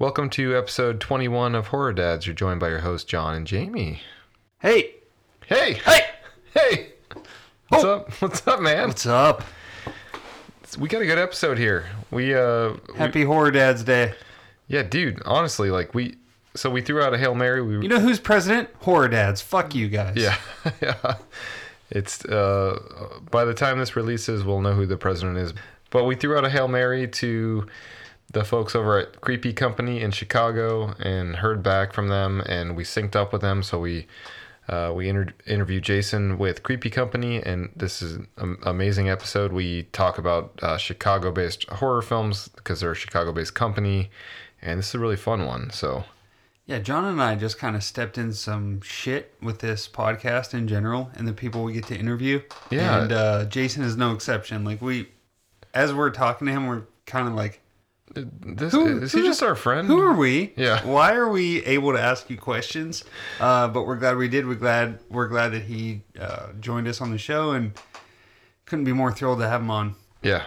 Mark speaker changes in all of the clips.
Speaker 1: Welcome to episode 21 of Horror Dads. You're joined by your host, John and Jamie.
Speaker 2: Hey,
Speaker 1: Hey!
Speaker 2: hey,
Speaker 1: Hey! What's
Speaker 2: Oh.
Speaker 1: up? What's up, man?
Speaker 2: what's up?
Speaker 1: We got a good episode here. We, uh, we-
Speaker 2: Happy Horror Dad's Day.
Speaker 1: yeah, dude, honestly, like, we, so we threw out a Hail Mary. We,
Speaker 2: You know who's president? Horror Dads. Fuck you guys.
Speaker 1: yeah, yeah. It's, uh, by the time this releases, we'll know who the president is. But we threw out a Hail Mary to the folks over at Creepy Company in Chicago and heard back from them, and we synced up with them. So we uh, we inter- interviewed Jason with Creepy Company, and this is an amazing episode. We talk about uh, Chicago-based horror films because they're a Chicago-based company, and this is a really fun one. So
Speaker 2: Yeah, John and I just kind of stepped in some shit with this podcast in general and the people we get to interview.
Speaker 1: Yeah.
Speaker 2: And uh, Jason is no exception. Like, we, as we're talking to him, we're kind of like,
Speaker 1: this
Speaker 2: Who-
Speaker 1: is he
Speaker 2: who-
Speaker 1: just our friend?
Speaker 2: who are we?
Speaker 1: Yeah.
Speaker 2: Why are we able to ask you questions? Uh, but we're glad we did. We're glad we're glad that he uh, joined us on the show and couldn't be more thrilled to have him on.
Speaker 1: Yeah,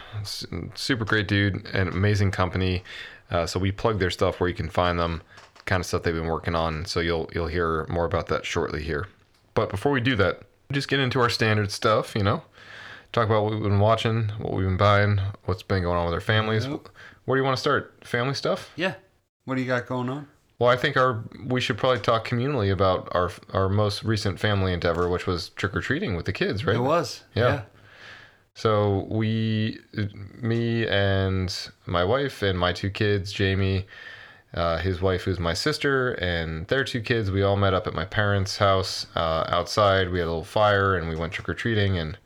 Speaker 1: super great dude and amazing company. Uh, so we plug their stuff where you can find them, kind of stuff they've been working on. So you'll you'll hear more about that shortly here. But before we do that, just get into our standard stuff. You know, talk about what we've been watching, what we've been buying, what's been going on with our families.
Speaker 2: Yep.
Speaker 1: Where do you want to start? Family stuff?
Speaker 2: Yeah. What do you got going on?
Speaker 1: Well, I think our we should probably talk communally about our our most recent family endeavor, which was trick or treating with the kids, right?
Speaker 2: It was.
Speaker 1: Yeah. So we, me and my wife and my two kids, Jamie, uh, his wife who's my sister, and their two kids, we all met up at my parents' house uh, outside. We had a little fire and we went trick or treating. And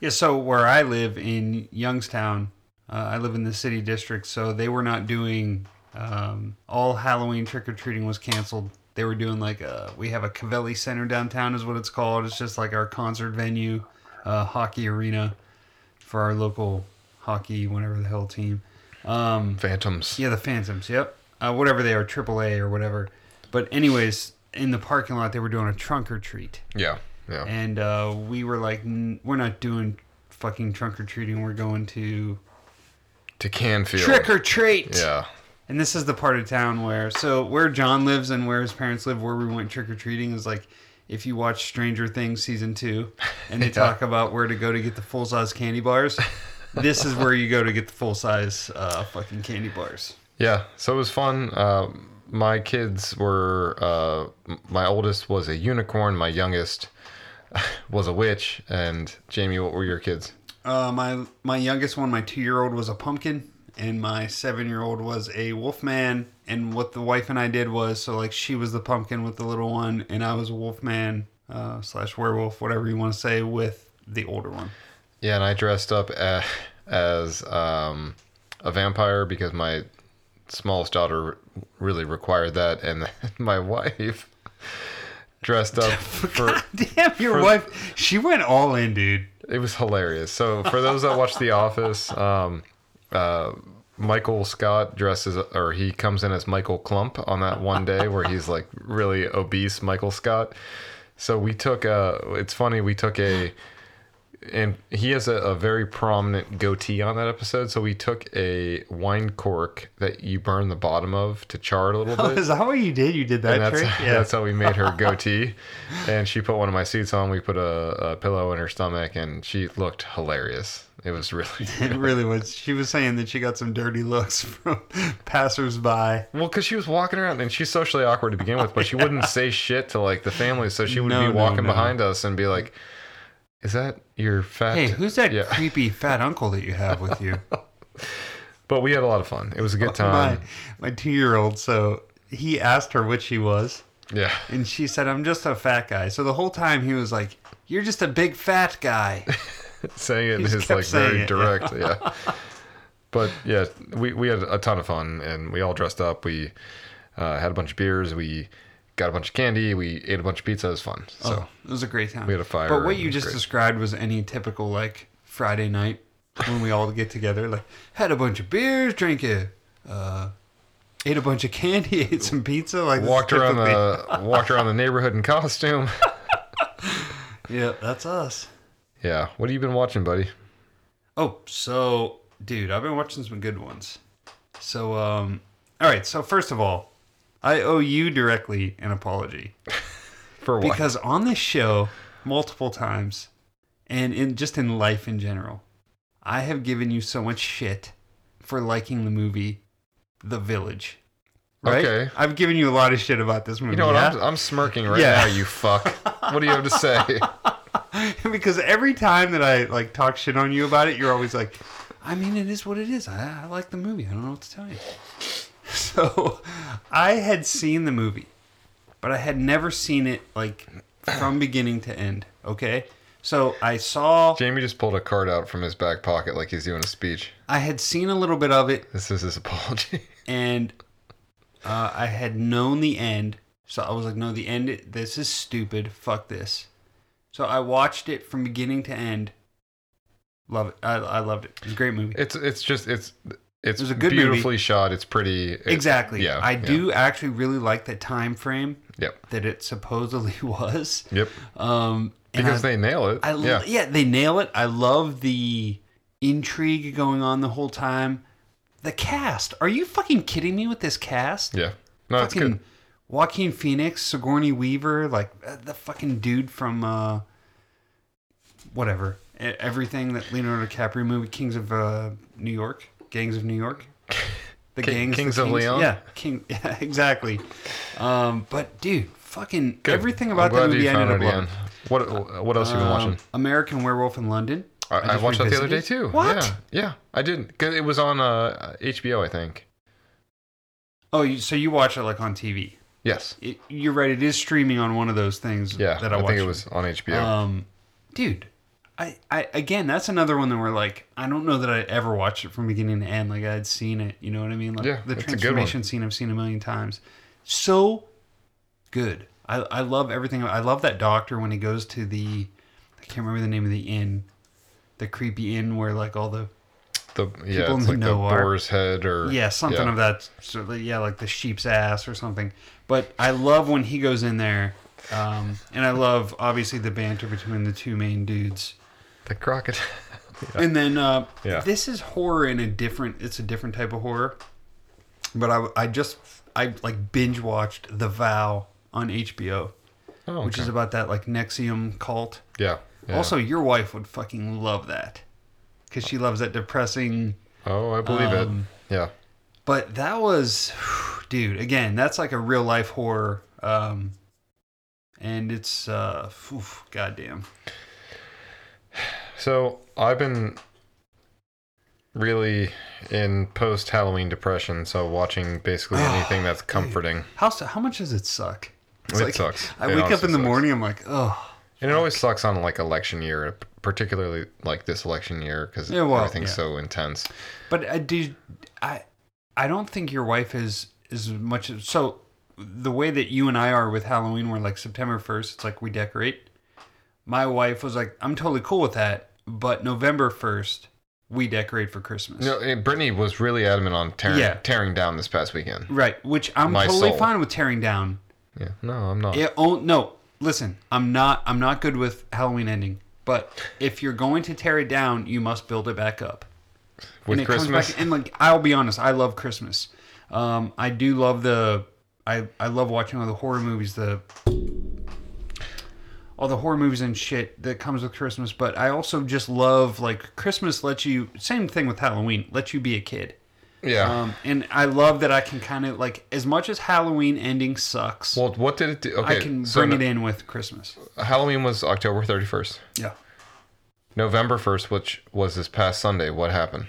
Speaker 2: Yeah, so where I live in Youngstown, uh, I live in the city district, so they were not doing um, all Halloween trick or treating was canceled. They were doing like a, we have a Covelli Center downtown, is what it's called. It's just like our concert venue, uh, hockey arena for our local hockey, whatever the hell team. Um,
Speaker 1: Phantoms.
Speaker 2: yeah, the Phantoms. Yep. Uh, whatever they are, AAA or whatever. But anyways, in the parking lot, they were doing a trunk or treat.
Speaker 1: Yeah. Yeah.
Speaker 2: And uh, we were like, "N- we're not doing fucking trunk or treating. We're going to
Speaker 1: To Canfield.
Speaker 2: trick or treat.
Speaker 1: Yeah.
Speaker 2: And this is the part of town where, so where John lives and where his parents live, where we went trick or treating is like, if you watch Stranger Things season two, and they
Speaker 1: Yeah.
Speaker 2: talk about where to go to get the full size candy bars, this is where you go to get the full size uh, fucking candy bars.
Speaker 1: Yeah, so it was fun. Uh, my kids were, uh, my oldest was a unicorn, my youngest was a witch, and Jamie, what were your kids?
Speaker 2: Uh, my my youngest one, my two year old, was a pumpkin, and my seven year old was a wolf man. And what the wife and I did was, so like she was the pumpkin with the little one, and I was a wolf man uh, slash werewolf, whatever you want to say, with the older one.
Speaker 1: Yeah, and I dressed up a as um, a vampire because my smallest daughter really required that, and my wife dressed up for.
Speaker 2: Damn, your
Speaker 1: For-
Speaker 2: wife, she went all in, dude.
Speaker 1: It was hilarious. So for those that watch The Office, um, uh, Michael Scott dresses, or he comes in as Michael Klump on that one day where he's like really obese, Michael Scott. So we took a. It's funny. We took a. And he has a, a very prominent goatee on that episode. So we took a wine cork that you burn the bottom of to char a little
Speaker 2: Oh,
Speaker 1: bit.
Speaker 2: is that what you did? You did that
Speaker 1: And that's.
Speaker 2: Yeah.
Speaker 1: that's how we made her goatee. and she put one of my suits on. We put a, a pillow in her stomach, and she looked hilarious. It was really
Speaker 2: it really was. She was saying that she got some dirty looks from passersby.
Speaker 1: well because she was walking around, and she's socially awkward to begin with, but she wouldn't say shit to like the family, so she would
Speaker 2: No,
Speaker 1: be
Speaker 2: no,
Speaker 1: walking
Speaker 2: no.
Speaker 1: behind us and be like, "Is that your fat?"
Speaker 2: Hey, who's that
Speaker 1: Yeah.
Speaker 2: creepy fat uncle that you have with you?
Speaker 1: But we had a lot of fun. It was a good time.
Speaker 2: my two year old. So he asked her what she was,
Speaker 1: Yeah,
Speaker 2: and she said, "I'm just a fat guy." So the whole time he was like, "You're just a big fat guy."
Speaker 1: saying it
Speaker 2: just
Speaker 1: like very
Speaker 2: it,
Speaker 1: direct. Yeah. But yeah, we, we had a ton of fun and we all dressed up. We uh, had a bunch of beers. We got a bunch of candy. We ate a bunch of pizza. It was fun. So
Speaker 2: Oh, it was a great time.
Speaker 1: we had a fire
Speaker 2: But what you just
Speaker 1: great.
Speaker 2: described was any typical like Friday night when we all get together. Like had a bunch of beers, drank a, uh, ate a bunch of candy, ate some pizza. Like
Speaker 1: walked around the walked around the neighborhood in costume.
Speaker 2: Yeah, that's us.
Speaker 1: yeah. What have you been watching, buddy?
Speaker 2: Oh, so dude, I've been watching some good ones. So um All right. So first of all, I owe you directly an apology
Speaker 1: For what?
Speaker 2: because on this show, multiple times, and in just in life in general, I have given you so much shit for liking the movie The Village. Right?
Speaker 1: Okay.
Speaker 2: I've given you a lot of shit about this movie.
Speaker 1: you know what?
Speaker 2: yeah?
Speaker 1: I'm, I'm smirking right
Speaker 2: Yeah.
Speaker 1: now, you fuck. what do you have to say?
Speaker 2: because every time that I like talk shit on you about it, you're always like, I mean, it is what it is. I, I like the movie. I don't know what to tell you. So I had seen the movie, but I had never seen it like from beginning to end. Okay. So I saw,
Speaker 1: Jamie just pulled a card out from his back pocket like he's doing a speech.
Speaker 2: I had seen a little bit of it,
Speaker 1: This is his apology.
Speaker 2: and uh, I had known the end. So I was like, no, the end, this is stupid. Fuck this. So I watched it from beginning to end. Love it. I, I loved it. It's a great movie.
Speaker 1: It's it's just it's it's
Speaker 2: was a good movie.
Speaker 1: beautifully shot. It's pretty. it-
Speaker 2: exactly.
Speaker 1: yeah,
Speaker 2: I
Speaker 1: yeah.
Speaker 2: do actually really like the time frame
Speaker 1: Yep.
Speaker 2: that it supposedly was.
Speaker 1: Yep.
Speaker 2: Um,
Speaker 1: Because
Speaker 2: I,
Speaker 1: they nail it.
Speaker 2: I,
Speaker 1: yeah.
Speaker 2: yeah. they nail it. I love the intrigue going on the whole time. The cast. Are you fucking kidding me with this cast?
Speaker 1: Yeah. No, it's good.
Speaker 2: Joaquin Phoenix, Sigourney Weaver, like uh, the fucking dude from uh, whatever, everything that Leonardo DiCaprio movie, Kings of uh, New York, Gangs of New York, the
Speaker 1: King-
Speaker 2: gangs,
Speaker 1: Kings
Speaker 2: the
Speaker 1: of Leon?
Speaker 2: yeah, King, yeah, exactly. Um, but dude, fucking
Speaker 1: Good.
Speaker 2: everything about
Speaker 1: that
Speaker 2: movie I ended up loving.
Speaker 1: What what else have you been
Speaker 2: Um,
Speaker 1: watching?
Speaker 2: American Werewolf in London.
Speaker 1: I, I
Speaker 2: just
Speaker 1: watched that the other day too.
Speaker 2: What?
Speaker 1: Yeah, yeah, I did. 'Cause it was on uh, HBO, I think.
Speaker 2: Oh, you, so you watch it like on TV?
Speaker 1: Yes.
Speaker 2: It, you're right. It is streaming on one of those things.
Speaker 1: Yeah,
Speaker 2: that I,
Speaker 1: I, think it was on HBO.
Speaker 2: Um, dude, I, I again, that's another one that we're like, I don't know that I ever watched it from beginning to end. Like I'd seen it, you know what I mean? Like
Speaker 1: Yeah,
Speaker 2: the
Speaker 1: it's a good one.
Speaker 2: transformation scene I've seen a million times. So good. I, I love everything. I love that doctor when he goes to the, I can't remember the name of the inn, the creepy inn where like all the
Speaker 1: the yeah,
Speaker 2: people
Speaker 1: like
Speaker 2: the
Speaker 1: the
Speaker 2: are-
Speaker 1: boar's head or
Speaker 2: yeah, something
Speaker 1: yeah.
Speaker 2: of that sort of, yeah, like the sheep's ass or something. But I love when he goes in there, um, and I love obviously the banter between the two main dudes.
Speaker 1: The crocodile.
Speaker 2: And then uh,
Speaker 1: Yeah.
Speaker 2: this is horror in a different. It's a different type of horror. But I, I just I like binge watched The Vow on HBO,
Speaker 1: oh,
Speaker 2: which is about that like NXIVM cult.
Speaker 1: yeah, yeah.
Speaker 2: Also, your wife would fucking love that because she loves that depressing.
Speaker 1: oh, I believe
Speaker 2: um,
Speaker 1: it. Yeah,
Speaker 2: But that was, dude. Again, that's like a real life horror, um, and it's uh, oof, goddamn.
Speaker 1: So I've been really in post Halloween depression, so watching basically anything that's comforting.
Speaker 2: How how much does it suck? It's
Speaker 1: It sucks.
Speaker 2: I
Speaker 1: It
Speaker 2: wake up in the
Speaker 1: sucks.
Speaker 2: morning. I'm like, oh,
Speaker 1: And it always sucks on like election year, particularly like this election year because
Speaker 2: Yeah, well,
Speaker 1: everything's
Speaker 2: yeah.
Speaker 1: so intense.
Speaker 2: But I do, I, I don't think your wife is as much. So the way that you and I are with Halloween, we're like September first. It's like we decorate. My wife was like, I'm totally cool with that, but November first, we decorate for Christmas.
Speaker 1: No, Brittany was really adamant on tearing
Speaker 2: Yeah.
Speaker 1: tearing down this past weekend.
Speaker 2: Right, which I'm
Speaker 1: My
Speaker 2: totally
Speaker 1: soul.
Speaker 2: fine with tearing down.
Speaker 1: Yeah, no, I'm not.
Speaker 2: It, oh no, listen, I'm not. I'm not good with Halloween ending. But if you're going to tear it down, you must build it back up.
Speaker 1: With
Speaker 2: and
Speaker 1: Christmas,
Speaker 2: and like I'll be honest, I love Christmas. Um, I do love the. I I love watching all the horror movies. The all the horror movies and shit that comes with Christmas. But I also just love like Christmas lets you. Same thing with Halloween. Lets you be a kid.
Speaker 1: yeah.
Speaker 2: Um, and I love that I can kind of like as much as Halloween ending sucks.
Speaker 1: well, what did it do? Okay,
Speaker 2: I can
Speaker 1: so
Speaker 2: bring
Speaker 1: no-
Speaker 2: it in with Christmas.
Speaker 1: Halloween was October 31st.
Speaker 2: Yeah.
Speaker 1: November 1st, which was this past Sunday, what happened?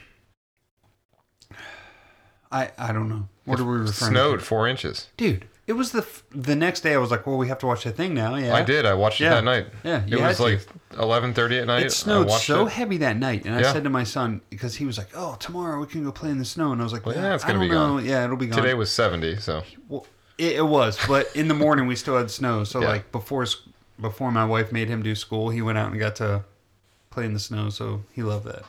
Speaker 2: I I don't know. What are we referring
Speaker 1: Snowed
Speaker 2: to?
Speaker 1: four inches.
Speaker 2: Dude, it was the f- the next day. I was like, well, we have to watch the thing now. Yeah,
Speaker 1: I did. I watched it
Speaker 2: Yeah.
Speaker 1: that night.
Speaker 2: Yeah, you
Speaker 1: it was
Speaker 2: to.
Speaker 1: like 11:30 at night.
Speaker 2: It snowed
Speaker 1: I watched
Speaker 2: so
Speaker 1: it.
Speaker 2: heavy that night, and I
Speaker 1: Yeah.
Speaker 2: said to my son because he was like, "Oh, tomorrow we can go play in the snow," and I was like,
Speaker 1: Well,
Speaker 2: "Yeah,
Speaker 1: it's
Speaker 2: I
Speaker 1: gonna
Speaker 2: don't
Speaker 1: be
Speaker 2: know.
Speaker 1: gone.
Speaker 2: Yeah, it'll be gone."
Speaker 1: Today was 70, so
Speaker 2: well, it, it was, but in the morning we still had snow. So
Speaker 1: Yeah.
Speaker 2: like before s- before my wife made him do school, he went out and got to play in the snow. So he loved that.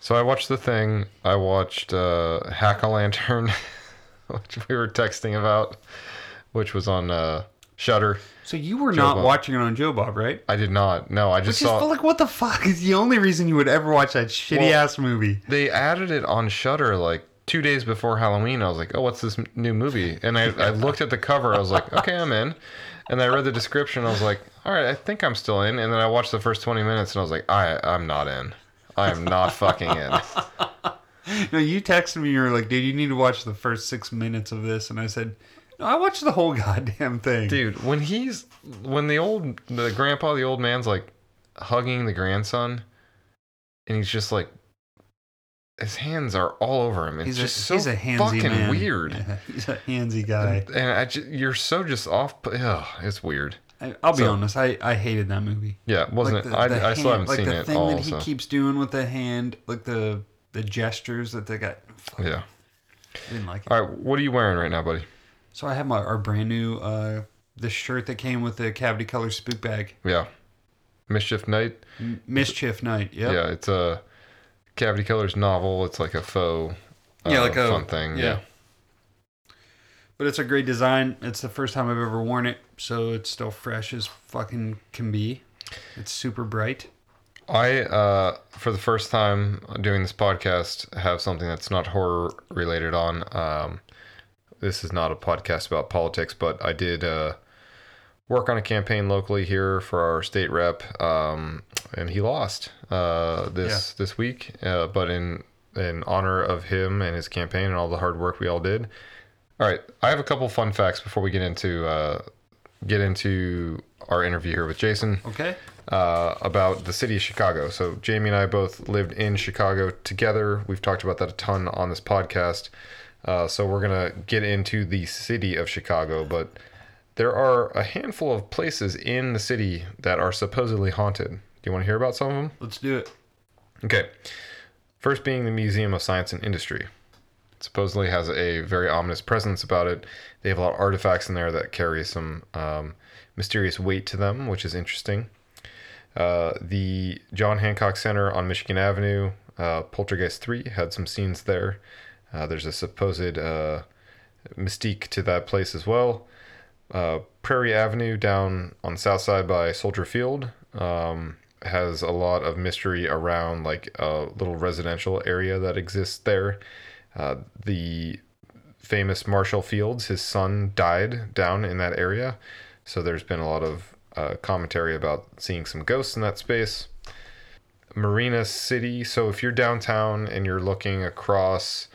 Speaker 1: so I watched the thing. I watched uh, Hack-O-Lantern, which we were texting about, which was on uh, Shudder.
Speaker 2: So you were
Speaker 1: Joe
Speaker 2: not
Speaker 1: Bob.
Speaker 2: watching it on Joe Bob, right?
Speaker 1: I did not. No, I just
Speaker 2: Which
Speaker 1: saw
Speaker 2: but like, what the fuck is the only reason you would ever watch that shitty
Speaker 1: Well-
Speaker 2: ass movie?
Speaker 1: they added it on Shudder like two days before Halloween, I was like, "Oh, what's this m- new movie?" And I, I looked at the cover. I was like, "Okay, I'm in." And I read the description. I was like, "All right, I think I'm still in." And then I watched the first 20 minutes, and I was like, "I I'm not in. I am not fucking in."
Speaker 2: No, you texted me. You were like, "Dude, you need to watch the first six minutes of this," and I said, "No, I watched the whole goddamn thing."
Speaker 1: Dude, when he's when the old the grandpa, the old man's like hugging the grandson, and he's just like his hands are all over him. It's
Speaker 2: he's a,
Speaker 1: just so
Speaker 2: he's a handsy
Speaker 1: fucking
Speaker 2: man.
Speaker 1: weird.
Speaker 2: Yeah, he's a handsy guy.
Speaker 1: And I ju- you're so just off. Ugh, it's weird.
Speaker 2: I, I'll be
Speaker 1: So-
Speaker 2: honest. I, I hated that movie.
Speaker 1: Yeah, wasn't
Speaker 2: Like
Speaker 1: it?
Speaker 2: the-
Speaker 1: I,
Speaker 2: the
Speaker 1: I still haven't seen
Speaker 2: like the
Speaker 1: it
Speaker 2: thing
Speaker 1: all.
Speaker 2: that he
Speaker 1: So
Speaker 2: keeps doing with the hand, like the the gestures that they got.
Speaker 1: yeah.
Speaker 2: I didn't like it.
Speaker 1: All right, what are you wearing right now, buddy?
Speaker 2: So I have my our brand new uh the shirt that came with the cavity color spook bag.
Speaker 1: Yeah, Mischief Night.
Speaker 2: M- Mischief Night. Yep.
Speaker 1: Yeah, it's a Cavity Colors novel. It's like a faux. Uh,
Speaker 2: Yeah, like a-
Speaker 1: fun thing.
Speaker 2: yeah.
Speaker 1: Yeah.
Speaker 2: But it's a great design. It's the first time I've ever worn it, so it's still fresh as fucking can be. It's super bright.
Speaker 1: I, uh, for the first time doing this podcast, have something that's not horror related on. Um, this is not a podcast about politics, but I did uh, work on a campaign locally here for our state rep, um, and he lost uh, this this week. Uh, but in in honor of him and his campaign and all the hard work we all did. All right, I have a couple fun facts before we get into uh, get into our interview here with Jason
Speaker 2: Okay.
Speaker 1: uh, about the city of Chicago. So Jamie and I both lived in Chicago together. We've talked about that a ton on this podcast. Uh, so we're gonna get into the city of Chicago, but there are a handful of places in the city that are supposedly haunted. Do you want to hear about some of them?
Speaker 2: Let's do it.
Speaker 1: Okay. First being the Museum of Science and Industry. It supposedly has a very ominous presence about it. They have a lot of artifacts in there that carry some um, mysterious weight to them, which is interesting. Uh, the John Hancock Center on Michigan Avenue, uh, Poltergeist 3, had some scenes there. Uh, there's a supposed uh, mystique to that place as well. Uh, Prairie Avenue down on south side by Soldier Field um, has a lot of mystery around like a little residential area that exists there. Uh, the famous Marshall Fields, his son died down in that area. So there's been a lot of uh, commentary about seeing some ghosts in that space. Marina City. So if you're downtown and you're looking across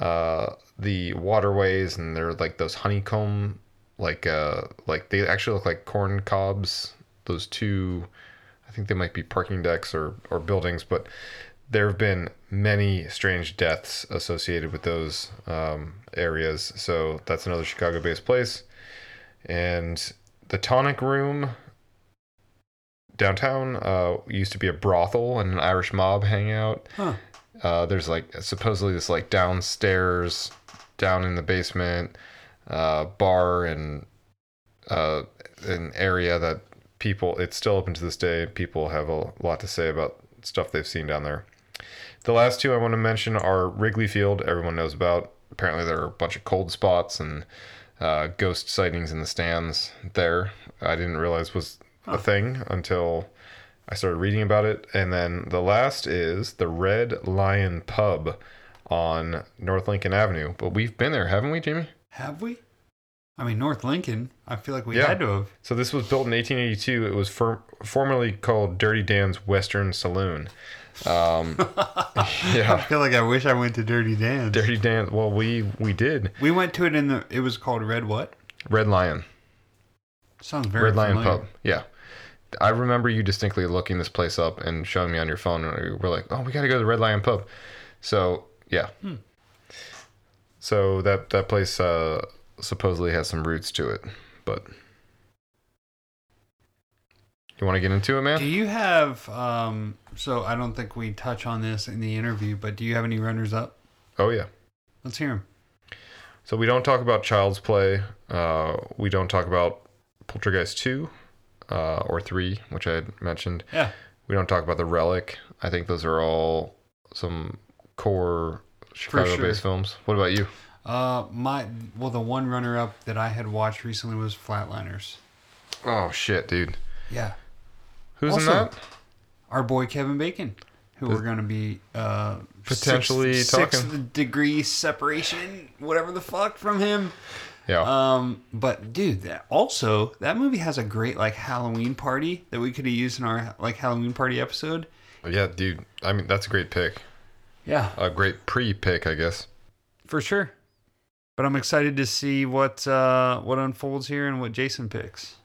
Speaker 1: uh, the waterways and they're like those honeycomb, like uh, like they actually look like corn cobs. Those two, I think they might be parking decks or or buildings, but there have been many strange deaths associated with those um, areas. So that's another Chicago-based place, and the Tonic Room downtown uh, used to be a brothel and an Irish mob hangout.
Speaker 2: Huh.
Speaker 1: Uh, there's like supposedly this like downstairs, down in the basement, uh, bar and uh, an area that people. It's still open to this day. People have a lot to say about stuff they've seen down there. The last two I want to mention are Wrigley Field. Everyone knows about. Apparently, there are a bunch of cold spots and uh, ghost sightings in the stands there. I didn't realize was a thing until I started reading about it. And then the last is the Red Lion Pub on North Lincoln Avenue. But we've been there, haven't we, Jamie?
Speaker 2: Have we? I mean, North Lincoln. I feel like we
Speaker 1: Yeah.
Speaker 2: had to have.
Speaker 1: So this was built in 1882. It was for, formerly called Dirty Dan's Western Saloon. Um,
Speaker 2: I feel like I wish I went to Dirty Dan's.
Speaker 1: Dirty Dan. Well, we we did
Speaker 2: We went to it in the. It was called Red what?
Speaker 1: Red Lion.
Speaker 2: Sounds very
Speaker 1: Red Lion. Pub. Yeah. I remember you distinctly looking this place up and showing me on your phone, and we were like, "Oh, we got to go to the Red Lion Pub." So yeah.
Speaker 2: Hmm.
Speaker 1: So that that place uh, supposedly has some roots to it, but you want to get into it, man?
Speaker 2: Do you have? Um, so I don't think we touch on this in the interview, but do you have any runners up?
Speaker 1: Oh yeah.
Speaker 2: Let's hear them.
Speaker 1: So we don't talk about Child's Play. Uh, we don't talk about Poltergeist two uh, or three, which I had mentioned.
Speaker 2: Yeah.
Speaker 1: We don't talk about the Relic. I think those are all some core Chicago-based films. What about you?
Speaker 2: Uh, my well, the one runner up that I had watched recently was Flatliners.
Speaker 1: Oh shit, dude.
Speaker 2: Yeah.
Speaker 1: Who's in that?
Speaker 2: Our boy Kevin Bacon, who
Speaker 1: Does-
Speaker 2: we're going to be uh,
Speaker 1: potentially
Speaker 2: six,
Speaker 1: talking.
Speaker 2: six degree separation, whatever the fuck from him.
Speaker 1: Yeah.
Speaker 2: Um, but dude, that also that movie has a great like Halloween party that we could have used in our like Halloween party episode.
Speaker 1: yeah, dude. I mean, that's a great pick.
Speaker 2: Yeah,
Speaker 1: A great pre-pick, I guess.
Speaker 2: for sure. But I'm excited to see what uh what unfolds here and what Jason picks.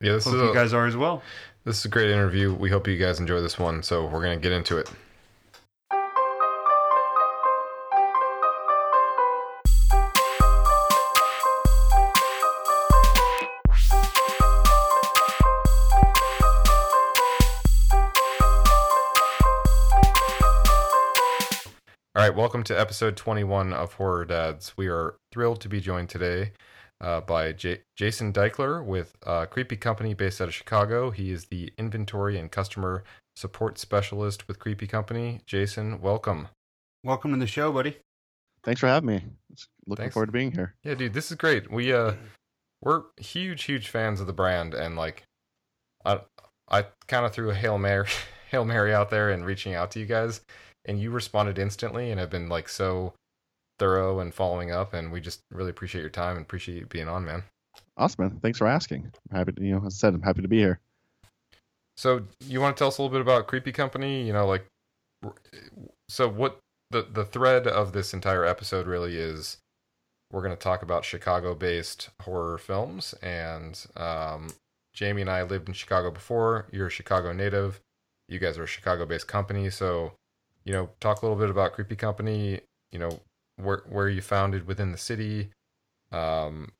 Speaker 1: Yeah, this
Speaker 2: Hope
Speaker 1: is
Speaker 2: you
Speaker 1: a,
Speaker 2: guys are as well.
Speaker 1: this is a great interview. We hope you guys enjoy this one. So we're gonna get into it. Welcome to episode 21 of Horror Dads. We are thrilled to be joined today uh, by J- Jason Deichler with a Creepy Company based out of Chicago. He is the inventory and customer support specialist with Creepy Company. Jason, welcome.
Speaker 2: Welcome to the show, buddy.
Speaker 3: Thanks for having me. It's- Looking
Speaker 1: Thanks.
Speaker 3: forward to being here.
Speaker 1: Yeah, dude, this is great. We uh, we're huge, huge fans of the brand, and like, I I kind of threw a hail mary, hail mary out there and reaching out to you guys, and you responded instantly, and have been like so thorough and following up, and we just really appreciate your time and appreciate you being on, man.
Speaker 3: Awesome, man. Thanks for asking. I'm happy to, you know, as I said, I'm happy to be here.
Speaker 1: So you want to tell us a little bit about Creepy Company? You know, like, so what the the thread of this entire episode really is. We're going to talk about Chicago-based horror films, and um, Jamie and I lived in Chicago before. You're a Chicago native. You guys are a Chicago-based company, so you know, talk a little bit about Creepy Company. You know, where where you founded within the city. Um,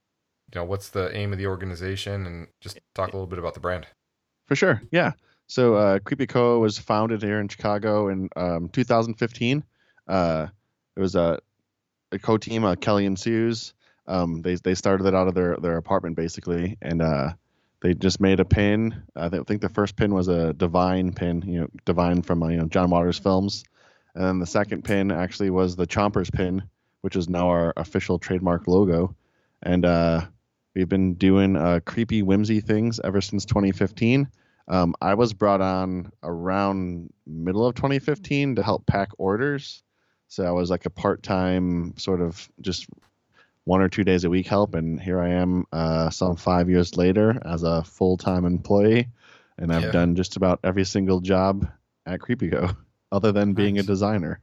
Speaker 1: you know, what's the aim of the organization, and just talk a little bit about the brand.
Speaker 3: For sure. Yeah. So uh, Creepy Co was founded here in Chicago in um, 2015. Uh, it was a, a co-team, uh, Kelly and Sue's. Um, they they started it out of their their apartment basically, and uh, they just made a pin. I think the first pin was a Divine pin, you know, Divine from uh, you know John Waters films, and then the second pin actually was the Chompers pin, which is now our official trademark logo, and uh, we've been doing uh, creepy whimsy things ever since 2015. Um, I was brought on around middle of 2015 to help pack orders. So I was like a part-time sort of just one or two days a week help, and here I am, uh, some five years later as a full-time employee, and I've
Speaker 1: Yeah.
Speaker 3: done just about every single job at Creepy Co, other than being
Speaker 2: Nice.
Speaker 3: a designer.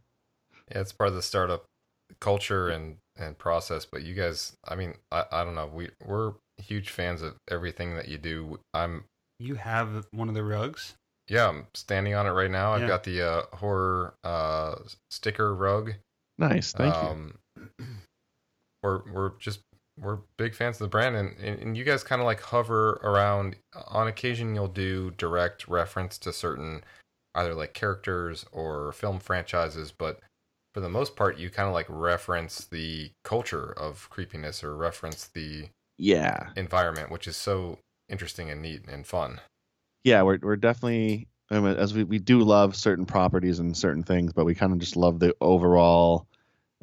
Speaker 1: Yeah, it's part of the startup culture and and process. But you guys, I mean, I, I don't know. We we're huge fans of everything that you do. I'm
Speaker 2: You have one of the rugs.
Speaker 1: yeah, I'm standing on it right now. I've got the uh, horror uh, sticker rug.
Speaker 3: Nice, thank you.
Speaker 1: Um, We're we're just we're big fans of the brand, and and, and you guys kind of like hover around. On occasion, you'll do direct reference to certain either like characters or film franchises, but for the most part, you kind of like reference the culture of creepiness or reference the
Speaker 3: Yeah,
Speaker 1: environment, which is so interesting and neat and fun.
Speaker 3: yeah, we're we're definitely I mean, as we we do love certain properties and certain things, but we kind of just love the overall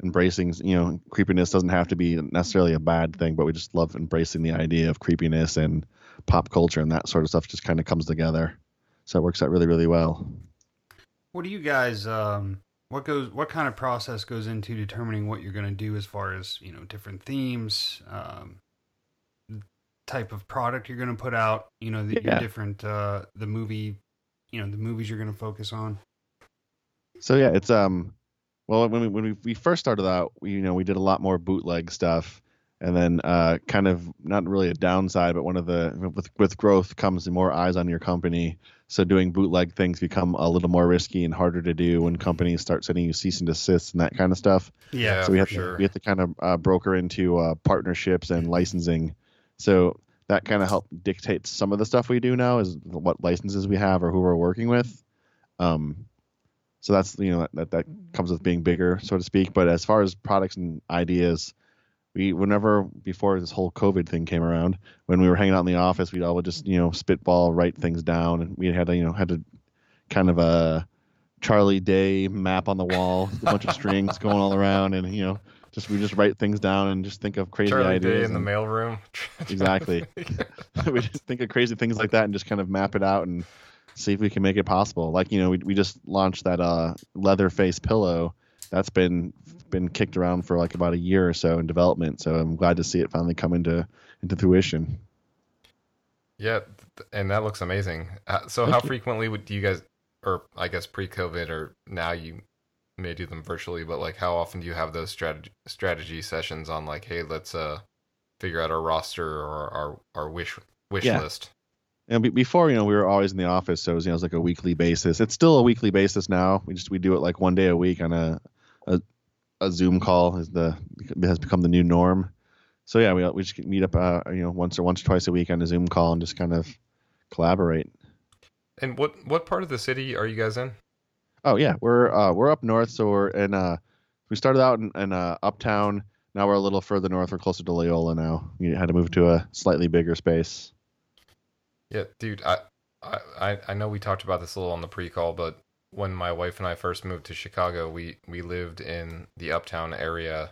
Speaker 3: embracing. You know, creepiness doesn't have to be necessarily a bad thing, but we just love embracing the idea of creepiness and pop culture and that sort of stuff. Just kind of comes together, so it works out really really well.
Speaker 2: What do you guys um what goes what kind of process goes into determining what you're going to do as far as, you know, different themes, um type of product you're going to put out, you know, the your
Speaker 3: Yeah.
Speaker 2: different uh the movie, you know, the movies you're going to focus on.
Speaker 3: So yeah, it's um, well when we when we, we first started out, we you know we did a lot more bootleg stuff, and then uh, kind of not really a downside, but one of the with with growth comes more eyes on your company. So doing bootleg things become a little more risky and harder to do when companies start sending you cease and desist and that kind of stuff.
Speaker 1: Yeah,
Speaker 3: so we have
Speaker 1: sure.
Speaker 3: to we have to kind of uh, broker into uh, partnerships and licensing. So that kind of help dictates some of the stuff we do now is what licenses we have or who we're working with. Um, so that's you know that that mm-hmm. comes with being bigger, so to speak. But as far as products and ideas, we whenever before this whole COVID thing came around, when we were hanging out in the office, we'd all would just you know spitball, write things down, and we had to you know had to kind of a Charlie Day map on the wall, a bunch of strings going all around, and you know just we just write things down and just think of crazy
Speaker 1: Charlie
Speaker 3: ideas.
Speaker 1: Day in the mailroom.
Speaker 3: Exactly. we just think of crazy things like that and just kind of map it out and see if we can make it possible. Like you know, we we just launched that uh Leatherface pillow that's been been kicked around for like about a year or so in development. So I'm glad to see it finally come into into fruition.
Speaker 1: Yeah, and that looks amazing. Uh, So,
Speaker 3: Thank
Speaker 1: how
Speaker 3: you.
Speaker 1: frequently would do you guys, or I guess pre-COVID, or now you may do them virtually, but like, how often do you have those strategy strategy sessions on like, hey, let's uh figure out our roster or our our wish wish
Speaker 3: Yeah.
Speaker 1: list?
Speaker 3: And be- before, you know, we were always in the office, so it was, you know, it was like a weekly basis. It's still a weekly basis now. We just we do it like one day a week on a a, a Zoom call is the has become the new norm. So yeah, we we just meet up, uh, you know, once or once or twice a week on a Zoom call and just kind of collaborate.
Speaker 1: And what what part of the city are you guys in?
Speaker 3: Oh yeah, we're uh, we're up north, so we're in. Uh, we started out in, in uh, uptown. Now we're a little further north. We're closer to Loyola now. We had to move to a slightly bigger space.
Speaker 1: Yeah, dude, I, I, I- I know we talked about this a little on the pre-call, but when my wife and I first moved to Chicago, we we lived in the uptown area,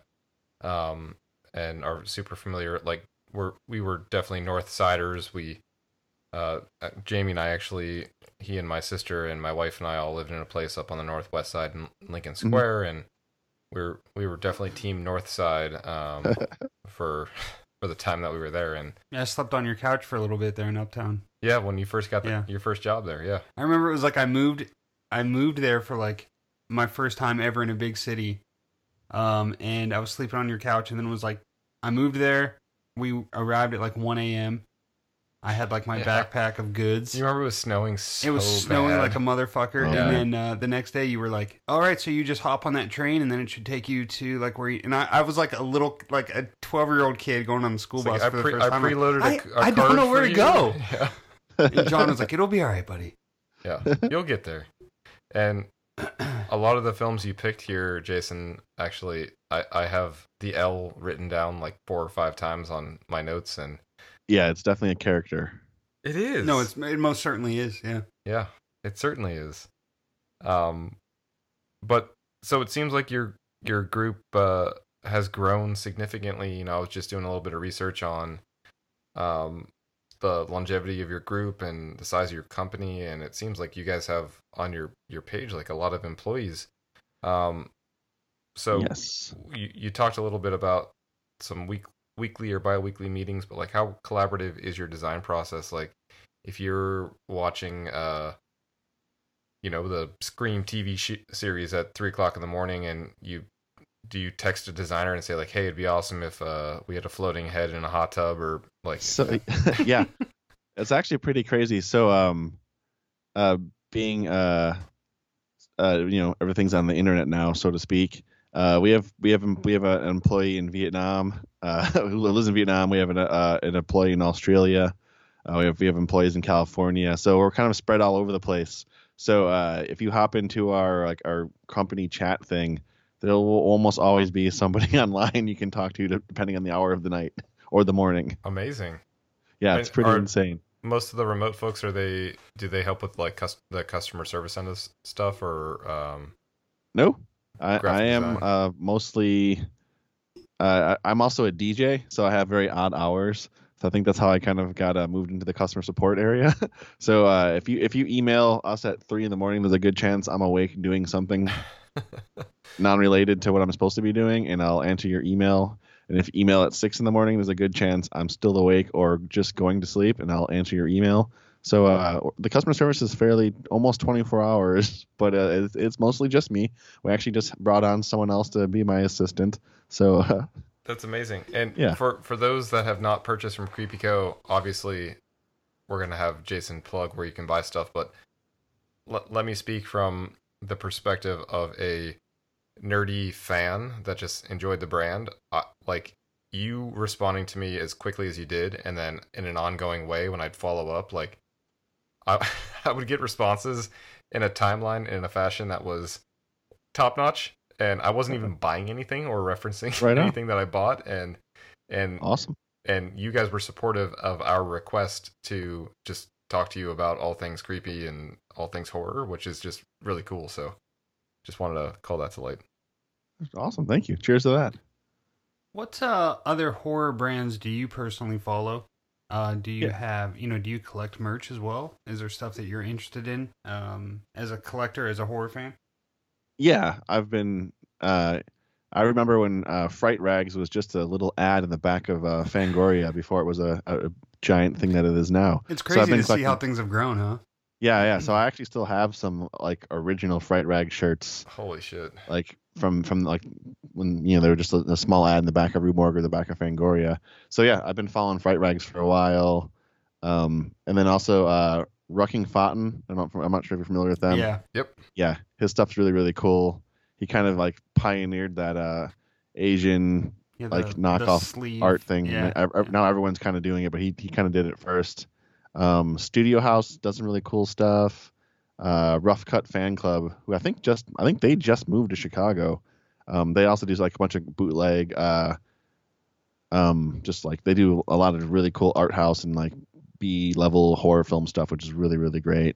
Speaker 1: um, and are super familiar. Like we're we were definitely North Siders. We, uh, uh, Jamie and I actually, he and my sister and my wife and I all lived in a place up on the northwest side in Lincoln Square, and we're we were definitely Team North Side, um, for for the time that we were there, and
Speaker 2: Yeah, I slept on your couch for a little bit there in Uptown.
Speaker 1: Yeah, when you first got the,
Speaker 2: Yeah.
Speaker 1: your first job there, yeah.
Speaker 2: I remember it was like I moved I moved there for like my first time ever in a big city. Um and I was sleeping on your couch and then it was like I moved there. We arrived at like one AM. I had like my
Speaker 1: Yeah.
Speaker 2: backpack of goods.
Speaker 1: You remember it was snowing so
Speaker 2: it was snowing
Speaker 1: bad.
Speaker 2: like a motherfucker.
Speaker 3: Oh,
Speaker 2: and
Speaker 1: yeah.
Speaker 2: then uh, the next day you were like, All right, so you just hop on that train and then it should take you to like where you and I, I was like a little like a twelve year old kid going on the school
Speaker 1: It's like,
Speaker 2: bus
Speaker 1: I,
Speaker 2: for the
Speaker 1: pre-
Speaker 2: first
Speaker 1: I
Speaker 2: time.
Speaker 1: preloaded
Speaker 2: I-
Speaker 1: a, a
Speaker 2: I don't know where to
Speaker 1: you.
Speaker 2: go.
Speaker 1: Yeah,
Speaker 2: and John was like, It'll be all right, buddy.
Speaker 1: yeah, you'll get there. And a lot of the films you picked here, Jason, actually, I, I have the L written down like four or five times on my notes, and
Speaker 3: Yeah, it's definitely a character.
Speaker 1: it is.
Speaker 2: No, it's it most certainly is, yeah.
Speaker 1: yeah, it certainly is. Um, but so it seems like your your group uh has grown significantly. You know, I was just doing a little bit of research on um the longevity of your group and the size of your company, and it seems like you guys have on your your page like a lot of employees. Um, so
Speaker 3: yes.
Speaker 1: you you talked a little bit about some week weekly or bi-weekly meetings, but like how collaborative is your design process? Like if you're watching uh you know the Scream TV sh- series at three o'clock in the morning, and you do you text a designer and say like, "Hey, it'd be awesome if uh, we had a floating head in a hot tub," or like,
Speaker 3: So yeah, it's actually pretty crazy. So um, uh, being uh, uh, you know, everything's on the internet now, so to speak. Uh, we have we have we have an employee in Vietnam uh, who lives in Vietnam. We have an uh, an employee in Australia. Uh, we have we have employees in California. So we're kind of spread all over the place. So uh, if you hop into our like our company chat thing, there will almost always be somebody online you can talk to, depending on the hour of the night or the morning.
Speaker 1: amazing.
Speaker 3: Yeah, it's pretty
Speaker 1: are-
Speaker 3: insane.
Speaker 1: Most of the remote folks are they? Do they help with like cus- the customer service end of stuff, or um,
Speaker 3: No, I, I am uh, mostly. Uh, I'm also a DJ, so I have very odd hours. So I think that's how I kind of got uh, moved into the customer support area. so uh, if you if you email us at three in the morning, there's a good chance I'm awake doing something non-related to what I'm supposed to be doing, and I'll answer your email. And if email at six in the morning, there's a good chance I'm still awake or just going to sleep, and I'll answer your email. So uh, the customer service is fairly almost 24 hours, but uh, it's, it's mostly just me. We actually just brought on someone else to be my assistant. So uh,
Speaker 1: That's amazing. And
Speaker 3: Yeah.
Speaker 1: for for those that have not purchased from Creepy Co, obviously we're gonna have Jason plug where you can buy stuff, but let, let me speak from the perspective of a nerdy fan that just enjoyed the brand. Uh, like you responding to me as quickly as you did, and then in an ongoing way when I'd follow up, like I I would get responses in a timeline in a fashion that was top notch, and I wasn't even buying anything or referencing
Speaker 3: Right
Speaker 1: anything that I bought, and and
Speaker 3: awesome.
Speaker 1: and you guys were supportive of our request to just talk to you about all things creepy and all things horror, which is just really cool. So just wanted to call that to light.
Speaker 3: Awesome. Thank you. Cheers to that.
Speaker 2: What uh, other horror brands do you personally follow? Uh, do you
Speaker 3: Yeah.
Speaker 2: have, you know, do you collect merch as well? Is there stuff that you're interested in um, as a collector, as a horror fan?
Speaker 3: Yeah, I've been uh, I remember when uh, Fright Rags was just a little ad in the back of uh, Fangoria before it was a, a giant thing that it is now.
Speaker 2: It's
Speaker 3: So I've
Speaker 2: crazy
Speaker 3: been
Speaker 2: to see how things have grown, huh?
Speaker 3: Yeah, yeah. So I actually still have some like original Fright Rag shirts,
Speaker 1: Holy shit.
Speaker 3: like from from like when you know they were just a, a small ad in the back of Rue Morgue or the back of Fangoria. So yeah, I've been following Fright Rags for a while, um, and then also uh, Rucking Fotten. I'm not I'm not sure if you're familiar with them.
Speaker 2: yeah. Yep.
Speaker 3: Yeah, his stuff's really really cool. He kind of like pioneered that uh Asian
Speaker 2: yeah
Speaker 3: like,
Speaker 2: the- the
Speaker 3: knockoff
Speaker 2: sleeve.
Speaker 3: art thing.
Speaker 2: Yeah.
Speaker 3: Ev- ev- Now everyone's kind of doing it, but he he kind of did it first. Um, Studio House does some really cool stuff. Uh, Rough Cut Fan Club, who I think just I think they just moved to Chicago. Um, they also do like a bunch of bootleg. Uh, um, just like they do a lot of really cool art house and like B level horror film stuff, which is really really great.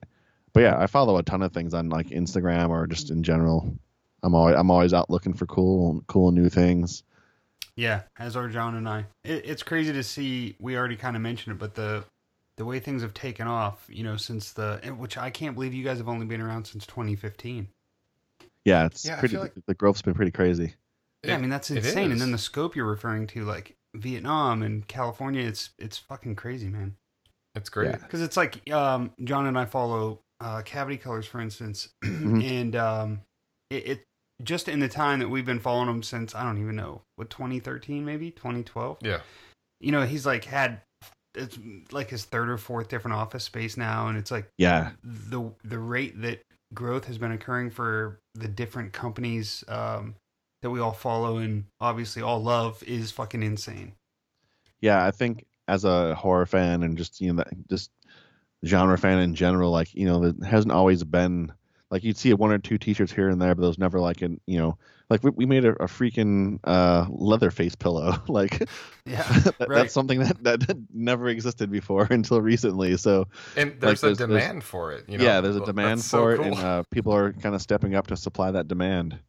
Speaker 3: But yeah, I follow a ton of things on like Instagram or just in general. I'm always I'm always out looking for cool cool new things.
Speaker 2: Yeah, as are John and I. It, it's crazy to see. We already kind of mentioned it, but the the way things have taken off, you know, since the which I can't believe you guys have only been around since 2015.
Speaker 3: Yeah, it's
Speaker 1: Yeah,
Speaker 3: pretty.
Speaker 1: like-
Speaker 3: the growth's been pretty crazy.
Speaker 2: yeah, I mean that's insane. And then the scope you're referring to, like Vietnam and California, it's it's fucking crazy, man.
Speaker 1: It's great.
Speaker 3: Yeah.
Speaker 2: Because it's like um, John and I follow uh, Cavity Colors, for instance,
Speaker 3: Mhm.
Speaker 2: and um, it, it just in the time that we've been following him since I don't even know what 2013, maybe 2012.
Speaker 1: Yeah.
Speaker 2: you know, he's like had it's like his third or fourth different office space now, and it's like
Speaker 3: Yeah,
Speaker 2: the the rate that growth has been occurring for the different companies um, that we all follow and obviously all love is fucking insane.
Speaker 3: yeah. I think as a horror fan and just you know that- just genre fan in general, like you know, there hasn't always been like you'd see a one or two T-shirts here and there, but those never like an you know like we, we made a, a freaking uh, Leatherface pillow like
Speaker 2: Yeah,
Speaker 3: that-
Speaker 2: right.
Speaker 3: that's something that that never existed before until recently. So
Speaker 1: And there's
Speaker 3: there's-
Speaker 1: a
Speaker 3: there's-
Speaker 1: demand for it. You know?
Speaker 3: yeah, there's a
Speaker 1: That's
Speaker 3: demand
Speaker 1: so
Speaker 3: for it, and uh, people are kind of stepping up to supply that demand.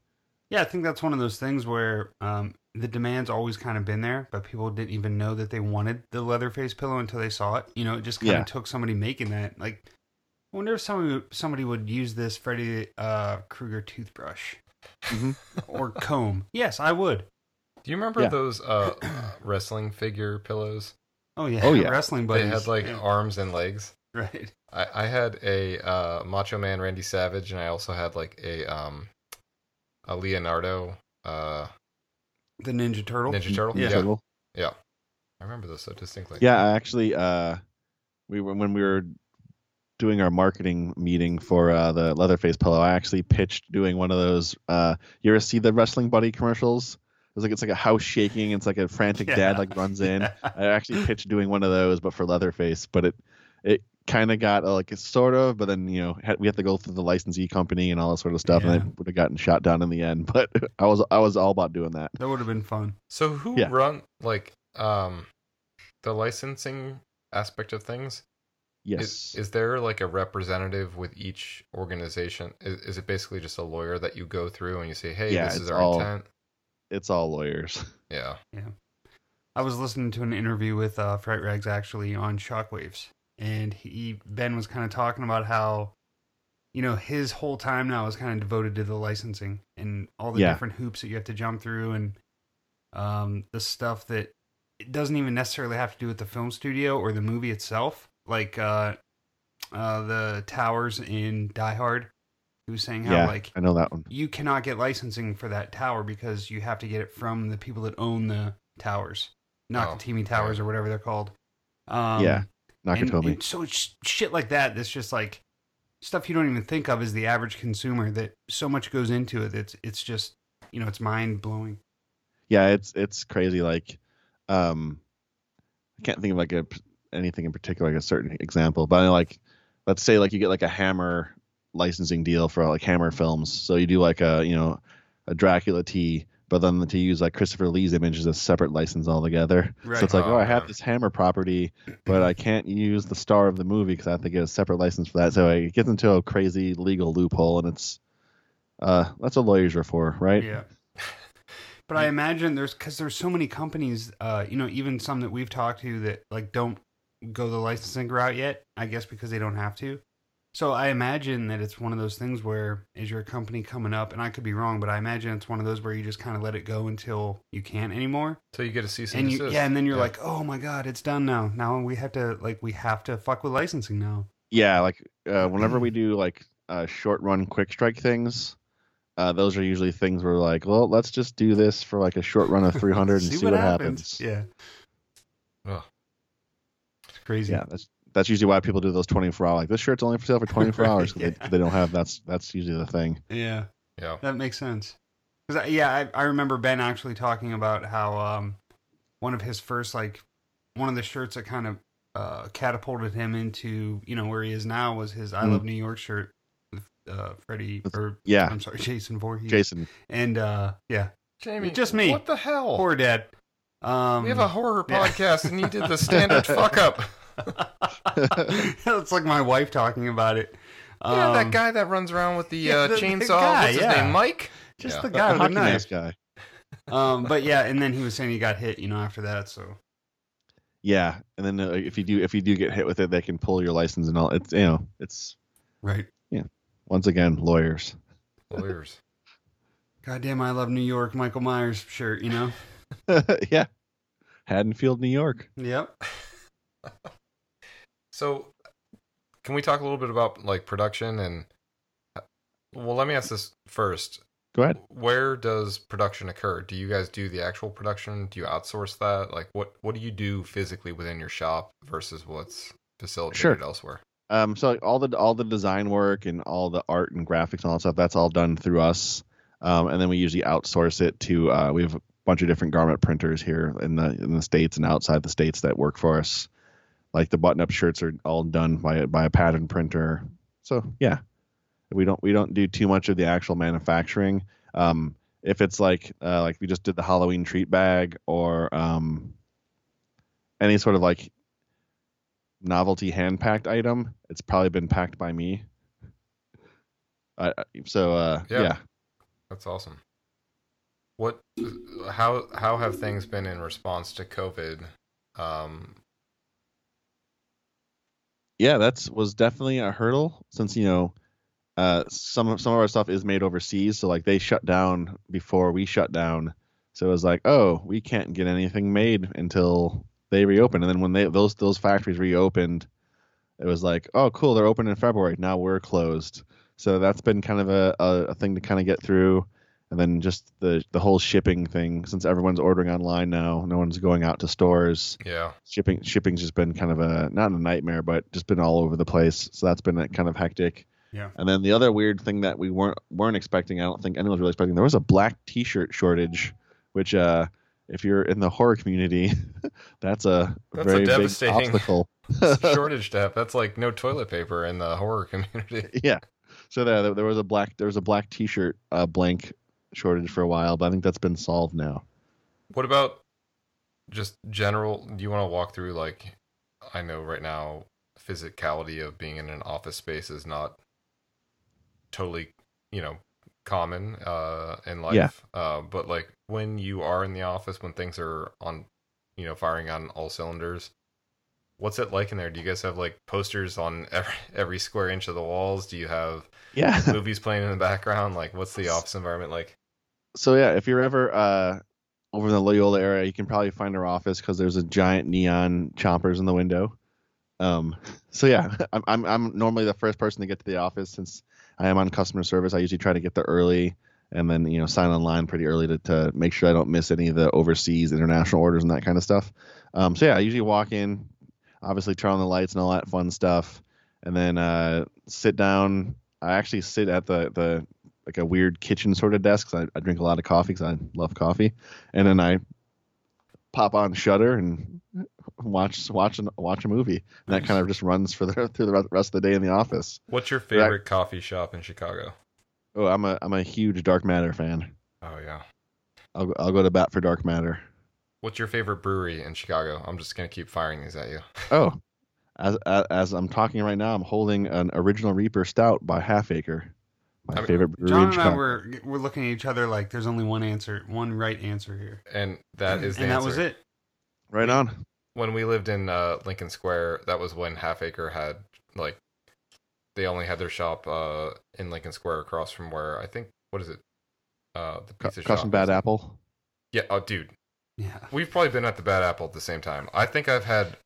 Speaker 2: yeah. I think that's one of those things where um, the demand's always kind of been there, but people didn't even know that they wanted the Leatherface pillow until they saw it. You know, it just kind of took somebody making that. Like, I wonder if somebody somebody would use this Freddy uh, Krueger toothbrush
Speaker 3: Mhm.
Speaker 2: or comb. Yes, I would.
Speaker 1: Do you remember
Speaker 3: Yeah.
Speaker 1: those uh, wrestling figure pillows?
Speaker 2: Oh yeah,
Speaker 3: Oh, yeah.
Speaker 2: wrestling
Speaker 1: They
Speaker 2: buddies.
Speaker 1: had like
Speaker 2: Yeah.
Speaker 1: arms and legs.
Speaker 2: right.
Speaker 1: I, I had a uh, Macho Man Randy Savage, and I also had like a um, a Leonardo uh,
Speaker 2: The Ninja Turtle.
Speaker 1: Ninja Turtle.
Speaker 2: Yeah.
Speaker 1: Yeah.
Speaker 3: Turtle.
Speaker 1: I remember those so distinctly.
Speaker 3: Yeah, I actually, uh, we were when we were doing our marketing meeting for uh, the Leatherface pillow. I actually pitched doing one of those. Uh, you ever see the wrestling buddy commercials? It's like it's like a house shaking. It's like a frantic
Speaker 2: Yeah.
Speaker 3: dad like runs in. I actually pitched doing one of those, but for Leatherface. But it it kind of got uh, like it's sort of, but then you know had, we had to go through the licensee company and all that sort of stuff,
Speaker 2: Yeah.
Speaker 3: and it would have gotten shot down in the end. But I was I was all about doing that.
Speaker 2: That would have been fun.
Speaker 1: So who
Speaker 3: Yeah.
Speaker 1: run like um, the licensing aspect of things?
Speaker 3: Yes.
Speaker 1: Is, is there like a representative with each organization? Is, is it basically just a lawyer that you go through and you say, "Hey,
Speaker 3: Yeah,
Speaker 1: this is our
Speaker 3: all-
Speaker 1: intent"?
Speaker 3: it's all lawyers.
Speaker 1: Yeah. Yeah.
Speaker 2: I was listening to an interview with uh, Fright Rags actually on Shockwaves, and he Ben was kind of talking about how, you know, his whole time now is kind of devoted to the licensing and all the
Speaker 3: Yeah.
Speaker 2: different hoops that you have to jump through, and um, the stuff that it doesn't even necessarily have to do with the film studio or the movie itself, like uh, uh, the towers in Die Hard. He was saying how
Speaker 3: yeah,
Speaker 2: like
Speaker 3: I know that one.
Speaker 2: you cannot get licensing for that tower because you have to get it from the people that own the towers, not
Speaker 1: Oh,
Speaker 2: the Teamy Towers or whatever they're called. Um,
Speaker 3: Yeah,
Speaker 2: and,
Speaker 3: Nakatomi.
Speaker 2: and so it's shit like that. That's just like stuff you don't even think of as the average consumer. That so much goes into it. It's it's just you know it's mind blowing.
Speaker 3: yeah it's it's crazy like um i can't think of like a anything in particular like a certain example but I know, like let's say like you get like a hammer licensing deal for like hammer films. So you do like a you know a dracula t but then to use like christopher lee's image is a separate license altogether.
Speaker 2: Right.
Speaker 3: so it's like
Speaker 1: Oh,
Speaker 3: oh i have this hammer property but i can't use the star of the movie because i have to get a separate license for that. So it gets into a crazy legal loophole and it's uh that's what lawyers are for right?
Speaker 2: Yeah. But I imagine there's because there's so many companies, uh, you know, even some that we've talked to that like don't go the licensing route yet. I guess because they don't have to. So I imagine that it's one of those things where is your company coming up, and I could be wrong, but I imagine it's one of those where you just kind of let it go until you can't anymore,
Speaker 1: So you get a cease and,
Speaker 2: and you
Speaker 1: desist.
Speaker 2: yeah, and then you're
Speaker 1: Yeah.
Speaker 2: like, oh my god, it's done now. Now we have to like we have to fuck with licensing now.
Speaker 3: Yeah, like uh, whenever we do like uh, short run quick strike things, uh, those are usually things where like, well, let's just do this for like a short run of 300 and see, what, happens.
Speaker 2: Yeah,
Speaker 1: Ugh.
Speaker 2: It's crazy.
Speaker 3: Yeah, that's that's usually why people do those 24 hour. Like this shirt's only for sale for 24 hours.
Speaker 2: Yeah.
Speaker 3: they, they don't have that's that's usually the thing.
Speaker 2: yeah.
Speaker 1: yeah.
Speaker 2: That makes sense. 'Cause I, yeah, I, I remember Ben actually talking about how um, one of his first like one of the shirts that kind of uh, catapulted him into you know where he is now was his "I
Speaker 3: Mm.
Speaker 2: Love New York" shirt with uh, Freddie or
Speaker 3: Yeah,
Speaker 2: I'm sorry, Jason Voorhees.
Speaker 3: Jason.
Speaker 2: and uh, yeah,
Speaker 1: Jamie,
Speaker 2: Just me.
Speaker 1: What the hell?
Speaker 2: poor dad. Um,
Speaker 1: we have a horror
Speaker 2: yeah.
Speaker 1: podcast, and you did the standard fuck up.
Speaker 2: it's like my wife talking about it.
Speaker 1: yeah,
Speaker 2: Um,
Speaker 1: that guy that runs around with the,
Speaker 2: yeah,
Speaker 1: uh,
Speaker 2: the- the
Speaker 1: chainsaw.
Speaker 2: guy,
Speaker 1: What's his
Speaker 2: yeah.
Speaker 1: name? Mike.
Speaker 2: just
Speaker 1: Yeah.
Speaker 2: the
Speaker 3: The
Speaker 2: guy with the
Speaker 3: hockey
Speaker 2: knife.
Speaker 3: guy.
Speaker 2: Um, but yeah, and then he was saying he got hit, you know, after that. So
Speaker 3: Yeah, and then uh, if you do if you do get hit with it, they can pull your license and all. It's you know it's
Speaker 2: right. Yeah.
Speaker 3: Once again lawyers.
Speaker 1: Lawyers.
Speaker 2: Goddamn, I love New York. Michael Myers shirt, you know.
Speaker 3: yeah, Haddonfield, New York.
Speaker 2: Yep.
Speaker 1: So, can we talk a little bit about like production and? Well, let me ask this first.
Speaker 3: Go ahead.
Speaker 1: Where does production occur? Do you guys do the actual production? Do you outsource that? Like, what what do you do physically within your shop versus what's facilitated
Speaker 3: Sure.
Speaker 1: elsewhere?
Speaker 3: Um, so like, all the all the design work and all the art and graphics and all that stuff, that's all done through us. Um, and then we usually outsource it to uh, we have bunch of different garment printers here in the in the states and outside the states that work for us. Like the button up shirts are all done by a, by a pattern printer. So yeah, we don't we don't do too much of the actual manufacturing. Um, if it's like uh, like we just did the Halloween treat bag or um, any sort of like novelty hand packed item, it's probably been packed by me. I- so uh,
Speaker 1: Yeah.
Speaker 3: yeah.
Speaker 1: That's awesome. What? How how have things been in response to COVID? Um,
Speaker 3: yeah, that's was definitely a hurdle since you know uh, some of some of our stuff is made overseas, so like they shut down before we shut down. So it was like, oh, we can't get anything made until they reopen. And then when they those those factories reopened, it was like, oh, cool, they're open in February. Now we're closed. So that's been kind of a, a, a thing to kind of get through. And then just the the whole shipping thing, since everyone's ordering online now, no one's going out to stores.
Speaker 1: yeah.
Speaker 3: Shipping shipping's just been kind of a not a nightmare, but just been all over the place. So that's been kind of hectic.
Speaker 2: Yeah.
Speaker 3: And then the other weird thing that we weren't weren't expecting, I don't think anyone was really expecting, there was a black T-shirt shortage, which uh, if you're in the horror community, that's a
Speaker 1: That's a
Speaker 3: very big
Speaker 1: devastating-
Speaker 3: obstacle.
Speaker 1: shortage to have. That's like no toilet paper in the horror community.
Speaker 3: yeah. So there, there was a black there was a black T-shirt uh, blank shortage for a while, but I think that's been solved now.
Speaker 1: What about just general? Do you want to walk through like I know right now physicality of being in an office space is not totally you know common uh in life
Speaker 3: Yeah.
Speaker 1: uh but like when you are in the office when things are on you know firing on all cylinders what's it like in there do you guys have like posters on every, every square inch of the walls do you have
Speaker 3: Yeah.
Speaker 1: movies playing in the background like what's the office environment like
Speaker 3: so yeah, if you're ever uh, over in the Loyola area, you can probably find our office because there's a giant neon chompers in the window. Um, so yeah, I'm, I'm I'm normally the first person to get to the office since I am on customer service. I usually try to get there early and then you know sign online pretty early to, to make sure I don't miss any of the overseas international orders and that kind of stuff. Um, so yeah, I usually walk in, obviously turn on the lights and all that fun stuff, and then uh, sit down. I actually sit at the the like a weird kitchen sort of desk 'cause I, I drink a lot of coffee because I love coffee, and then I pop on Shudder and watch watch watch a movie. And that kind of just runs for the through the rest of the day in the office.
Speaker 1: what's your favorite coffee shop in chicago
Speaker 3: Oh, I'm a I'm a huge Dark Matter fan.
Speaker 1: oh yeah
Speaker 3: I'll go- I'll go to bat for Dark Matter.
Speaker 1: What's your favorite brewery in Chicago? I'm just gonna keep firing these at you.
Speaker 3: Oh, as as, as I'm talking right now, I'm holding an Original Reaper Stout by Half Acre. My
Speaker 1: I mean,
Speaker 3: favorite brewery
Speaker 2: John
Speaker 3: in
Speaker 2: and I were we're looking at each other like there's only one answer, one right answer here,
Speaker 1: And that is the
Speaker 2: and that
Speaker 1: answer.
Speaker 2: was it.
Speaker 3: Right on.
Speaker 1: When we lived in uh, Lincoln Square, that was when Half Acre had like they only had their shop uh, in Lincoln Square across from where I think what is it? Uh, the
Speaker 3: Cu-
Speaker 1: pizza
Speaker 3: Custom
Speaker 1: shop.
Speaker 3: Bad. Apple.
Speaker 1: Yeah. Oh, dude,
Speaker 2: Yeah.
Speaker 1: we've probably been at the Bad Apple at the same time. I think I've had,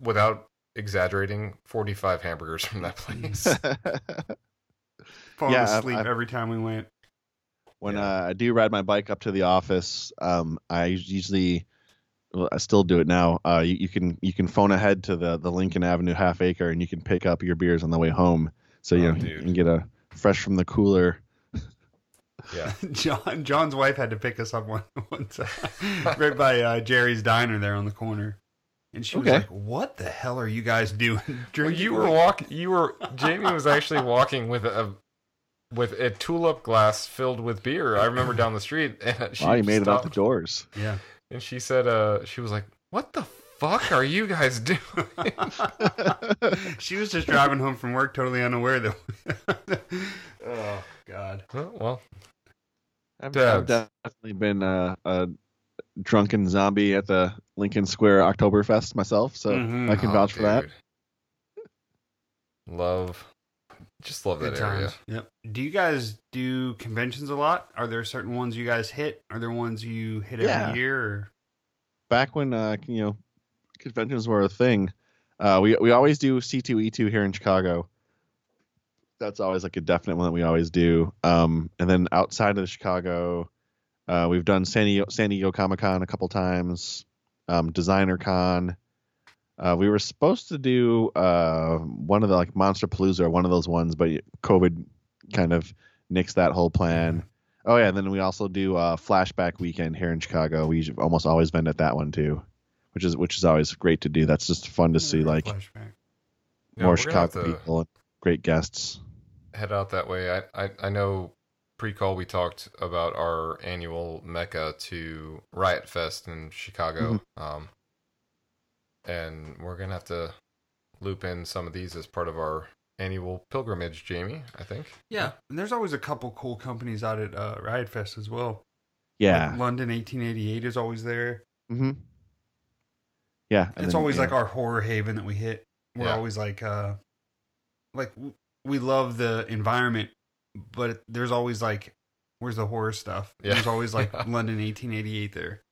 Speaker 1: without exaggerating, forty-five hamburgers from that place.
Speaker 2: Falling
Speaker 3: Yeah, I've- I've-
Speaker 2: every time we went.
Speaker 3: when
Speaker 1: Yeah.
Speaker 3: uh, I do ride my bike up to the office, um, I usually, well, I still do it now. Uh, you, you can you can phone ahead to the the Lincoln Avenue Half Acre, and you can pick up your beers on the way home. So you
Speaker 1: Oh,
Speaker 3: know you can get a fresh from the cooler.
Speaker 1: yeah.
Speaker 2: John John's wife had to pick us up one once time, right by uh, Jerry's Diner there on the corner, and she was
Speaker 3: Okay.
Speaker 2: like, "What the hell are you guys doing?"
Speaker 1: Well, you were walking. You were Jamie was actually walking with a with a tulip glass filled with beer. I remember down the street, and she
Speaker 3: wow, you made it out the doors.
Speaker 2: yeah.
Speaker 1: and she said, "Uh, she was like, what the fuck are you guys doing?"
Speaker 2: she was just driving home from work, totally unaware that. oh God!
Speaker 1: well, well,
Speaker 3: I've, I've definitely been uh, a drunken zombie at the Lincoln Square Oktoberfest myself, so
Speaker 2: Mhm.
Speaker 3: I can
Speaker 1: oh,
Speaker 3: vouch for that.
Speaker 1: Love, just love that
Speaker 2: Good
Speaker 1: area.
Speaker 2: times. Yep. Do you guys do conventions a lot? Are there certain ones you guys hit? Are there ones you hit
Speaker 3: Yeah.
Speaker 2: every year? Or?
Speaker 3: back when uh, you know conventions were a thing, uh, we we always do C2E2 here in Chicago. That's always like a definite one that we always do. Um, and then outside of the Chicago, uh, we've done San Diego, San Diego Comic Con a couple times, um, Designer Con. Uh, we were supposed to do uh, one of the like Monster Palooza or one of those ones, but COVID kind of nixed that whole plan. Oh yeah, and then we also do uh, Flashback Weekend here in Chicago. We usually- almost always been at that one too, which is which is always great to do. That's just fun to see like
Speaker 2: flashback.
Speaker 3: More
Speaker 1: we're gonna have
Speaker 3: Chicago people and great guests.
Speaker 1: Head out that way. I, I, I know pre-call we talked about our annual mecca to Riot Fest in Chicago.
Speaker 3: Mm-hmm.
Speaker 1: Um, and we're gonna have to loop in some of these as part of our annual pilgrimage, Jamie. I think.
Speaker 2: Yeah, and there's always a couple cool companies out at uh, Riot Fest as well.
Speaker 3: Yeah.
Speaker 2: Like London 1888 is always there.
Speaker 3: hmm Yeah. and
Speaker 2: it's
Speaker 3: then,
Speaker 2: always
Speaker 3: you
Speaker 2: like our horror haven that we hit. We're
Speaker 1: Yeah.
Speaker 2: always like, uh, like we love the environment, but there's always like, where's the horror stuff?
Speaker 1: Yeah.
Speaker 2: There's always like London 1888 there.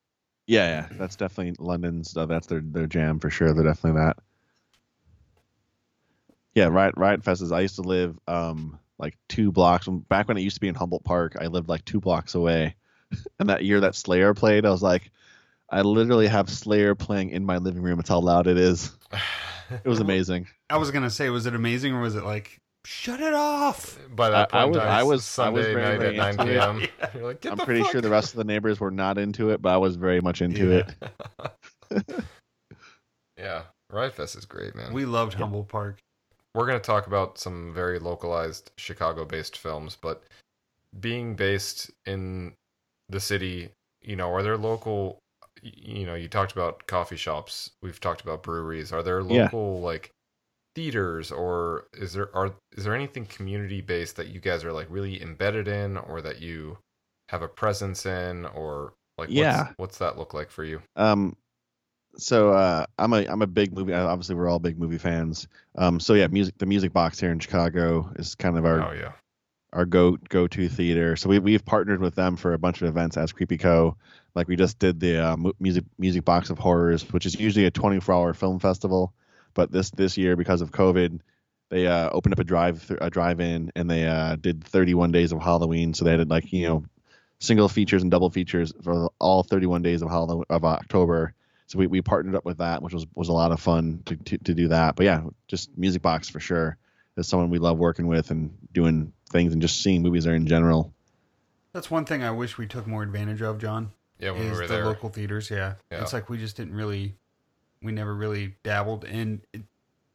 Speaker 3: Yeah, yeah. That's definitely London's. That's their their jam for sure. They're definitely that. Yeah, Riot Riot Fest is. I used to live um like two blocks back when it used to be in Humboldt Park. I lived like two blocks away, and that year that Slayer played, I was like, I literally have Slayer playing in my living room. It's how loud it is. It was amazing.
Speaker 2: I was gonna say, was it amazing or was it like, shut it off?
Speaker 1: By that
Speaker 3: I- I was- I
Speaker 1: time,
Speaker 3: was- I was
Speaker 1: Sunday
Speaker 3: very,
Speaker 1: night
Speaker 3: very
Speaker 1: at 9 p.m.
Speaker 2: Yeah.
Speaker 1: You're like, Get
Speaker 3: I'm
Speaker 1: the
Speaker 3: pretty
Speaker 1: fuck
Speaker 3: sure the rest of the neighbors were not into it, but I was very much into
Speaker 2: Yeah.
Speaker 3: it.
Speaker 1: yeah, Riot Fest is great, man.
Speaker 2: We loved
Speaker 3: Yeah.
Speaker 2: Humboldt Park.
Speaker 1: we're going to talk about some very localized Chicago based films, but being based in the city, you know, are there local, you know, you talked about coffee shops, we've talked about breweries. Are there
Speaker 3: Yeah.
Speaker 1: local, like, theaters or is there are is there anything community based that you guys are like really embedded in or that you have a presence in or like
Speaker 3: Yeah.
Speaker 1: what's, what's that look like for you
Speaker 3: Um, so uh, I'm a I'm a big movie. Obviously, we're all big movie fans. Um, so yeah, music the Music Box here in Chicago is kind of our
Speaker 1: oh yeah
Speaker 3: our go go to theater. So we we've partnered with them for a bunch of events as Creepy Co. Like we just did the uh, music music box of horrors, which is usually a 24 hour film festival, but this this year because of COVID, they uh, opened up a drive a drive in and they uh, did 31 days of Halloween. So they had like you know single features and double features for all 31 days of Halloween of October. So we, we partnered up with that, which was was a lot of fun to, to to do that. But yeah, just music box for sure is someone we love working with and doing things and just seeing movies there in general.
Speaker 2: That's one thing I wish we took more advantage of, John.
Speaker 1: yeah when we
Speaker 2: is
Speaker 1: were
Speaker 2: the
Speaker 1: there
Speaker 2: local theaters. Yeah.
Speaker 1: Yeah.
Speaker 2: it's like we just didn't really, we never really dabbled in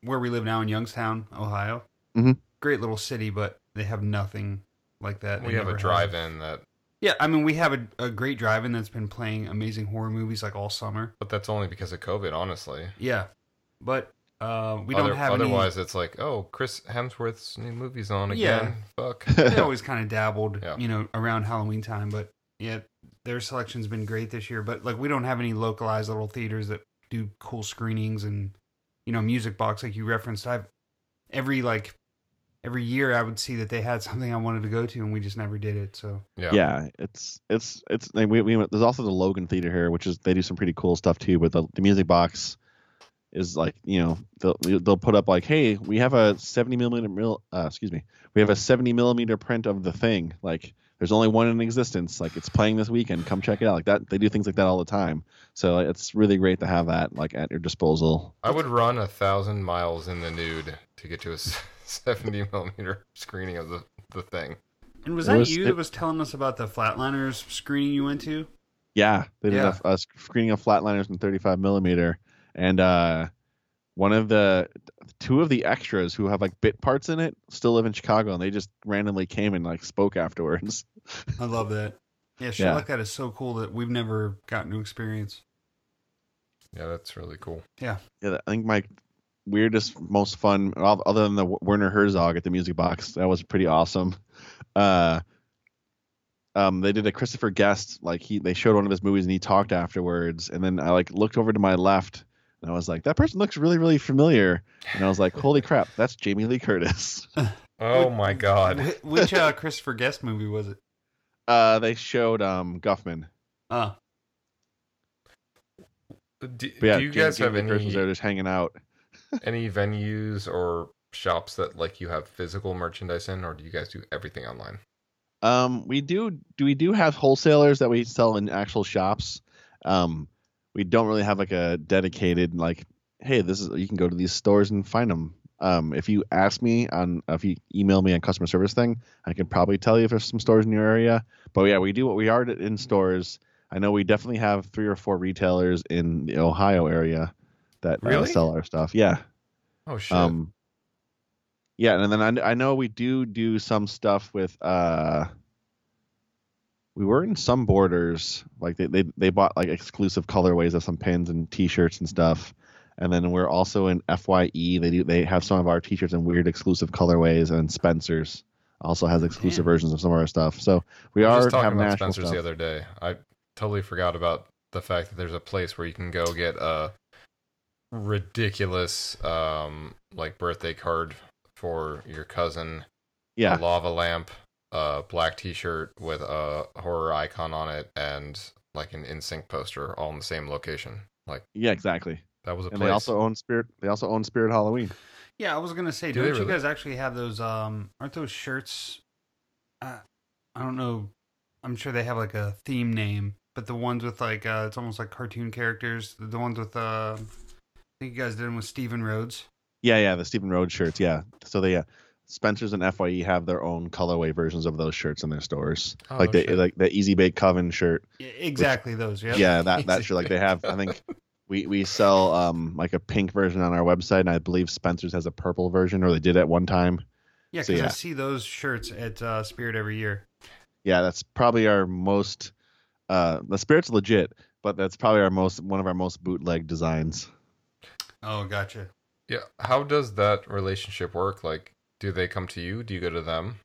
Speaker 2: where we live now in Youngstown, Ohio.
Speaker 3: Mhm.
Speaker 2: Great little city, but they have nothing like that. They
Speaker 1: we have a drive in that
Speaker 2: Yeah, I mean we have a, a great drive-in that's been playing amazing horror movies like all summer.
Speaker 1: but that's only because of covid honestly
Speaker 2: Yeah, but uh, we don't have
Speaker 1: otherwise it's like oh chris hemsworth's new movie's on again.
Speaker 2: Yeah.
Speaker 1: again fuck
Speaker 2: any. They always kind of dabbled,
Speaker 1: Yeah.
Speaker 2: you know, around Halloween time. But yeah, their selection's been great this year. But like we don't have any localized little theaters that do cool screenings and you know music box like you referenced. I've every like every year I would see that they had something I wanted to go to, and we just never did it. So
Speaker 1: Yeah.
Speaker 3: Yeah, it's it's it's. and We, we there's also the Logan Theater here, which is they do some pretty cool stuff too. But the, the music box is like you know they'll they'll put up like, hey, we have a 70 millimeter mil, uh, excuse me, we have a 70 millimeter print of the thing. Like there's only one in existence. Like it's playing this weekend. Come check it out. Like that they do things like that all the time. So it's really great to have that like at your disposal.
Speaker 1: I would run a thousand miles in the nude to get to a 70 millimeter screening of the, the thing.
Speaker 2: And was
Speaker 3: It
Speaker 2: that
Speaker 3: was-
Speaker 2: you
Speaker 3: it-
Speaker 2: that was telling us about the Flatliners screening you went to?
Speaker 3: Yeah, they did
Speaker 2: Yeah.
Speaker 3: a, a screening of Flatliners in 35 millimeter, and uh, one of the two of the extras who have like bit parts in it still live in Chicago, and they just randomly came and like spoke afterwards.
Speaker 2: I love that. Yeah, shit
Speaker 3: Yeah.
Speaker 2: like that is so cool that we've never gotten to experience.
Speaker 1: Yeah, that's really cool.
Speaker 3: Yeah, Yeah, I think my weirdest, most fun, other than the Werner Herzog at the Music Box, that was pretty awesome. Uh, um, they did a Christopher Guest, like he, they showed one of his movies and he talked afterwards, and then I like looked over to my left and I was like, that person looks really, really familiar, and I was like, holy crap, that's Jamie Lee Curtis.
Speaker 1: Oh my god.
Speaker 2: Which uh, Christopher Guest movie was it?
Speaker 3: Uh, they showed um Guffman.
Speaker 2: Oh,
Speaker 1: Do,
Speaker 3: But yeah,
Speaker 1: do you
Speaker 3: Jamie-
Speaker 1: guys have
Speaker 3: Jamie Lee Curtis was
Speaker 1: any
Speaker 3: there just hanging out?
Speaker 1: any venues or shops that like you have physical merchandise in, or do you guys do everything online?
Speaker 3: Um, we do do we do have wholesalers that we sell in actual shops. Um, we don't really have like a dedicated like, hey, this is you can go to these stores and find them. Um, if you ask me on if you email me on customer service thing, I can probably tell you if there's some stores in your area. But yeah, we do what we are in stores. I know we definitely have three or four retailers in the Ohio area that uh, sell our stuff. Yeah.
Speaker 1: Oh shit.
Speaker 3: Um, yeah, and then I, I know we do do some stuff with. uh We were in some borders, like they, they they bought like exclusive colorways of some pins and T-shirts and stuff, and then we're also in Fye. They do they have some of our T-shirts in weird exclusive colorways, and Spencer's also has exclusive
Speaker 2: Damn.
Speaker 3: versions of some of our stuff. So we
Speaker 1: I
Speaker 3: are
Speaker 1: just talking about Spencer's
Speaker 3: stuff.
Speaker 1: the other day. I totally forgot about the fact that there's a place where you can go get a ridiculous um like birthday card for your cousin,
Speaker 3: yeah,
Speaker 1: a lava lamp, a black t-shirt with a horror icon on it and like an NSYNC poster all in the same location. Like
Speaker 3: yeah, exactly.
Speaker 1: That was a
Speaker 3: And
Speaker 1: place.
Speaker 3: they also own Spirit. They also own Spirit Halloween.
Speaker 2: yeah. I was gonna say,
Speaker 1: Do
Speaker 2: don't you
Speaker 1: really?
Speaker 2: guys actually have those? Um, aren't those shirts? Uh, I don't know. I'm sure they have like a theme name, but the ones with like uh, it's almost like cartoon characters. The ones with uh, I think you guys did them with Steven Rhodes.
Speaker 3: Yeah, yeah, the Steven Rhodes shirts. Yeah, so they uh, Spencer's and Fye have their own colorway versions of those shirts in their stores.
Speaker 1: Oh,
Speaker 3: like the
Speaker 1: shit.
Speaker 3: like the Easy Bake Coven shirt.
Speaker 2: Yeah, exactly those. Yeah.
Speaker 3: Yeah, that that shirt. Like they have. I think we we sell um like a pink version on our website, and I believe Spencer's has a purple version, or they did at one time.
Speaker 2: Yeah,
Speaker 3: So,
Speaker 2: because
Speaker 3: yeah.
Speaker 2: I see those shirts at uh, Spirit every year.
Speaker 3: Yeah, that's probably our most. Uh, the Spirit's legit, but that's probably our most one of our most bootleg designs.
Speaker 2: Oh, gotcha.
Speaker 1: Yeah, how does that relationship work? Like do they come to you? Do you go to them?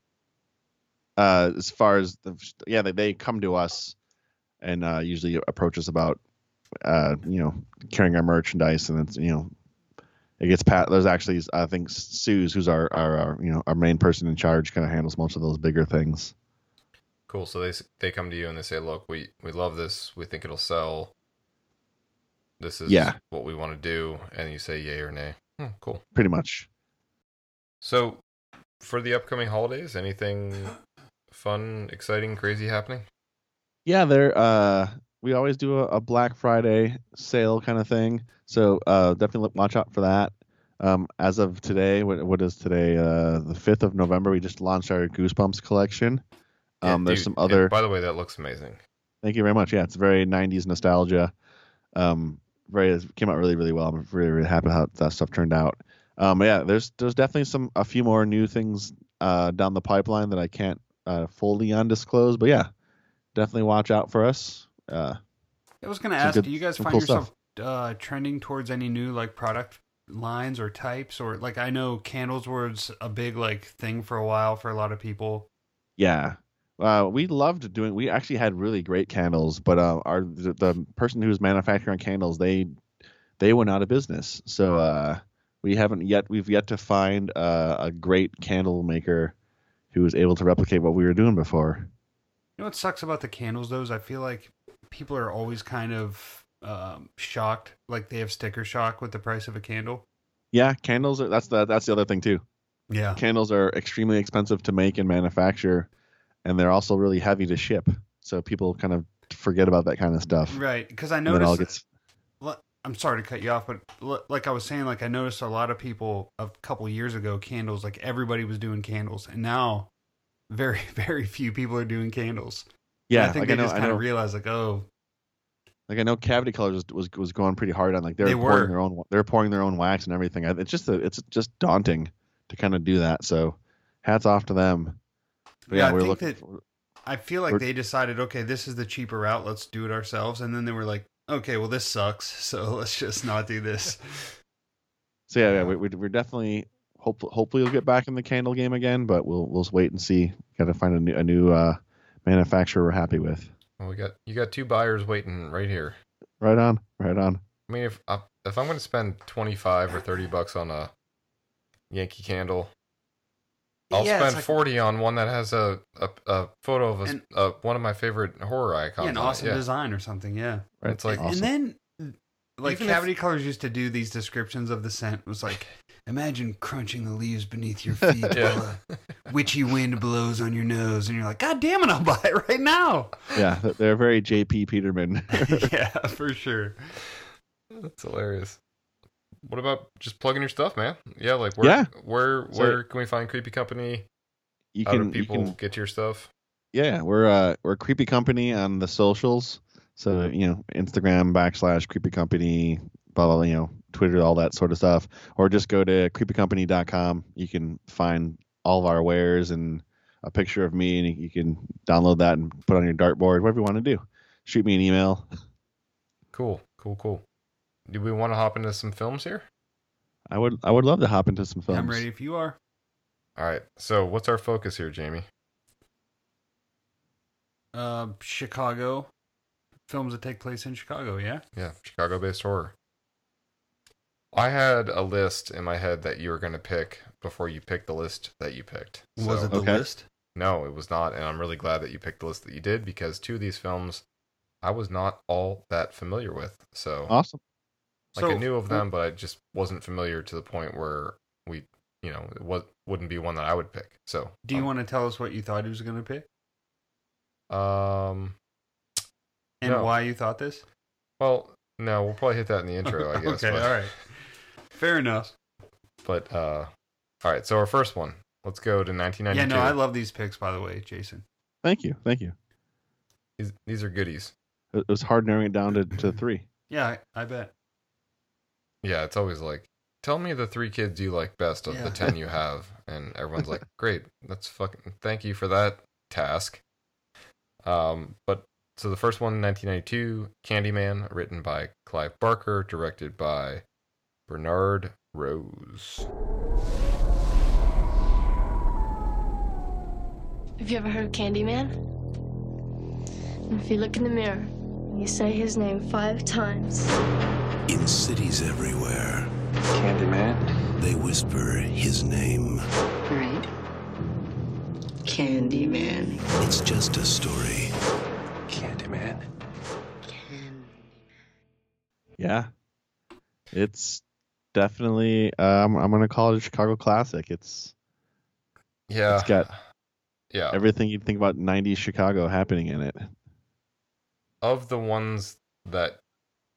Speaker 3: uh, as far as the yeah they, they come to us and uh, usually approach us about uh, you know carrying our merchandise and it's you know it gets pat there's actually i think sue's who's our, our, our you know our main person in charge kind of handles most of those bigger things
Speaker 1: Cool. So they they come to you and they say, "Look, we we love this. We think it'll sell. This is
Speaker 3: Yeah.
Speaker 1: what we want to do." And you say yay or nay. Hmm, cool.
Speaker 3: pretty much
Speaker 1: So for the upcoming holidays, anything fun, exciting, crazy happening?
Speaker 3: yeah they're uh we always do a, a black friday sale kind of thing so uh definitely look, watch out for that um as of today what, what is today uh the 5th of november we just launched our goosebumps collection
Speaker 1: Yeah,
Speaker 3: um there's
Speaker 1: dude,
Speaker 3: some other
Speaker 1: by the way, that looks amazing.
Speaker 3: Thank you very much. Yeah, it's very 90s nostalgia. Um, very it came out really, really well. I'm really, really happy how that stuff turned out. Um, yeah, there's there's definitely some a few more new things uh, down the pipeline that I can't uh, fully undisclose, but yeah, definitely watch out for us. Uh,
Speaker 2: I was going to ask,
Speaker 3: good-
Speaker 2: do you guys find
Speaker 3: cool
Speaker 2: yourself uh, trending towards any new like product lines or types, or like I know candles was a big like thing for a while for a lot of people.
Speaker 3: yeah, uh, we loved doing. We actually had really great candles, but uh, our the, the person who was manufacturing candles they they went out of business. So uh, we haven't yet. We've yet to find uh, a great candle maker who was able to replicate what we were doing before.
Speaker 2: You know what sucks about the candles though is I feel like people are always kind of um, shocked, like they have sticker shock with the price of a candle.
Speaker 3: Yeah, candles. Are, that's the that's the other thing too.
Speaker 2: Yeah.
Speaker 3: Candles are extremely expensive to make and manufacture, and they're also really heavy to ship. So people kind of forget about that kind of stuff.
Speaker 2: Right, because I
Speaker 3: And then it all
Speaker 2: noticed.
Speaker 3: gets
Speaker 2: I'm sorry to cut you off, but like I was saying, like I noticed a lot of people a couple years ago candles, like everybody was doing candles, and now very very few people are doing candles. And
Speaker 3: yeah.
Speaker 2: I think
Speaker 3: like
Speaker 2: they
Speaker 3: I know,
Speaker 2: just kind of realized like, oh,
Speaker 3: like I know, Cavity Colors was was, was going pretty hard on like they're
Speaker 2: They
Speaker 3: pouring
Speaker 2: were.
Speaker 3: their own they're pouring their own wax and everything. It's just a, it's just daunting to kind of do that. So hats off to them. But
Speaker 2: Yeah,
Speaker 3: yeah,
Speaker 2: I
Speaker 3: we're
Speaker 2: think
Speaker 3: looking.
Speaker 2: that-
Speaker 3: for-
Speaker 2: I feel like they decided, okay, this is the cheaper route, let's do it ourselves, and then they were like, okay, well this sucks, so let's just not do this.
Speaker 3: So yeah, yeah we, we- we're definitely hope, hopefully we'll get back in the candle game again, but we'll we'll just wait and see. Got to find a new a new uh, manufacturer we're happy with.
Speaker 1: Well, we got you got two buyers waiting right here.
Speaker 3: Right on, right on.
Speaker 1: I mean, if I, if I'm going to spend 25 or 30 bucks on a Yankee candle, I'll
Speaker 2: Yeah,
Speaker 1: spend
Speaker 2: like-
Speaker 1: 40 on one that has a a, a photo of a, s-
Speaker 2: And-
Speaker 1: uh, one of my favorite horror icons.
Speaker 2: Yeah, an awesome
Speaker 1: yeah.
Speaker 2: design or something, yeah.
Speaker 3: Right.
Speaker 1: It's like-
Speaker 2: And-
Speaker 3: Awesome.
Speaker 2: And then, like
Speaker 1: Even if-
Speaker 2: Cavity Colors used to do these descriptions of the scent. It was like, imagine crunching the leaves beneath your feet
Speaker 1: Yeah.
Speaker 2: while a witchy wind blows on your nose, and you're like, God damn it, I'll buy it right now.
Speaker 3: Yeah, they're very JP Peterman.
Speaker 2: yeah, for sure.
Speaker 1: That's hilarious. What about just plugging your stuff, man? Yeah, like where
Speaker 3: Yeah.
Speaker 1: where
Speaker 3: So-
Speaker 1: where can we find Creepy Company?
Speaker 3: you
Speaker 1: How
Speaker 3: can
Speaker 1: do
Speaker 3: you
Speaker 1: people
Speaker 3: can
Speaker 1: get your stuff?
Speaker 3: yeah we're uh we're creepy company on the socials so you know instagram backslash creepy company blah blah blah, you know twitter all that sort of stuff or just go to creepycompany.com you can find all of our wares and a picture of me and you- you can download that and put on your dartboard whatever you want to do shoot me an email
Speaker 1: Cool, cool, cool. Do we want to hop into some films here?
Speaker 3: i would i would love to hop into some films
Speaker 2: I'm ready if you are.
Speaker 1: All right. So, what's our focus here, Jamie?
Speaker 2: Uh, Chicago. Films that take place in Chicago, yeah?
Speaker 1: Yeah, Chicago-based horror. I had a list in my head that you were going to pick before you picked the list that you picked.
Speaker 2: Was it the
Speaker 3: Okay.
Speaker 2: list?
Speaker 1: No, it was not, and I'm really glad that you picked the list that you did because two of these films I was not all that familiar with. So,
Speaker 3: awesome
Speaker 1: like I knew of them, but I just wasn't familiar to the point where we, you know, it was wouldn't be one that I would pick. So,
Speaker 2: Do you
Speaker 1: um,
Speaker 2: want to tell us what you thought he was going to pick?
Speaker 1: Um,
Speaker 2: And
Speaker 1: No.
Speaker 2: why you thought this?
Speaker 1: well, no, we'll probably hit that in the intro, I guess.
Speaker 2: okay,
Speaker 1: but,
Speaker 2: all right. Fair enough.
Speaker 1: But uh, all right. So our first one. Let's go to 1992.
Speaker 2: Yeah, no, I love these picks, by the way, Jason.
Speaker 3: thank you thank you
Speaker 1: these, these are goodies.
Speaker 3: it was hard narrowing it down to, to three
Speaker 2: Yeah, I, I bet.
Speaker 1: Yeah, it's always like, tell me the three kids you like best of
Speaker 2: Yeah.
Speaker 1: the ten you have, and everyone's like, great, that's fucking. Thank you for that task. Um, but so the first one, 1992, Candyman, written by Clive Barker, directed by Bernard Rose.
Speaker 4: Have you ever heard of Candyman? If you look in the mirror, you say his name five times.
Speaker 5: In cities everywhere,
Speaker 6: Candyman.
Speaker 5: they whisper his name.
Speaker 7: Right. Candyman.
Speaker 5: It's just a story.
Speaker 6: Candyman.
Speaker 3: Yeah, it's definitely. Um, I'm gonna call it a Chicago classic. It's
Speaker 1: Yeah,
Speaker 3: It's got-
Speaker 1: yeah.
Speaker 3: everything you'd think about '90s Chicago happening in it.
Speaker 1: of the ones that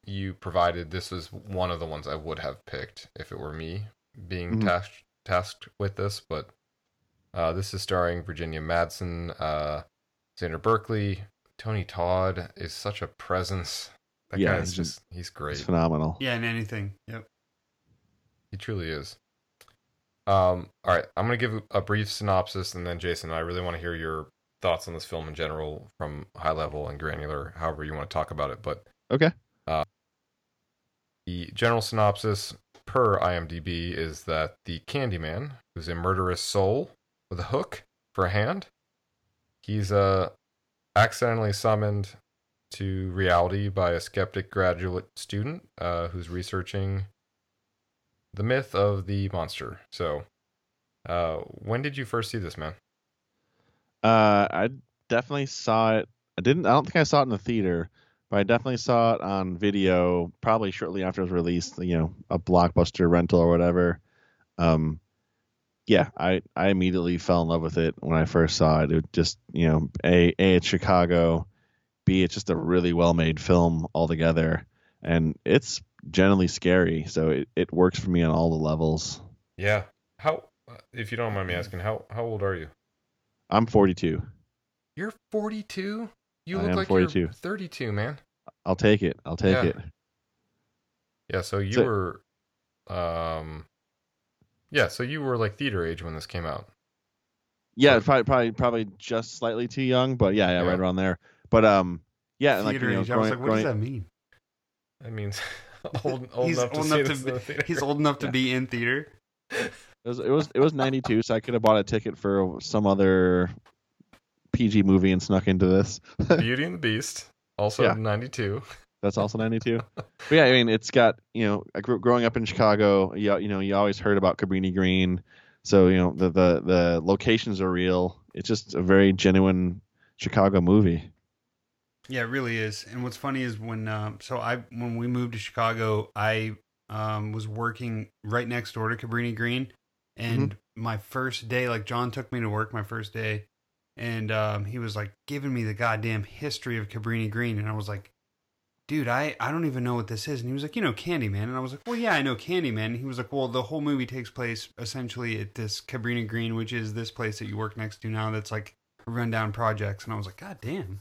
Speaker 1: you provided, this was one of the ones I would have picked if it were me being
Speaker 3: Mhm.
Speaker 1: tasked tasked with this. But uh, this is starring Virginia Madsen, uh, Xander Berkeley, Tony Todd is such a presence. That
Speaker 3: Yeah,
Speaker 1: guy is
Speaker 3: he's-
Speaker 1: just he's great.
Speaker 3: It's phenomenal.
Speaker 2: Yeah, in anything. Yep.
Speaker 1: He truly is. Um, all right, I'm gonna give a brief synopsis, and then Jason, I really want to hear your thoughts on this film in general, from high level and granular, however you want to talk about it. But
Speaker 3: Okay.
Speaker 1: the general synopsis per IMDb is that the Candyman, who's a murderous soul with a hook for a hand, he's uh, accidentally summoned to reality by a skeptic graduate student uh, who's researching the myth of the monster. So, uh, when did you first see this, man?
Speaker 3: Uh, I definitely saw it. I didn't. I don't think I saw it in the theater, but I definitely saw it on video. Probably shortly after it was released. You know, a blockbuster rental or whatever. Um, yeah, I I immediately fell in love with it when I first saw it. It just you know, a a it's Chicago, b it's just a really well made film altogether, and it's generally scary, so it, it works for me on all the levels.
Speaker 1: Yeah. How, uh, if you don't mind me asking, how how old are you?
Speaker 3: I'm 42.
Speaker 1: You're 42. You
Speaker 3: I
Speaker 1: look
Speaker 3: am
Speaker 1: like
Speaker 3: 42.
Speaker 1: you're 32, man.
Speaker 3: I'll take it. I'll take
Speaker 1: Yeah.
Speaker 3: it.
Speaker 1: Yeah. So you
Speaker 3: So-
Speaker 1: were, um, yeah. So you were like theater age when this came out.
Speaker 3: Yeah,
Speaker 1: So-
Speaker 3: probably probably probably just slightly too young, but yeah, yeah,
Speaker 1: Yeah.
Speaker 3: right around there. But um, yeah, and like
Speaker 2: Theater
Speaker 3: you know,
Speaker 2: age. I was like, what
Speaker 3: growing-
Speaker 2: does that mean?
Speaker 1: That means old, old
Speaker 2: he's
Speaker 1: enough to
Speaker 2: old
Speaker 1: see
Speaker 2: enough to
Speaker 1: in the
Speaker 2: be, he's old enough to
Speaker 3: Yeah.
Speaker 2: be in theater.
Speaker 3: it was it was it was 92, so I could have bought a ticket for some other PG movie and snuck into this.
Speaker 1: Beauty and the Beast, also
Speaker 3: Yeah.
Speaker 1: 92.
Speaker 3: That's also 92. but yeah, I mean, it's got you know, I grew, growing up in Chicago, you, you know, you always heard about Cabrini Green, so you know the the the locations are real. It's just a very genuine Chicago movie.
Speaker 2: Yeah, it really is. And what's funny is when um, so I when we moved to Chicago, I um, was working right next door to Cabrini Green, and my first day, like John took me to work my first day, and um, he was like giving me the goddamn history of Cabrini Green, and I was like, dude, I I don't even know what this is, and he was like, you know, Candyman, and I was like, well, yeah, I know Candyman. And he was like, well, the whole movie takes place essentially at this Cabrini Green, which is this place that you work next to now, that's like rundown projects, and I was like, god damn.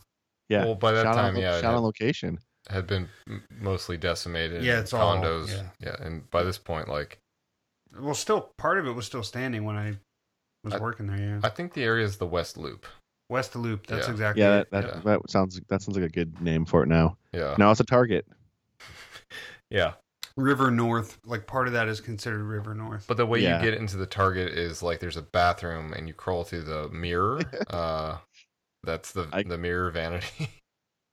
Speaker 3: Yeah.
Speaker 1: Well, by that
Speaker 3: Shot
Speaker 1: time,
Speaker 3: on,
Speaker 1: yeah, it
Speaker 3: shot on location.
Speaker 1: had been mostly decimated.
Speaker 2: Yeah,
Speaker 1: and
Speaker 2: it's all-
Speaker 1: condos.
Speaker 2: yeah.
Speaker 1: yeah, and by this point, like
Speaker 2: Well, still part of it was still standing when I was
Speaker 1: I-
Speaker 2: working there. Yeah,
Speaker 1: I think the area is the West Loop.
Speaker 2: West Loop. That's
Speaker 1: Yeah.
Speaker 2: exactly
Speaker 3: Yeah, that, that,
Speaker 1: Yeah.
Speaker 3: that sounds that sounds like a good name for it now.
Speaker 1: Yeah,
Speaker 3: Now it's a Target.
Speaker 1: yeah.
Speaker 2: River North. Like part of that is considered River North.
Speaker 1: But the way
Speaker 3: Yeah.
Speaker 1: you get into the Target is like there's a bathroom and you crawl through the mirror. uh, that's the
Speaker 3: I-
Speaker 1: the mirror vanity.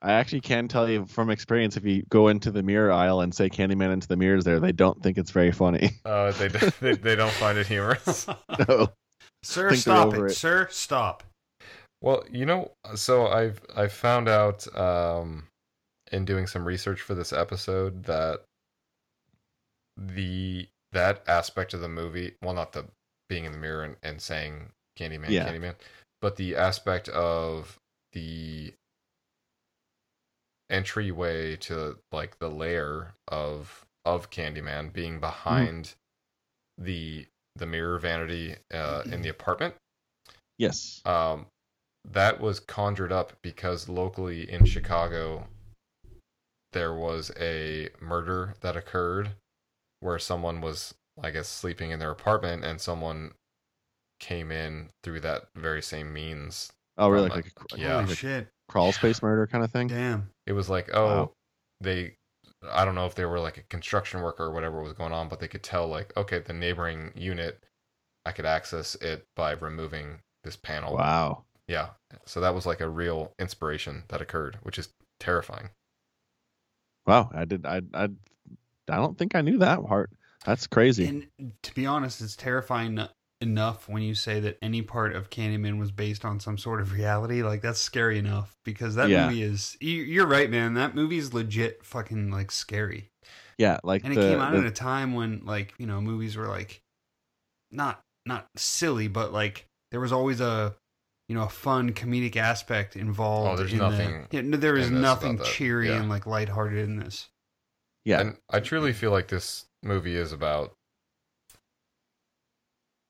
Speaker 3: I actually can tell you from experience if you go into the mirror aisle and say Candyman into the mirrors there, they don't think it's very funny.
Speaker 1: uh, they, they they don't find it humorous.
Speaker 3: no.
Speaker 2: Sir,
Speaker 3: think
Speaker 2: stop it.
Speaker 3: it.
Speaker 2: Sir, stop.
Speaker 1: Well, you know, so I've I've found out um, in doing some research for this episode that the that aspect of the movie, well, not the being in the mirror and, and saying Candyman,
Speaker 3: Yeah.
Speaker 1: Candyman, but the aspect of the entryway to like the lair of of Candyman being behind the the mirror vanity uh, in the apartment
Speaker 3: Yes.
Speaker 1: um, that was conjured up because locally in Chicago, there was a murder that occurred where someone was, I guess, sleeping in their apartment and someone came in through that very same means.
Speaker 3: Oh, really? Like, a,
Speaker 1: yeah.
Speaker 2: Holy
Speaker 3: a
Speaker 2: shit.
Speaker 3: crawl space murder kind of thing?
Speaker 2: Damn.
Speaker 1: It was like, oh,
Speaker 3: Wow.
Speaker 1: they, I don't know if they were like a construction worker or whatever was going on, but they could tell, like, okay, the neighboring unit, I could access it by removing this panel.
Speaker 3: Wow.
Speaker 1: Yeah. So that was like a real inspiration that occurred, which is terrifying.
Speaker 3: Wow. I did. I. I. I don't think I knew that part. That's crazy.
Speaker 2: And to be honest, it's terrifying n- enough when you say that any part of Candyman was based on some sort of reality. Like that's scary enough because that
Speaker 3: Yeah.
Speaker 2: movie is. you- You're right, man. That movie is legit fucking like scary.
Speaker 3: yeah. Like
Speaker 2: and
Speaker 3: the,
Speaker 2: it came out
Speaker 3: the-
Speaker 2: at a time when like you know movies were like not not silly but like there was always a you know a fun comedic aspect involved
Speaker 1: Oh, there's
Speaker 2: in
Speaker 1: nothing
Speaker 2: the, yeah, no, there is nothing cheery
Speaker 1: Yeah.
Speaker 2: and like lighthearted in this
Speaker 3: yeah.
Speaker 1: And I truly feel like this movie is about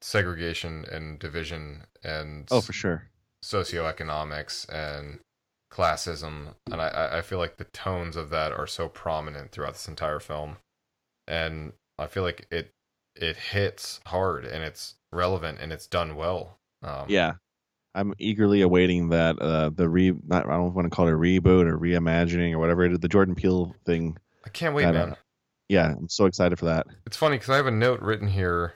Speaker 1: segregation and division and
Speaker 3: oh, for sure.
Speaker 1: socioeconomics and classism. And I- I, feel like the tones of that are so prominent throughout this entire film. And I feel like it it hits hard and it's relevant and it's done well. Um,
Speaker 3: Yeah. I'm eagerly awaiting that uh the re not I don't want to call it a reboot or reimagining or whatever it is the Jordan Peele thing.
Speaker 1: I can't wait,
Speaker 3: That,
Speaker 1: man.
Speaker 3: uh, Yeah, I'm so excited for that.
Speaker 1: It's funny because I have a note written here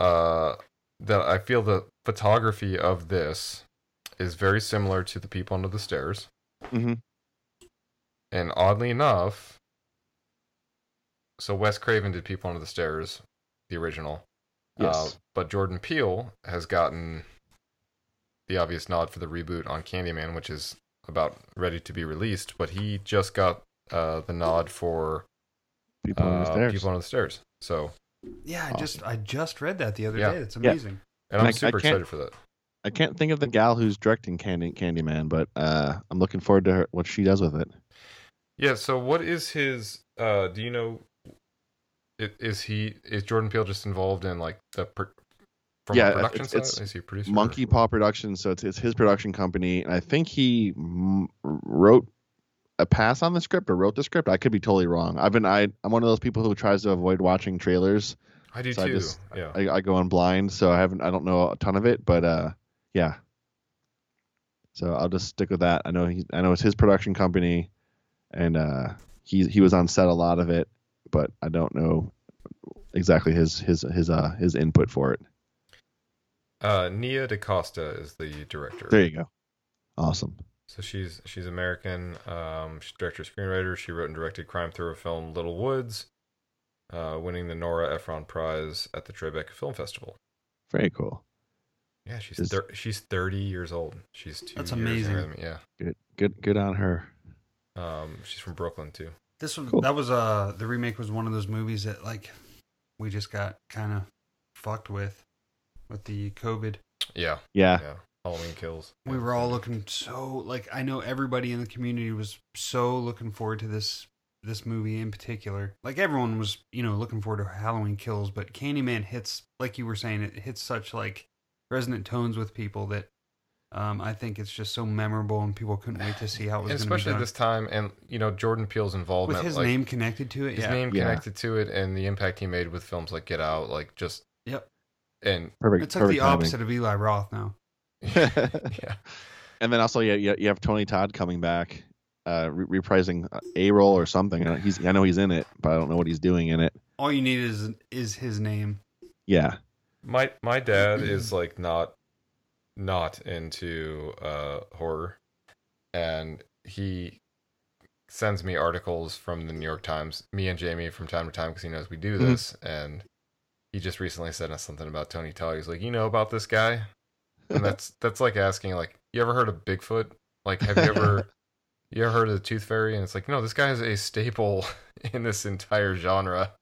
Speaker 1: uh, that I feel the photography of this is very similar to The People Under the Stairs.
Speaker 3: Mhm.
Speaker 1: And oddly enough, so Wes Craven did People Under the Stairs, the original.
Speaker 3: Yes.
Speaker 1: Uh, but Jordan Peele has gotten the obvious nod for the reboot on Candyman, which is about ready to be released. But he just got uh, the nod for
Speaker 3: People on the
Speaker 1: uh,
Speaker 3: stairs.
Speaker 1: People Under the Stairs. So,
Speaker 2: Yeah, I just I just read that the other
Speaker 1: Yeah.
Speaker 2: day. It's
Speaker 3: Yeah.
Speaker 2: amazing.
Speaker 1: and
Speaker 3: And
Speaker 1: I'm
Speaker 3: I- I
Speaker 1: super
Speaker 3: can't-
Speaker 1: excited for that.
Speaker 3: I can't think of the gal who's directing Candy Candyman, but uh, I'm looking forward to her, what she does with it.
Speaker 1: Yeah. So, what is his? Uh, do you know? Is he is Jordan Peele just involved in like the pro- from
Speaker 3: Yeah,
Speaker 1: production
Speaker 3: it's-
Speaker 1: side?
Speaker 3: it's
Speaker 1: is he a producer?
Speaker 3: Monkey Paw Productions, so it's, it's his production company, and I think he wrote a pass on the script or wrote the script. I could be totally wrong. I've been I I'm one of those people who tries to avoid watching trailers.
Speaker 1: I do
Speaker 3: so I
Speaker 1: too.
Speaker 3: just-
Speaker 1: yeah.
Speaker 3: I, I go on blind, so I haven't I don't know a ton of it, but uh, yeah. So I'll just stick with that. I know he I know it's his production company, and uh, he he was on set a lot of it, but I don't know exactly his his his uh his input for it.
Speaker 1: Uh, Nia DaCosta is the director.
Speaker 3: There you go. Awesome.
Speaker 1: So she's she's American. Um, she's director screenwriter. She wrote and directed crime thriller film Little Woods, uh, winning the Nora Ephron Prize at the Tribeca Film Festival.
Speaker 3: Very cool.
Speaker 1: Yeah, she's
Speaker 3: Is-
Speaker 1: thir- she's thirty years old. She's two.
Speaker 2: That's
Speaker 1: years
Speaker 2: amazing.
Speaker 1: than me, Yeah.
Speaker 3: Good good good on her.
Speaker 1: Um, she's from Brooklyn too.
Speaker 2: This was
Speaker 3: Cool.
Speaker 2: that was uh the remake was one of those movies that like we just got kind of fucked with with the COVID.
Speaker 1: Yeah.
Speaker 3: Yeah.
Speaker 1: Yeah. Halloween Kills.
Speaker 2: We were all looking so like I know everybody in the community was so looking forward to this this movie in particular. Like everyone was, you know, looking forward to Halloween Kills, but Candyman hits like you were saying it hits such like resonant tones with people that um I think it's just so memorable and people couldn't wait to see how it was
Speaker 1: And
Speaker 2: going to be
Speaker 1: especially
Speaker 2: done.
Speaker 1: this time, and you know Jordan Peele's involvement,
Speaker 2: with his
Speaker 1: like,
Speaker 2: name connected to it.
Speaker 1: his
Speaker 2: yeah.
Speaker 1: name
Speaker 3: Yeah.
Speaker 1: connected to it, and the impact he made with films like Get Out, like just
Speaker 2: Yep.
Speaker 1: and
Speaker 3: Perfect.
Speaker 2: It's like the
Speaker 3: timing.
Speaker 2: opposite of Eli Roth now.
Speaker 1: yeah,
Speaker 3: And then also, yeah, you, you have Tony Todd coming back, uh, re- reprising a role or something. Uh, He's, I know he's in it, but I don't know what he's doing in it.
Speaker 2: All you need is is his name.
Speaker 3: Yeah,
Speaker 1: my my dad is like not not into uh horror and he sends me articles from the New York Times me and Jamie from time to time because he knows we do
Speaker 3: Mhm.
Speaker 1: this and he just recently sent us something about Tony Todd he's like you know about this guy and that's that's like asking like you ever heard of Bigfoot like have you ever you ever heard of the Tooth Fairy and it's like no this guy is a staple in this entire genre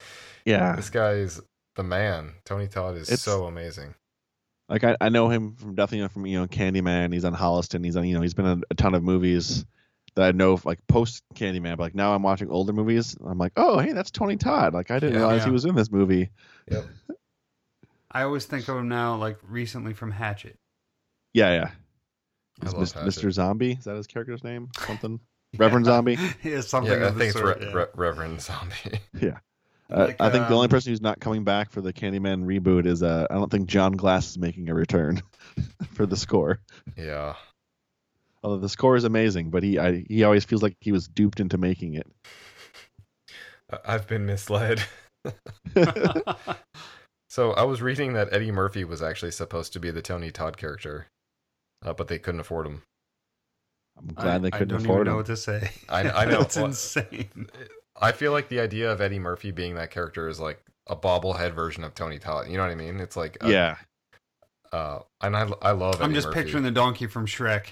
Speaker 3: yeah.
Speaker 1: this guy is the man Tony Todd is
Speaker 3: It's-
Speaker 1: so amazing
Speaker 3: Like I, I know him from definitely know from you know Candyman. He's on Holliston. He's on you know he's been in a ton of movies that I know like post Candyman. But like now I'm watching older movies. I'm like, oh hey, that's Tony Todd. Like I didn't
Speaker 1: Yeah.
Speaker 3: realize
Speaker 2: Yeah.
Speaker 3: he was in this movie.
Speaker 2: I always think of him now, like recently from Hatchet.
Speaker 3: Yeah, yeah.
Speaker 1: I love
Speaker 3: Mr. Zombie. Is that his character's name? Something. Reverend Zombie.
Speaker 2: yeah, something.
Speaker 1: yeah, I
Speaker 2: of the
Speaker 1: think it's Re-
Speaker 2: yeah.
Speaker 1: Re- Reverend Zombie.
Speaker 3: Uh,
Speaker 2: Like,
Speaker 3: I think the only
Speaker 2: um,
Speaker 3: person who's not coming back for the Candyman reboot is uh, I don't think John Glass is making a return for the score.
Speaker 1: yeah.
Speaker 3: Although the score is amazing, but he I, he always feels like he was duped into making it.
Speaker 1: I've been misled. So I was reading that Eddie Murphy was actually supposed to be the Tony Todd character, uh, but they couldn't afford him.
Speaker 3: I'm glad they couldn't afford.
Speaker 2: I don't
Speaker 3: afford
Speaker 2: even know
Speaker 3: him.
Speaker 2: what to say.
Speaker 1: I- I know.
Speaker 2: it's
Speaker 1: Well,
Speaker 2: insane.
Speaker 1: I feel like the idea of Eddie Murphy being that character is like a bobblehead version of Tony Todd. You know what I mean? It's like a-
Speaker 3: yeah,
Speaker 1: Uh, and I I love.
Speaker 2: I'm
Speaker 1: Eddie
Speaker 2: just
Speaker 1: Murphy.
Speaker 2: picturing the donkey from Shrek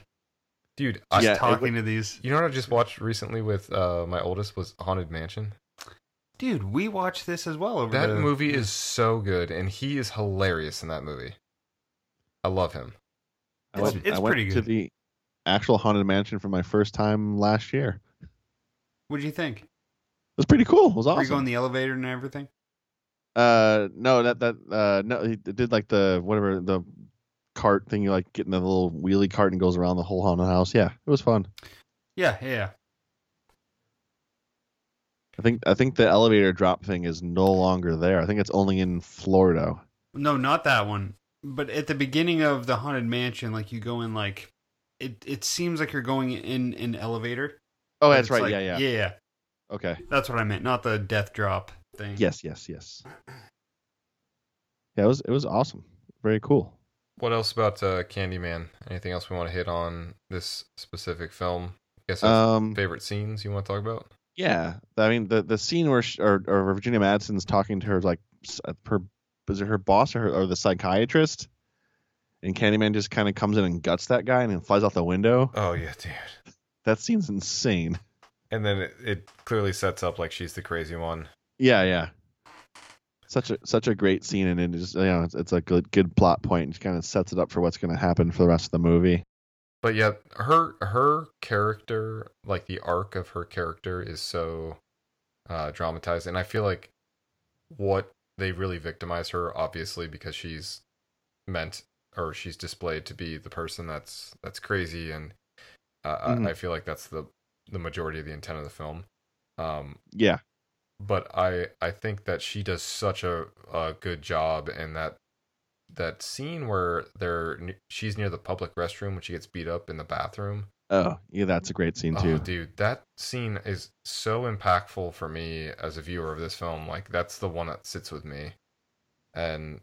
Speaker 1: dude. I,
Speaker 3: Yeah,
Speaker 2: just
Speaker 3: it
Speaker 2: talking to these.
Speaker 1: You know what I just watched recently with uh, my oldest was Haunted Mansion.
Speaker 2: Dude, we watched this as well over
Speaker 1: That
Speaker 2: the,
Speaker 1: movie is so good, and he is hilarious in that movie. I love him.
Speaker 3: I
Speaker 2: It's-
Speaker 3: went,
Speaker 2: it's
Speaker 3: I went
Speaker 2: pretty
Speaker 3: to the actual haunted mansion for my first time last year. What
Speaker 2: did you think?
Speaker 3: It was pretty cool. It was
Speaker 2: Were you going
Speaker 3: awesome.
Speaker 2: the elevator and everything?
Speaker 3: Uh, no, that that uh, no, he did like the whatever the cart thing. You like getting the little wheelie cart and goes around the whole haunted house. Yeah, it was fun.
Speaker 2: Yeah, yeah.
Speaker 3: I think I think the elevator drop thing is no longer there. I think it's only in Florida.
Speaker 2: No, not that one. But at the beginning of the haunted mansion, like you go in, like it. It seems like you're going in an elevator.
Speaker 3: Oh, that's right.
Speaker 2: like-
Speaker 3: yeah, yeah,
Speaker 2: yeah, yeah.
Speaker 3: Okay.
Speaker 2: That's what I meant, not the death drop thing.
Speaker 3: Yes, yes, yes. Yeah, it was it was awesome. Very cool.
Speaker 1: What else about uh, Candyman? Anything else we want to hit on this specific film? I guess
Speaker 3: Um,
Speaker 1: favorite scenes you want to talk about?
Speaker 3: Yeah, I mean the the scene where she, or, or Virginia Madsen's talking to her like s- uh, her was it her boss or, her, or the psychiatrist, and Candyman just kind of comes in and guts that guy and then flies out the window.
Speaker 1: Oh yeah, dude.
Speaker 3: That scene's insane.
Speaker 1: And then it, it clearly sets up like she's the crazy one.
Speaker 3: Yeah, yeah. Such a such a great scene, and it just you know it's, it's a good good plot point. and Just kind of sets it up for what's going to happen for the rest of the movie.
Speaker 1: But yet her her character, like the arc of her character is so uh dramatized and I feel like what they really victimize her obviously because she's meant or she's displayed to be the person that's that's crazy and uh,
Speaker 3: Mhm.
Speaker 1: I, I feel like that's the the majority of the intent of the film. Um
Speaker 3: Yeah,
Speaker 1: but I I think that she does such a, a good job in that that scene where they're she's near the public restroom when she gets beat up in the bathroom.
Speaker 3: Oh yeah, that's a great scene
Speaker 1: Oh,
Speaker 3: too.
Speaker 1: dude, that scene is so impactful for me as a viewer of this film. Like that's the one that sits with me, and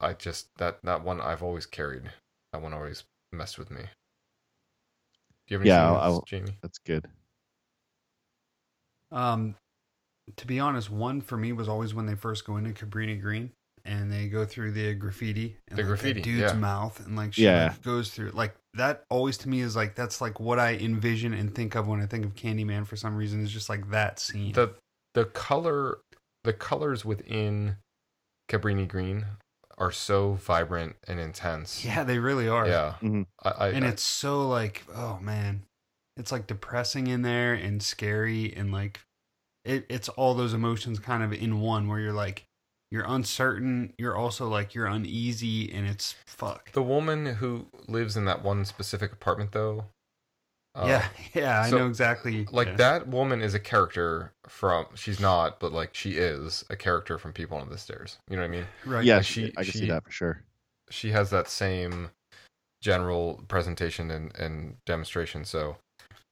Speaker 1: I just that that one I've always carried. That one always messed with me. Do you have any
Speaker 3: Yeah,
Speaker 1: scenes,
Speaker 3: I'll-
Speaker 1: Jamie?
Speaker 3: That's good.
Speaker 2: Um, to be honest, one for me was always when they first go into Cabrini Green and they go through the graffiti, and
Speaker 1: The
Speaker 2: like,
Speaker 1: graffiti,
Speaker 2: that dude's
Speaker 1: yeah.
Speaker 2: mouth, and like she
Speaker 3: Yeah.
Speaker 2: like, goes through like that. Always to me is like that's like what I envision and think of when I think of Candyman. For some reason, is just like that scene.
Speaker 1: the the color the colors within Cabrini Green are so vibrant and intense.
Speaker 2: yeah, they really are.
Speaker 1: Yeah.
Speaker 3: Mhm.
Speaker 1: I, I,
Speaker 2: and
Speaker 1: I-
Speaker 2: it's so like oh man it's like depressing in there and scary and like it, it's all those emotions kind of in one where you're like you're uncertain you're also like you're uneasy and it's fuck
Speaker 1: the woman who lives in that one specific apartment though. uh,
Speaker 2: yeah yeah i know exactly
Speaker 1: Like
Speaker 2: yeah.
Speaker 1: that woman is a character from she's not, but like she is a character from People on the Stairs. You know what I mean?
Speaker 2: right
Speaker 3: yeah,
Speaker 1: like
Speaker 3: she,
Speaker 1: she-
Speaker 3: I can
Speaker 1: she-
Speaker 3: see that for sure.
Speaker 1: She has that same general presentation and, and demonstration. So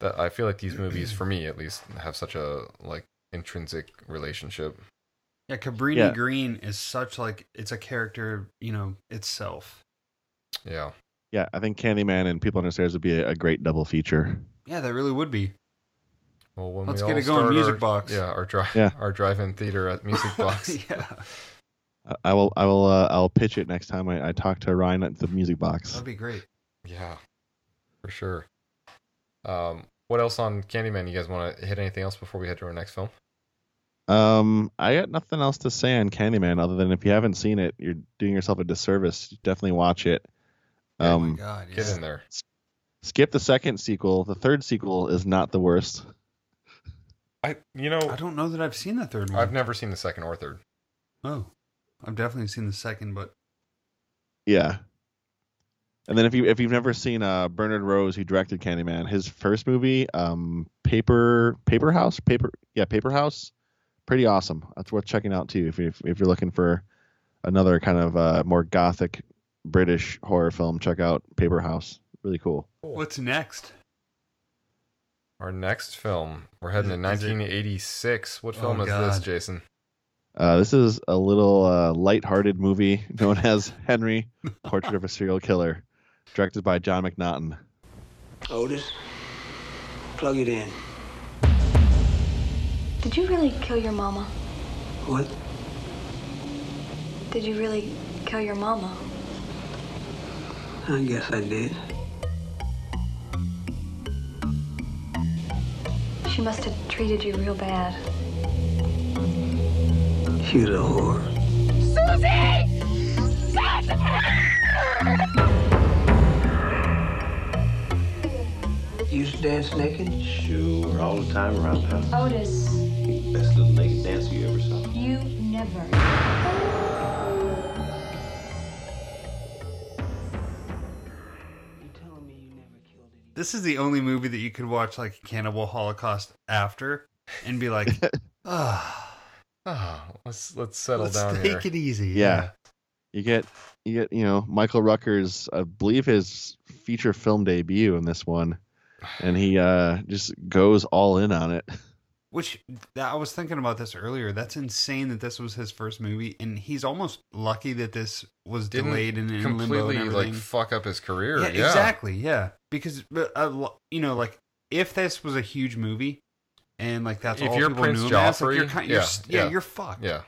Speaker 1: that I feel like these movies, for me at least, have such a like intrinsic relationship.
Speaker 2: Yeah cabrini
Speaker 3: Yeah.
Speaker 2: green is such like it's a character you know itself
Speaker 1: Yeah.
Speaker 3: Yeah, I think Candyman and People Under the Stairs would be a, a great double feature.
Speaker 2: yeah that really would be
Speaker 1: Well, when
Speaker 2: Let's
Speaker 1: we
Speaker 2: get
Speaker 1: all
Speaker 2: it going, Music
Speaker 1: our-
Speaker 2: Box.
Speaker 1: Yeah, our drive,
Speaker 3: Yeah.
Speaker 1: our drive-in theater at Music Box.
Speaker 2: yeah
Speaker 3: I- I will, I will, uh, I'll pitch it next time I, I talk to Ryan at the Music Box.
Speaker 2: that'd be great
Speaker 1: Yeah, for sure. Um, what else on Candyman? You guys want to hit anything else before we head to our next film?
Speaker 3: Um, I got nothing else to say on Candyman other than if you haven't seen it, you're doing yourself a disservice. Definitely watch it.
Speaker 2: oh my
Speaker 3: Um,
Speaker 2: god yeah.
Speaker 1: Get in there.
Speaker 3: skip the second sequel. The third sequel is not the worst.
Speaker 1: I, you know,
Speaker 2: i don't know that i've seen the third one
Speaker 1: I've never seen the second or third.
Speaker 2: Oh, I've definitely seen the second, but
Speaker 3: Yeah. And then if you if you've never seen uh Bernard Rose, who directed Candyman, his first movie, um, Paper Paper House, Paper yeah Paper House, pretty awesome. That's worth checking out too if you if you're looking for another kind of uh more gothic British horror film. Check out Paper House, really cool.
Speaker 2: what's next?
Speaker 1: Our next film, we're heading
Speaker 2: Is
Speaker 1: to
Speaker 2: it- is it-
Speaker 1: 1986. What
Speaker 2: Oh,
Speaker 1: film is this, Jason?
Speaker 3: Uh, this is a little uh, light-hearted movie known as Henry: Portrait of a Serial Killer, directed by John McNaughton.
Speaker 7: Otis, plug it in.
Speaker 4: Did you really kill your mama?
Speaker 7: What?
Speaker 4: Did you really kill your mama?
Speaker 7: I guess I did.
Speaker 4: She must have treated you real bad.
Speaker 7: She was a whore. Susie! You used to dance naked?
Speaker 8: Sure, all the time around the house.
Speaker 9: Otis,
Speaker 8: Best little naked dancer you ever saw.
Speaker 9: you never.
Speaker 7: You telling me you never killed any?
Speaker 2: This is the only movie that you could watch like Cannibal Holocaust after and be like, ah,
Speaker 1: Ah, let's let's settle
Speaker 2: let's
Speaker 1: down
Speaker 2: take
Speaker 1: here.
Speaker 2: it easy.
Speaker 3: Yeah. You get you get you know Michael Rooker's I believe his feature film debut in this one, and he uh just goes all in on it.
Speaker 2: Which I was thinking about this earlier. That's insane that this was his first movie, and he's almost lucky that this was
Speaker 1: Didn't
Speaker 2: delayed and in limbo
Speaker 1: completely
Speaker 2: and
Speaker 1: like
Speaker 2: everything.
Speaker 1: fuck up his career.
Speaker 2: yeah,
Speaker 1: Yeah,
Speaker 2: exactly. Yeah, because uh, you know, like if this was a huge movie and like that's
Speaker 1: If
Speaker 2: all
Speaker 1: you're
Speaker 2: people
Speaker 1: Prince
Speaker 2: knew him as, like, you're, kind, you're,
Speaker 1: yeah,
Speaker 2: yeah,
Speaker 1: yeah.
Speaker 2: you're fucked.
Speaker 1: Yeah.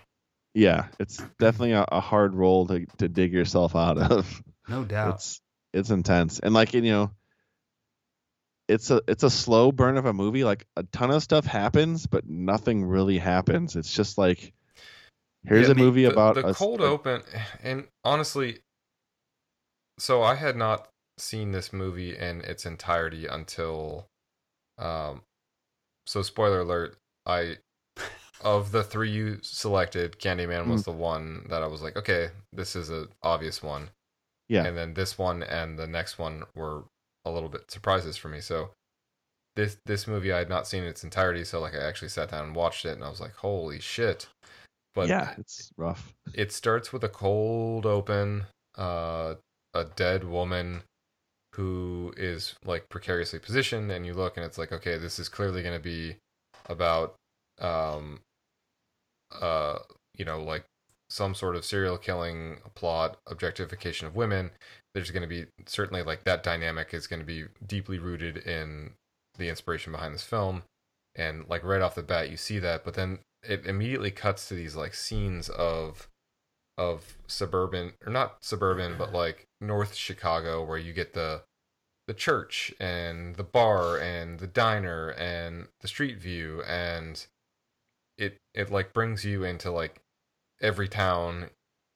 Speaker 3: Yeah, it's definitely a, a hard role to to dig yourself out of.
Speaker 2: No doubt.
Speaker 3: It's it's intense, and like you know, it's a it's a slow burn of a movie. Like a ton of stuff happens, but nothing really happens. It's just like here's
Speaker 1: Yeah,
Speaker 3: a movie
Speaker 1: the,
Speaker 3: about
Speaker 1: the
Speaker 3: a,
Speaker 1: cold
Speaker 3: a-
Speaker 1: open and honestly so i had not seen this movie in its entirety until um so spoiler alert i of the three you selected candyman was the one that i was like okay this is a obvious one
Speaker 3: Yeah.
Speaker 1: and then this one and the next one were a little bit surprises for me so this this movie i had not seen in its entirety so like i actually sat down and watched it and i was like holy shit but
Speaker 3: yeah, it's rough.
Speaker 1: it starts with a cold open uh a dead woman who is like precariously positioned and you look and it's like okay this is clearly going to be about um uh you know like some sort of serial killing plot objectification of women there's going to be certainly like that dynamic is going to be deeply rooted in the inspiration behind this film. And like right off the bat you see that but then it immediately cuts to these like scenes of of suburban or not suburban but like north chicago where you get the the church and the bar and the diner and the street view and it it like brings you into like every town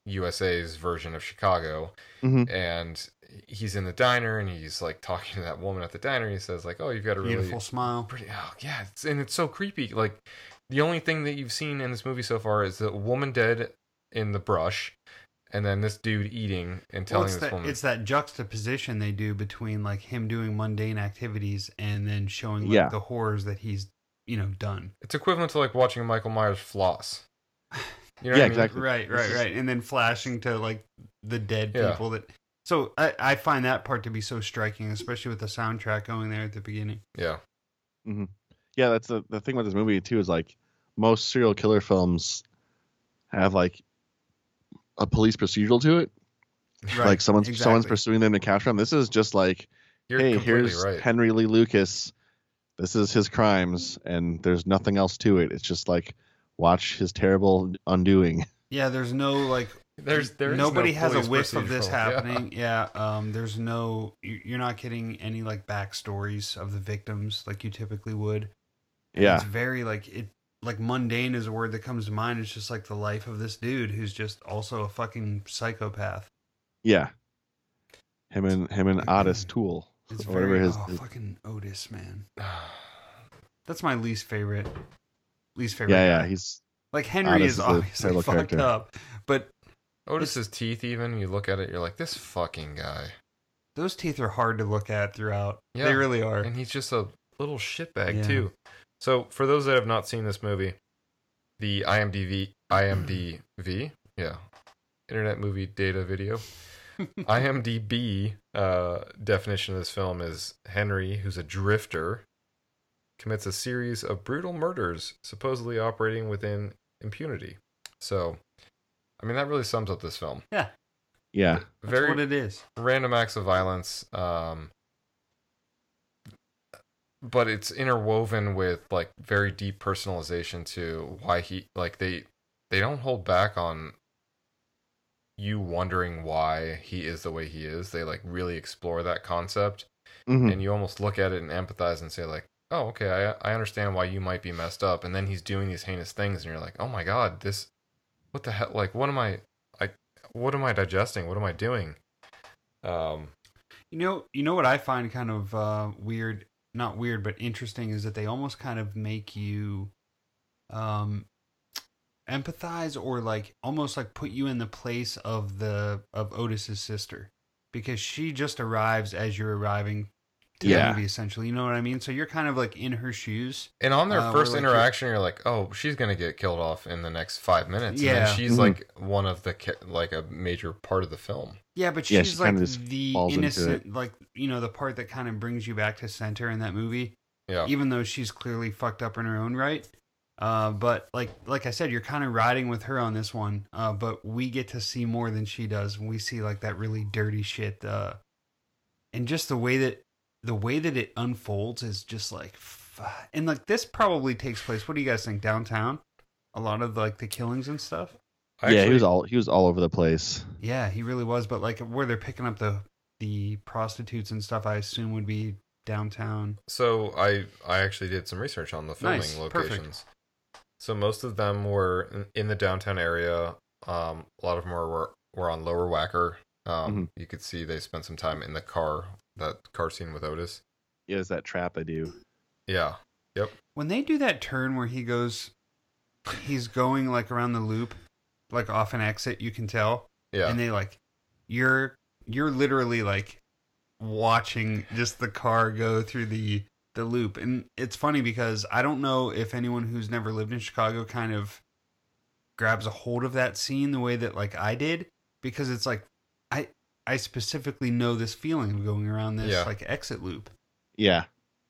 Speaker 1: usa's version of chicago
Speaker 3: Mhm.
Speaker 1: and he's in the diner and he's like talking to that woman at the diner he says like oh you've got a really
Speaker 2: Beautiful smile.
Speaker 1: pretty oh yeah it's, and it's so creepy like the only thing that you've seen in this movie so far is the woman dead in the brush and then this dude eating and telling
Speaker 2: it's,
Speaker 1: this
Speaker 2: that,
Speaker 1: woman
Speaker 2: it's that juxtaposition they do between like him doing mundane activities and then showing like
Speaker 3: Yeah.
Speaker 2: the horrors that he's you know done.
Speaker 1: it's equivalent to like watching michael myers floss you know
Speaker 3: Yeah,
Speaker 1: I mean?
Speaker 3: exactly.
Speaker 2: Right, right, right. And then flashing to like the dead
Speaker 1: Yeah.
Speaker 2: people that. So I, I find that part to be so striking, especially with the soundtrack going there at the beginning.
Speaker 1: yeah mm-hmm.
Speaker 3: Yeah, that's the the thing with this movie too is like most serial killer films have like a police procedural to it. like someone's someone's pursuing them to capture them. This is just like,
Speaker 1: you're
Speaker 3: hey, here's
Speaker 1: right
Speaker 3: Henry Lee Lucas. This is his crimes, and there's nothing else to it. It's just like watch his terrible undoing.
Speaker 2: Yeah, there's no like
Speaker 1: there's there's
Speaker 2: nobody
Speaker 1: no
Speaker 2: has a
Speaker 1: police
Speaker 2: whiff of this
Speaker 1: procedural, yeah.
Speaker 2: happening. Yeah. um, there's no you- you're not getting any like backstories of the victims like you typically would. And
Speaker 3: Yeah.
Speaker 2: it's very like it like mundane is a word that comes to mind. It's just like the life of this dude who's just also a fucking psychopath.
Speaker 3: Yeah, him and him and Otis Toole,
Speaker 2: It's
Speaker 3: or whatever
Speaker 2: very
Speaker 3: his,
Speaker 2: oh,
Speaker 3: his-
Speaker 2: fucking Otis man. That's my least favorite. Least favorite.
Speaker 3: yeah, yeah, he's
Speaker 2: like Henry
Speaker 3: Otis
Speaker 2: is
Speaker 3: is
Speaker 2: obviously fucked
Speaker 3: character.
Speaker 2: up, but
Speaker 1: otis's teeth even you look at it you're like this fucking guy
Speaker 2: those teeth are hard to look at throughout.
Speaker 1: Yeah.
Speaker 2: They really are.
Speaker 1: and he's just a little shitbag
Speaker 2: Yeah.
Speaker 1: too. So for those that have not seen this movie, the IMDb IMDb yeah, Internet Movie Data Video IMDb uh, definition of this film is Henry, who's a drifter, commits a series of brutal murders, supposedly operating within impunity. So, I mean, that really sums up this film.
Speaker 2: Yeah,
Speaker 3: yeah,
Speaker 2: that's
Speaker 1: Very
Speaker 2: what it is.
Speaker 1: random acts of violence um but it's interwoven with like very deep personalization to why he like they they don't hold back on you wondering why he is the way he is they like really explore that concept
Speaker 3: Mhm.
Speaker 1: and you almost look at it and empathize and say like oh okay I, I understand why you might be messed up. And then he's doing these heinous things and you're like oh my god this what the hell like what am i i what am i digesting? What am i doing? Um
Speaker 2: You know, you know what I find kind of uh, weird, not weird, but interesting is that they almost kind of make you um, empathize or like almost like put you in the place of the of Otis's sister. Because she just arrives as you're arriving to the
Speaker 3: Yeah.
Speaker 2: movie essentially. You know what I mean? So you're kind of like in her shoes.
Speaker 1: And on their
Speaker 2: Uh,
Speaker 1: first
Speaker 2: where, like,
Speaker 1: interaction, you're like, "Oh, she's gonna get killed off in the next five minutes." And
Speaker 2: Yeah.
Speaker 1: then she's
Speaker 3: Mhm.
Speaker 1: like one of the like a major part of the film.
Speaker 2: Yeah, but
Speaker 3: Yeah,
Speaker 2: she's
Speaker 3: she
Speaker 2: like
Speaker 3: kinda
Speaker 2: the innocent, like you know, the part that kind of brings you back to center in that movie.
Speaker 1: Yeah,
Speaker 2: even though she's clearly fucked up in her own right. Uh, but like like I said, you're kind of riding with her on this one. Uh, but we get to see more than she does. We see like that really dirty shit. Uh, and just the way that the way that it unfolds is just like and like this probably takes place. What do you guys think downtown? A lot of like the killings and stuff.
Speaker 1: I
Speaker 3: yeah, he was all he was all over the place.
Speaker 2: Yeah, he really was. But like where they're picking up the the prostitutes and stuff, I assume would be downtown.
Speaker 1: So I I actually did some research on the filming
Speaker 2: Nice, perfect.
Speaker 1: locations. So most of them were in, in the downtown area. Um, a lot of them were were, were on Lower Wacker. Um, You could see they spent some time in the car, that car scene with Otis.
Speaker 3: Yeah, it's that trap they do.
Speaker 1: Yeah. Yep.
Speaker 2: When they do that turn where he goes, he's going like around the loop, like off an exit. You can tell.
Speaker 1: Yeah.
Speaker 2: and they like you're you're literally like watching just the car go through the the loop and it's funny because i don't know if anyone who's never lived in chicago kind of grabs a hold of that scene the way that like i did because it's like i i specifically know this feeling of going around this
Speaker 1: Yeah.
Speaker 2: like exit loop
Speaker 3: Yeah,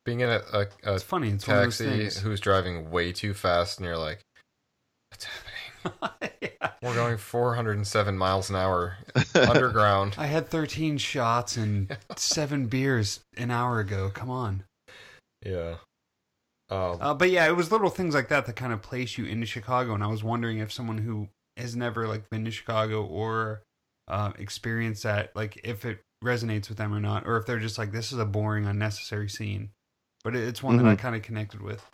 Speaker 1: Being in a, a, a
Speaker 2: it's funny it's one of those
Speaker 1: taxi
Speaker 2: things
Speaker 1: who's driving way too fast, and you're like, "What's happening?
Speaker 2: Yeah.
Speaker 1: We're going 407 miles an hour underground."
Speaker 2: i had 13 shots and seven beers an hour ago come on
Speaker 1: Yeah. Um,
Speaker 2: Uh, but yeah, it was little things like that that kind of place you into Chicago, and I was wondering if someone who has never like been to Chicago or uh, experienced that, like if it resonates with them or not, or if they're just like this is a boring, unnecessary scene. But it's one that I
Speaker 3: Mhm.
Speaker 2: kind of connected with.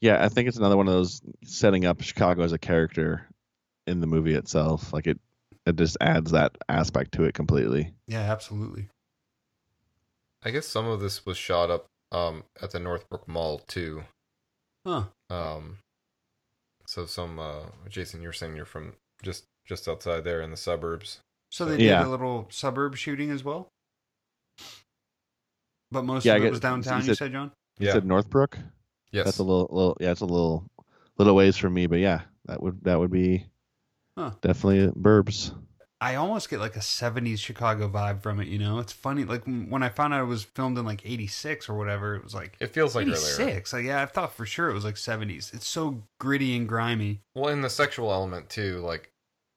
Speaker 3: yeah. I think it's another one of those setting up Chicago as a character in the movie itself. Like it, it just adds that aspect to it completely.
Speaker 2: Yeah, absolutely.
Speaker 1: I guess some of this was shot up um, at the Northbrook Mall too.
Speaker 2: Huh?
Speaker 1: Um, so some uh, Jason, you're saying you're from just just outside there in the suburbs.
Speaker 2: So they
Speaker 3: Yeah.
Speaker 2: did a little suburb shooting as well. But most
Speaker 3: Yeah, I
Speaker 2: of it
Speaker 3: get-
Speaker 2: was downtown.
Speaker 3: you
Speaker 2: You
Speaker 3: said-
Speaker 2: said, John?
Speaker 3: You said Northbrook.
Speaker 1: Yes.
Speaker 3: That's a little, little. Yeah, it's a little, little ways from me. But yeah, that would that would be
Speaker 2: Huh.
Speaker 3: definitely burbs.
Speaker 2: I almost get like a 70s Chicago vibe from it, you know? It's funny. Like when I found out it was filmed in like 86 or whatever, it was like
Speaker 1: It feels like
Speaker 2: 86. Like, yeah, I thought for sure it was like 70s. It's so gritty and grimy.
Speaker 1: Well, in the sexual element too, like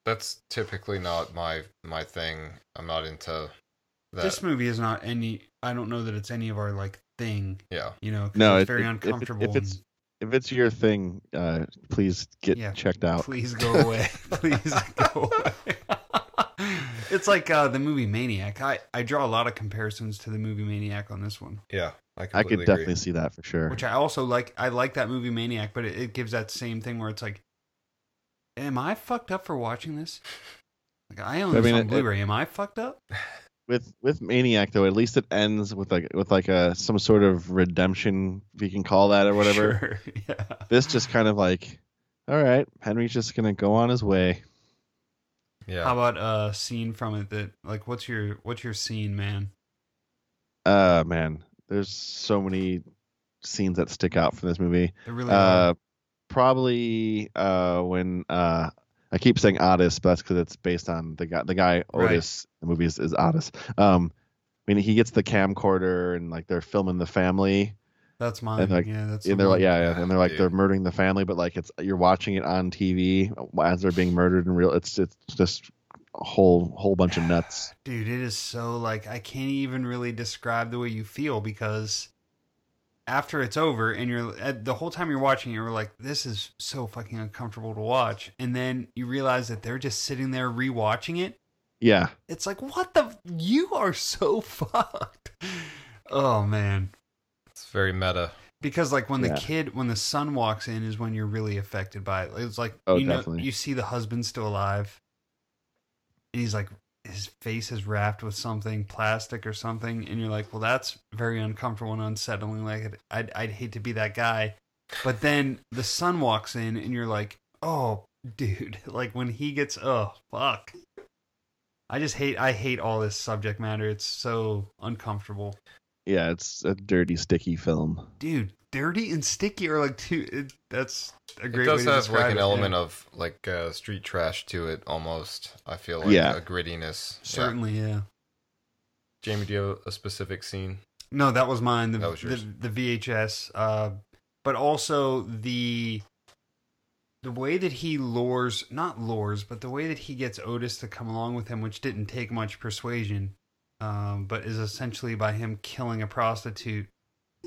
Speaker 1: that's typically not my my thing. I'm not into that.
Speaker 2: This movie is not any, I don't know that it's any of our like thing,
Speaker 1: yeah.
Speaker 2: you know.
Speaker 3: No,
Speaker 2: it's
Speaker 3: it-
Speaker 2: very
Speaker 3: it- if it-
Speaker 2: uncomfortable.
Speaker 3: if it's- If it's your thing, uh, please get
Speaker 2: Yeah,
Speaker 3: checked out.
Speaker 2: please go away. please go away. it's like uh, the movie Maniac. I, I draw a lot of comparisons to the movie Maniac on this one.
Speaker 1: Yeah. I,
Speaker 3: I
Speaker 1: completely
Speaker 3: could
Speaker 1: agree.
Speaker 3: definitely see that for sure.
Speaker 2: which I also like. I like that movie Maniac, but it, it gives that same thing where it's like, am I fucked up for watching this? Like I own
Speaker 3: I
Speaker 2: this
Speaker 3: mean,
Speaker 2: on
Speaker 3: it-
Speaker 2: Blu-ray. Am I fucked up?
Speaker 3: with with Maniac though, at least it ends with like with like a some sort of redemption, if you can call that or whatever.
Speaker 2: Sure. Yeah.
Speaker 3: This just kind of like, all right, Henry's just gonna go on his way.
Speaker 1: Yeah.
Speaker 2: How about a scene from it that like what's your what's your scene, man?
Speaker 3: Uh man, there's so many scenes that stick out from this movie.
Speaker 2: There really are.
Speaker 3: Uh, probably uh when uh I keep saying Otis, but that's because it's based on the guy. The guy
Speaker 2: Right.
Speaker 3: Otis. The movie is, is Otis. Um, I mean, he gets the camcorder and like they're filming the family,
Speaker 2: That's mine.
Speaker 3: and like
Speaker 2: yeah, that's
Speaker 3: and they're like yeah, yeah, and they're like
Speaker 1: Dude.
Speaker 3: they're murdering the family, but like it's you're watching it on TV as they're being murdered in real. It's it's just a whole whole bunch of nuts.
Speaker 2: Dude, it is so like I can't even really describe the way you feel because after it's over and you're at, the whole time you're watching it, you're like, this is so fucking uncomfortable to watch, and then you realize that they're just sitting there rewatching it.
Speaker 3: Yeah,
Speaker 2: It's like, what the? You are so fucked. Oh man,
Speaker 1: It's very meta.
Speaker 2: because like when the kid, when the son walks in, is when you're really affected by it. It's like
Speaker 3: Oh,
Speaker 2: you know,
Speaker 3: definitely.
Speaker 2: you see the husband still alive, and he's like, his face is wrapped with something plastic or something, and you're like, well, that's very uncomfortable and unsettling. Like, I'd I'd hate to be that guy, but then the son walks in, and you're like, oh, dude, like when he gets, oh, fuck. I just hate I hate all this subject matter. It's so uncomfortable.
Speaker 3: yeah, it's a dirty, sticky film.
Speaker 2: Dude, dirty and sticky are like two it, that's a great.
Speaker 1: It
Speaker 2: great
Speaker 1: does
Speaker 2: way to
Speaker 1: have
Speaker 2: describe
Speaker 1: like an
Speaker 2: it,
Speaker 1: element
Speaker 2: yeah.
Speaker 1: of like uh, street trash to it almost. I feel like
Speaker 3: Yeah.
Speaker 1: a grittiness. Yeah.
Speaker 2: certainly, yeah.
Speaker 1: Jamie, do you have a specific scene?
Speaker 2: No, that was mine. The
Speaker 1: That was yours.
Speaker 2: the, the VHS. Uh, but also the the way that he lures, not lures, but the way that he gets Otis to come along with him, which didn't take much persuasion, um, but is essentially by him killing a prostitute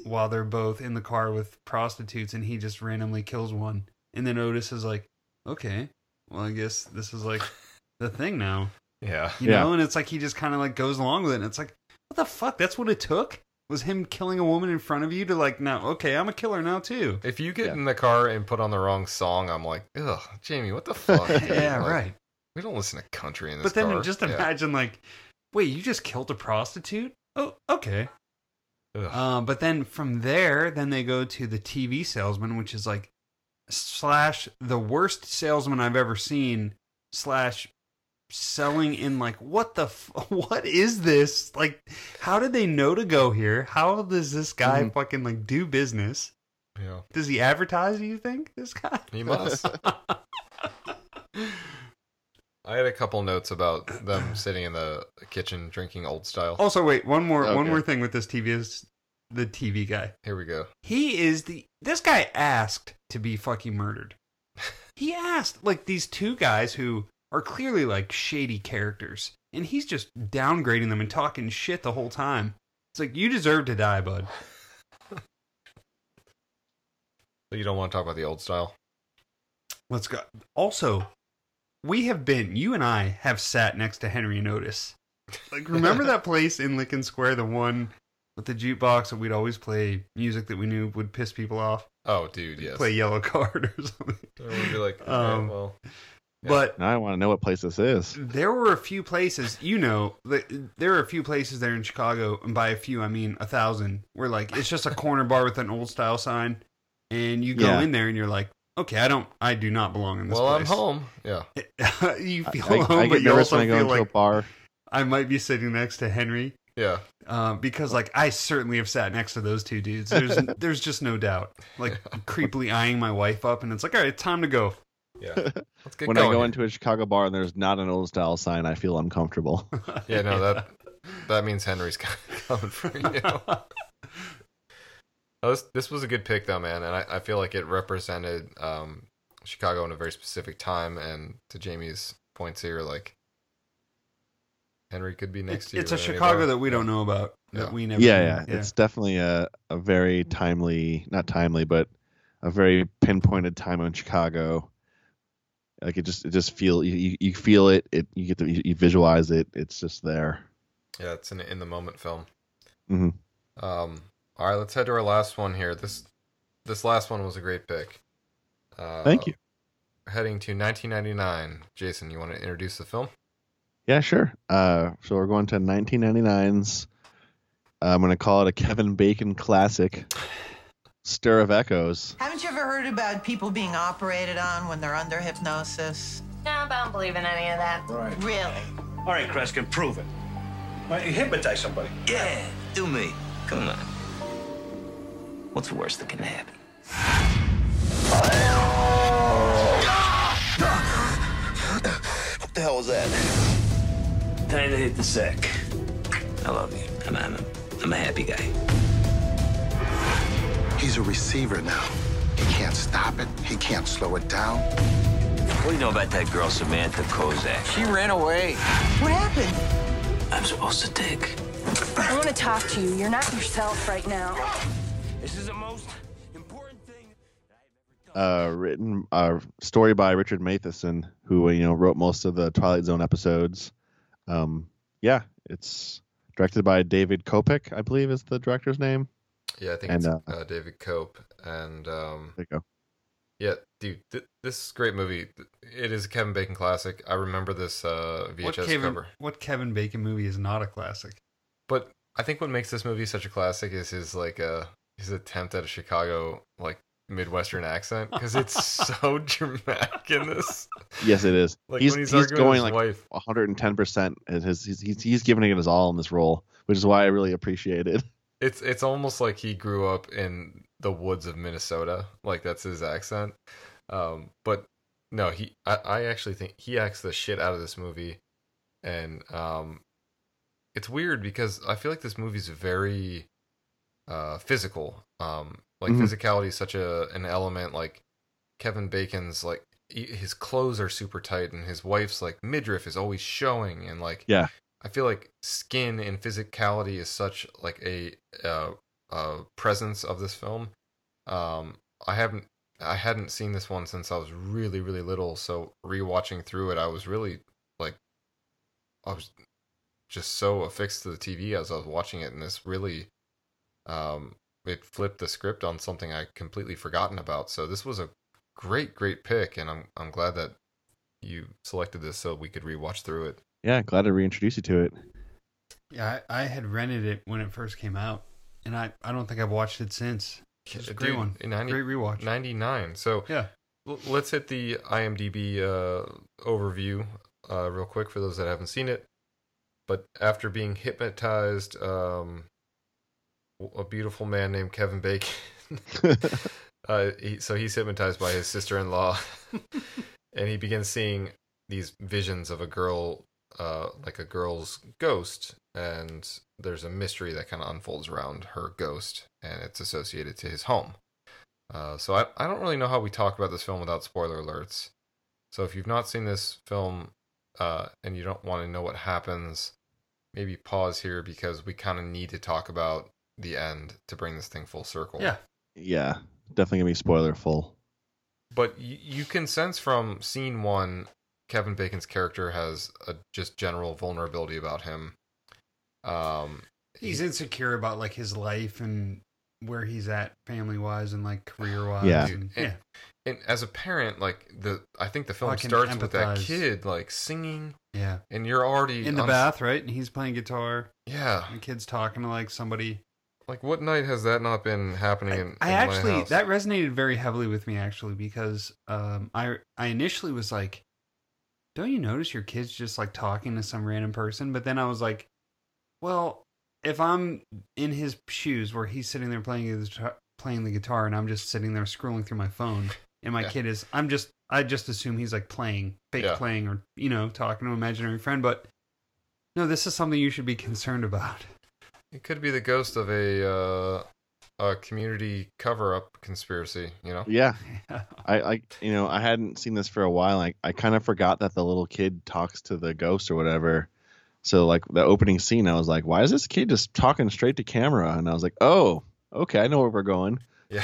Speaker 2: while they're both in the car with prostitutes, and he just randomly kills one, and then Otis is like, "Okay, well, I guess this is like the thing now."
Speaker 1: Yeah.
Speaker 2: You
Speaker 3: Yeah.
Speaker 2: know, and it's like he just kind of like goes along with it. And it's like, what the fuck? That's what it took? Was him killing a woman in front of you to like, now, okay, I'm a killer now too.
Speaker 1: If you get
Speaker 3: Yeah.
Speaker 1: in the car and put on the wrong song, I'm like, ugh, Jamie, what the fuck?
Speaker 2: yeah,
Speaker 1: Like,
Speaker 2: right.
Speaker 1: We don't listen to country in this
Speaker 2: But then
Speaker 1: car.
Speaker 2: just
Speaker 1: Yeah.
Speaker 2: imagine like, wait, you just killed a prostitute? Oh, okay.
Speaker 1: Ugh.
Speaker 2: Um, but then from there, then they go to the TV salesman, which is like slash the worst salesman I've ever seen slash selling in like what the f- what is this like how did they know to go here how does this guy
Speaker 3: Mhm.
Speaker 2: fucking like do business
Speaker 1: yeah.
Speaker 2: does he advertise you think this guy
Speaker 1: He must. I had a couple notes about them sitting in the kitchen drinking old style.
Speaker 2: also wait one more one more thing with this tv is the tv guy
Speaker 1: Here we go.
Speaker 2: He is the this guy asked to be fucking murdered. He asked like these two guys who are clearly like shady characters, and he's just downgrading them and talking shit the whole time. It's like you deserve to die, bud.
Speaker 1: So you don't want to talk about the old style?
Speaker 2: Let's go. Also, we have been you and I have sat next to Henry and Otis. Like remember that place in Lincoln Square, the one with the jukebox that we'd always play music that we knew would piss people off.
Speaker 1: Oh, dude, yes.
Speaker 2: Play yellow card or something.
Speaker 1: I would be like, okay,
Speaker 2: Um,
Speaker 1: well, Yeah.
Speaker 2: But
Speaker 3: Now I want to know what place this is.
Speaker 2: there were a few places, you know, there are a few places there in Chicago, and by a few I mean a thousand, where like it's just a corner bar with an old style sign, and you go
Speaker 3: Yeah.
Speaker 2: in there and you're like, okay, I don't, I do not belong in this.
Speaker 1: well, I'm
Speaker 2: place.
Speaker 1: home. Yeah.
Speaker 2: you feel
Speaker 3: I-
Speaker 2: home,
Speaker 3: I
Speaker 2: but
Speaker 3: get
Speaker 2: you also
Speaker 3: when I go
Speaker 2: feel like
Speaker 3: a bar.
Speaker 2: I might be sitting next to Henry.
Speaker 1: Yeah.
Speaker 2: Uh, because like I certainly have sat next to those two dudes. There's there's just no doubt. Like creepily eyeing my wife up, and it's like, all right, time to go.
Speaker 1: Yeah. Let's get
Speaker 3: When
Speaker 1: going.
Speaker 3: I go
Speaker 1: here.
Speaker 3: into a Chicago bar and there's not an old style sign, I feel uncomfortable.
Speaker 1: Yeah, no, that that means Henry's coming for you. Oh, this, this was a good pick though, man, and I, I feel like it represented um, Chicago in a very specific time. And to Jamie's points here, like Henry could be next
Speaker 2: It's,
Speaker 1: to you.
Speaker 2: it's a Chicago
Speaker 1: bar.
Speaker 2: that we don't know about.
Speaker 1: Yeah.
Speaker 2: That we never.
Speaker 3: yeah,
Speaker 2: knew.
Speaker 3: yeah, It's definitely a, a very timely, not timely, but a very pinpointed time on Chicago. Like it just, it just feel you, you, you feel it. It you get to you, you visualize it. It's just there.
Speaker 1: Yeah, it's an in the moment film.
Speaker 3: Mm-hmm.
Speaker 1: Um, all right, let's head to our last one here. This this last one was a great pick. Uh,
Speaker 3: Thank you.
Speaker 1: Heading to 1999, Jason, you want to introduce the film?
Speaker 3: Yeah, sure. Uh, so we're going to 1999's. I'm going to call it a Kevin Bacon classic, Stir of Echoes.
Speaker 10: Haven't you ever heard about people being operated on when they're under hypnosis?
Speaker 11: No, but I don't believe in any of that.
Speaker 10: Right. Really?
Speaker 12: All right, Kreskin, prove it. Why don't you hypnotize somebody?
Speaker 13: Yeah, do me. Come on. What's the worst that can happen? What the hell was that?
Speaker 12: Time to hit the sack.
Speaker 13: I love you. I'm, I'm, a, I'm a happy guy.
Speaker 14: He's a receiver now. He can't stop it. He can't slow it down.
Speaker 13: What do you know about that girl, Samantha Kozak?
Speaker 7: She ran away.
Speaker 10: What happened?
Speaker 13: I'm supposed to take.
Speaker 11: I want to talk to you. You're not yourself right now.
Speaker 12: This is the most important thing.
Speaker 3: uh, written uh, story by Richard Matheson, who you know wrote most of the Twilight Zone episodes. Um, yeah, it's directed by David Kopek, I believe is the director's name.
Speaker 1: Yeah, I think
Speaker 3: And,
Speaker 1: it's
Speaker 3: uh,
Speaker 1: uh, David Cope, and um,
Speaker 3: There you go.
Speaker 1: yeah, dude, th- this is a great movie. It is a Kevin Bacon classic. I remember this uh,
Speaker 2: What
Speaker 1: VHS
Speaker 2: Kevin,
Speaker 1: cover,
Speaker 2: what Kevin Bacon movie is not a classic?
Speaker 1: but I think what makes this movie such a classic is his like uh, his attempt at a Chicago like Midwestern accent because it's so dramatic in this.
Speaker 3: Yes, it is.
Speaker 1: Like
Speaker 3: he's
Speaker 1: when he's
Speaker 3: he's,
Speaker 1: arguing with
Speaker 3: going
Speaker 1: his
Speaker 3: like
Speaker 1: wife.
Speaker 3: 110 percent, and his he's, he's he's giving it his all in this role, which is why I really appreciate it.
Speaker 1: It's it's almost like he grew up in the woods of Minnesota. Like that's his accent. Um, but no, he I, I actually think he acts the shit out of this movie, and um, it's weird because I feel like this movie's very uh physical. Um, like
Speaker 3: Mhm.
Speaker 1: physicality is such a an element. Like Kevin Bacon's like he- his clothes are super tight, and his wife's like midriff is always showing, and like
Speaker 3: Yeah.
Speaker 1: I feel like skin and physicality is such like a uh, uh, presence of this film. Um, I haven't I hadn't seen this one since I was really really little, so rewatching through it, I was really like I was just so affixed to the TV as I was watching it, and this really um, it flipped the script on something I completely forgotten about. So this was a great great pick, and I'm I'm glad that you selected this so we could rewatch through it.
Speaker 3: Yeah, glad to reintroduce you to it.
Speaker 2: Yeah, I, I had rented it when it first came out, and I, I don't think I've watched it since. It's a great
Speaker 1: Dude,
Speaker 2: one.
Speaker 1: 90,
Speaker 2: great rewatch.
Speaker 1: 99. So
Speaker 2: Yeah.
Speaker 1: l- let's hit the IMDb uh, overview uh, real quick for those that haven't seen it. But after being hypnotized, um, a beautiful man named Kevin Bacon. uh, he, so he's hypnotized by his sister-in-law, and he begins seeing these visions of a girl, uh, like a girl's ghost, and there's a mystery that kind of unfolds around her ghost, and it's associated to his home. Uh, so I, I don't really know how we talk about this film without spoiler alerts. So if you've not seen this film uh, and you don't want to know what happens, maybe pause here because we kind of need to talk about the end to bring this thing full circle.
Speaker 2: Yeah.
Speaker 3: Yeah, definitely gonna be spoiler full.
Speaker 1: But y- you can sense from scene one, Kevin Bacon's character has a just general vulnerability about him. Um,
Speaker 2: He's insecure about like his life and where he's at family wise and like career wise.
Speaker 3: Yeah.
Speaker 2: and,
Speaker 1: and,
Speaker 2: yeah.
Speaker 1: and as a parent, like the I think the
Speaker 2: Oh,
Speaker 1: film
Speaker 2: I can
Speaker 1: starts with that kid like singing,
Speaker 2: Yeah.
Speaker 1: and you're already
Speaker 2: In the
Speaker 1: on-
Speaker 2: bath, right? And he's playing guitar.
Speaker 1: Yeah,
Speaker 2: And the kid's talking to like somebody.
Speaker 1: Like what night has that not been happening in?
Speaker 2: I
Speaker 1: in my
Speaker 2: actually
Speaker 1: house?
Speaker 2: that resonated very heavily with me actually because um I I initially was like, don't you notice your kid's just like talking to some random person? But then I was like, well, if I'm in his shoes where he's sitting there playing the guitar, playing the guitar and I'm just sitting there scrolling through my phone and my
Speaker 1: Yeah.
Speaker 2: kid is I'm just I just assume he's like playing, fake
Speaker 1: Yeah.
Speaker 2: playing or you know, talking to an imaginary friend, but no, this is something you should be concerned about.
Speaker 1: It could be the ghost of a uh, a community cover-up conspiracy. You know?
Speaker 3: Yeah, I, I, you know, I hadn't seen this for a while. I, I kind of forgot that the little kid talks to the ghost or whatever. So like the opening scene, I was like, why is this kid just talking straight to camera? And I was like, oh, okay, I know where we're going.
Speaker 1: Yeah.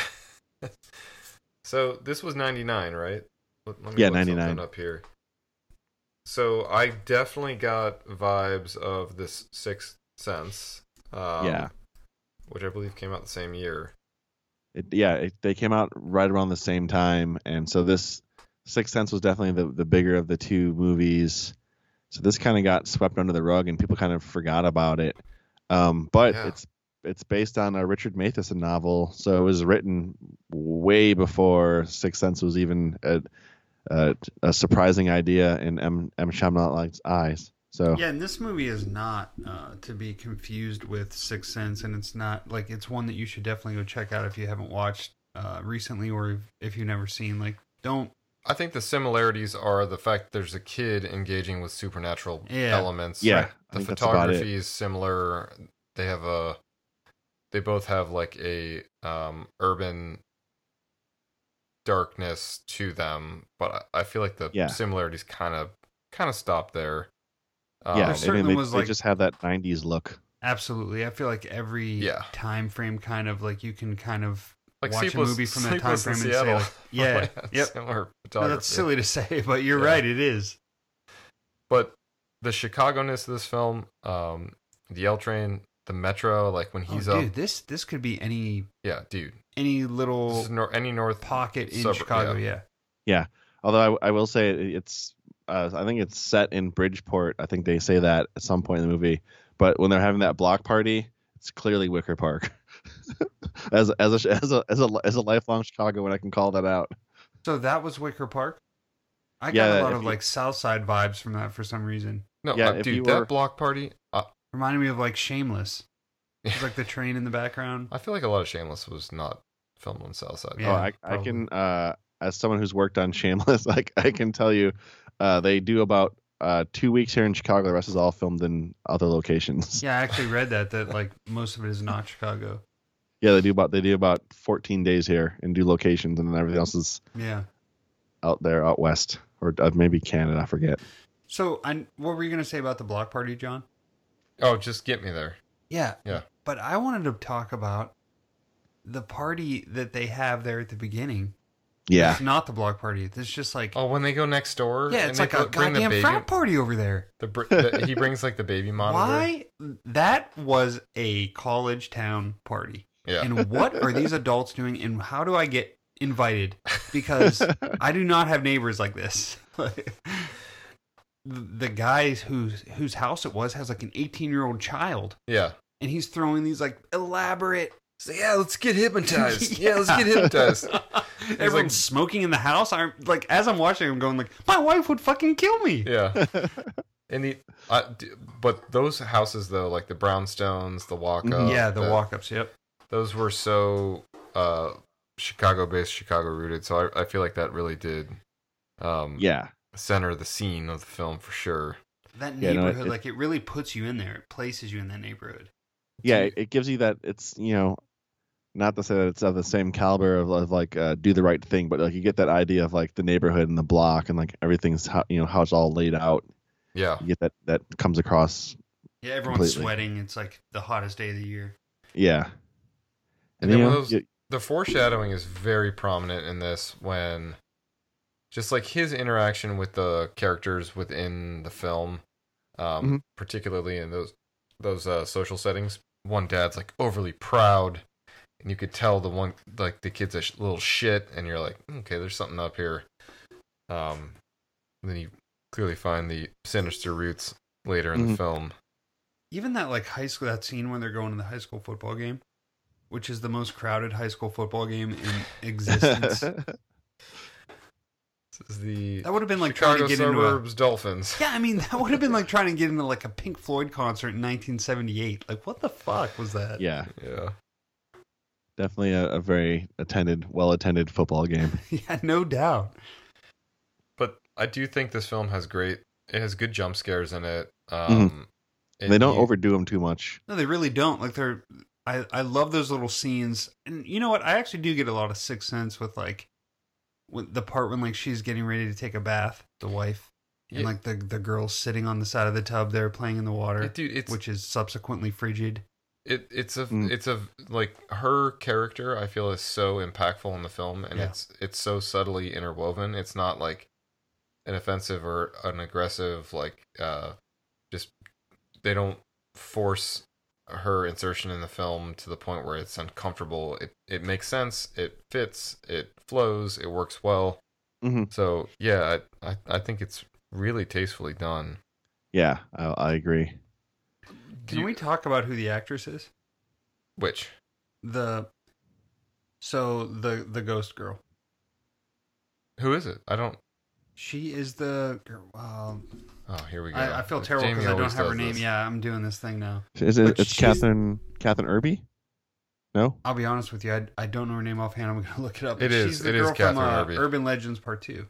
Speaker 1: so this was '99, right? Let, let
Speaker 3: Yeah, 99.
Speaker 1: Up here. So I definitely got vibes of this Sixth Sense. Um,
Speaker 3: Yeah.
Speaker 1: Which I believe came out the same year.
Speaker 3: It, yeah, it, they came out right around the same time, and so this Sixth Sense was definitely the the bigger of the two movies. So this kind of got swept under the rug, and people kind of forgot about it. Um, but
Speaker 1: Yeah.
Speaker 3: it's it's based on a Richard Matheson novel, so it was written way before Sixth Sense was even a, a, a surprising idea in M. Night Shyamalan's eyes. So
Speaker 2: Yeah, and this movie is not uh, to be confused with Sixth Sense, and it's not like it's one that you should definitely go check out if you haven't watched uh, recently or if, if you've never seen. Like, don't
Speaker 1: I think the similarities are the fact there's a kid engaging with supernatural
Speaker 2: Yeah.
Speaker 1: elements.
Speaker 3: Yeah, I
Speaker 1: the
Speaker 3: think that's about it.
Speaker 1: photography is similar. They have a, they both have like a um, urban darkness to them, but I I feel like the
Speaker 3: Yeah.
Speaker 1: similarities kind of kind of stop there.
Speaker 3: Yeah,
Speaker 1: Um,
Speaker 2: There
Speaker 3: I mean,
Speaker 2: certainly
Speaker 3: they,
Speaker 2: was,
Speaker 3: they
Speaker 2: like-
Speaker 3: just have that '90s look.
Speaker 2: absolutely. I feel like every
Speaker 1: Yeah.
Speaker 2: time frame kind of like you can kind of
Speaker 1: like
Speaker 2: watch
Speaker 1: Sleepless,
Speaker 2: a movie from that time
Speaker 1: Sleepless in
Speaker 2: frame and say,
Speaker 1: Seattle.
Speaker 2: like, yeah,
Speaker 1: probably had
Speaker 2: yep. No, that's silly to say, but you're
Speaker 1: Yeah.
Speaker 2: right. It is.
Speaker 1: but the Chicago-ness of this film, um, the L train, the metro, like when he's
Speaker 2: oh,
Speaker 1: up,
Speaker 2: dude, this this could be any
Speaker 1: yeah, dude.
Speaker 2: any little
Speaker 1: nor- any north
Speaker 2: pocket in
Speaker 1: suburb-
Speaker 2: Chicago.
Speaker 1: yeah.
Speaker 2: Yeah.
Speaker 3: Although I, I will say it's, uh, I think it's set in Bridgeport. I think they say that at some point in the movie. But when they're having that block party, it's clearly Wicker Park. as as a as a as a as a lifelong Chicagoan, I can call that out.
Speaker 2: So that was Wicker Park. I got
Speaker 3: Yeah,
Speaker 2: a lot of
Speaker 3: you-
Speaker 2: like South Side vibes from that for some reason.
Speaker 1: No,
Speaker 3: Yeah,
Speaker 1: uh, dude,
Speaker 3: were-
Speaker 1: that block party. Uh,
Speaker 2: Reminded me of like Shameless. It's like the train in the background.
Speaker 1: I feel like a lot of Shameless was not filmed on South Side.
Speaker 2: Yeah,
Speaker 3: oh, I, I can uh, as someone who's worked on Shameless, like I can tell you, uh, they do about uh, two weeks here in Chicago. The rest is all filmed in other locations.
Speaker 2: Yeah, I actually read that that like most of it is not Chicago.
Speaker 3: Yeah, they do about they do about 14 days here and do locations, and then everything else is
Speaker 2: Yeah.
Speaker 3: out there out west or uh, maybe Canada. I forget.
Speaker 2: So, I, what were you gonna say about the block party, John?
Speaker 1: Oh, just get me there.
Speaker 2: Yeah.
Speaker 1: Yeah.
Speaker 2: But I wanted to talk about the party that they have there at the beginning.
Speaker 3: Yeah.
Speaker 2: It's not the block party. It's just like
Speaker 1: Oh, when they go next door.
Speaker 2: yeah,
Speaker 1: and
Speaker 2: it's
Speaker 1: they
Speaker 2: like a
Speaker 1: put- bring the
Speaker 2: goddamn
Speaker 1: baby-
Speaker 2: frat party over there.
Speaker 1: The, the he brings like the baby monitor.
Speaker 2: Why? That was a college town party.
Speaker 1: Yeah.
Speaker 2: And what are these adults doing? And how do I get invited? Because I do not have neighbors like this. the guys whose whose house it was has like an 18 year old child,
Speaker 1: Yeah.
Speaker 2: and he's throwing these like elaborate.
Speaker 1: So yeah, let's get hypnotized. yeah. let's get hypnotized.
Speaker 2: Everyone's
Speaker 1: like-
Speaker 2: smoking in the house. I'm like, as I'm watching, I'm going like, my wife would fucking kill me.
Speaker 1: Yeah. And the, uh, but those houses though, like the brownstones, the walk up,
Speaker 2: yeah, the walk ups. Yep.
Speaker 1: those were so uh, Chicago based, Chicago rooted. So I, I feel like that really did, um,
Speaker 3: Yeah.
Speaker 1: center the scene of the film for sure.
Speaker 2: That
Speaker 3: Yeah, no,
Speaker 2: neighborhood,
Speaker 3: it-
Speaker 2: like, it really puts you in there. It places you in that neighborhood.
Speaker 3: Yeah, it, it gives you that. It's you know, not to say that it's of the same caliber of, of like uh, do the right thing, but like you get that idea of like the neighborhood and the block and like everything's how you know how it's all laid out.
Speaker 1: Yeah.
Speaker 3: You get that that comes across.
Speaker 2: Yeah, everyone's
Speaker 3: Completely.
Speaker 2: sweating. It's like the hottest day of the year.
Speaker 3: Yeah.
Speaker 1: And
Speaker 3: you
Speaker 1: then when
Speaker 3: know,
Speaker 1: those,
Speaker 3: you-
Speaker 1: the foreshadowing is very prominent in this when just like his interaction with the characters within the film, um,
Speaker 3: Mhm.
Speaker 1: particularly in those those uh, social settings. One dad's like overly proud, and you could tell the one like the kid's a sh- little shit, and you're like, okay, there's something up here. Um, then you clearly find the sinister roots later in the
Speaker 3: Mhm.
Speaker 1: film.
Speaker 2: Even that like high school that scene when they're going to the high school football game, which is the most crowded high school football game in existence.
Speaker 1: The
Speaker 2: That would have been like
Speaker 1: Chicago
Speaker 2: trying to get into a
Speaker 1: suburbs Dolphins.
Speaker 2: Yeah, I mean that would have been like trying to get into like a Pink Floyd concert in 1978. Like what the fuck was that?
Speaker 3: yeah,
Speaker 1: Yeah.
Speaker 3: Definitely a, a very attended, well attended football game.
Speaker 2: yeah, no doubt.
Speaker 1: But I do think this film has great. It has good jump scares in it. Um,
Speaker 3: Mhm.
Speaker 1: and
Speaker 3: they don't
Speaker 1: you-
Speaker 3: overdo them too much.
Speaker 2: No, they really don't. Like they're I I love those little scenes. And you know what? I actually do get a lot of sixth sense with like with the part when like she's getting ready to take a bath, the wife. And
Speaker 1: Yeah.
Speaker 2: like the the girl sitting on the side of the tub there playing in the water,
Speaker 1: Yeah, dude, it's
Speaker 2: which is subsequently frigid.
Speaker 1: It, it's a
Speaker 3: Mm.
Speaker 1: it's a like her character. I feel is so impactful in the film, and
Speaker 2: Yeah.
Speaker 1: it's it's so subtly interwoven. It's not like an offensive or an aggressive like uh just they don't force her insertion in the film to the point where it's uncomfortable. It it makes sense. It fits. It flows. It works well.
Speaker 3: hmm
Speaker 1: So yeah, I, I I think it's really tastefully done.
Speaker 3: Yeah, I, I agree.
Speaker 1: Do
Speaker 2: Can
Speaker 1: you-
Speaker 2: we talk about who the actress is?
Speaker 1: Which
Speaker 2: The so the the ghost girl.
Speaker 1: who is it? I don't.
Speaker 2: She is the. Um,
Speaker 1: Oh, here we go.
Speaker 2: I, I feel terrible because I don't have her name.
Speaker 1: this.
Speaker 2: Yeah, I'm doing this thing now.
Speaker 3: Is it?
Speaker 2: But
Speaker 3: It's
Speaker 2: she's-
Speaker 3: Kathryn Kathryn Erbe. No.
Speaker 2: I'll be honest with you. I, I don't know her name offhand. I'm going to look it up.
Speaker 1: It
Speaker 2: But
Speaker 1: is-
Speaker 2: She's the
Speaker 1: it is
Speaker 2: girl from
Speaker 1: Kathryn
Speaker 2: uh,
Speaker 1: Erbe.
Speaker 2: Urban Legends Part Two,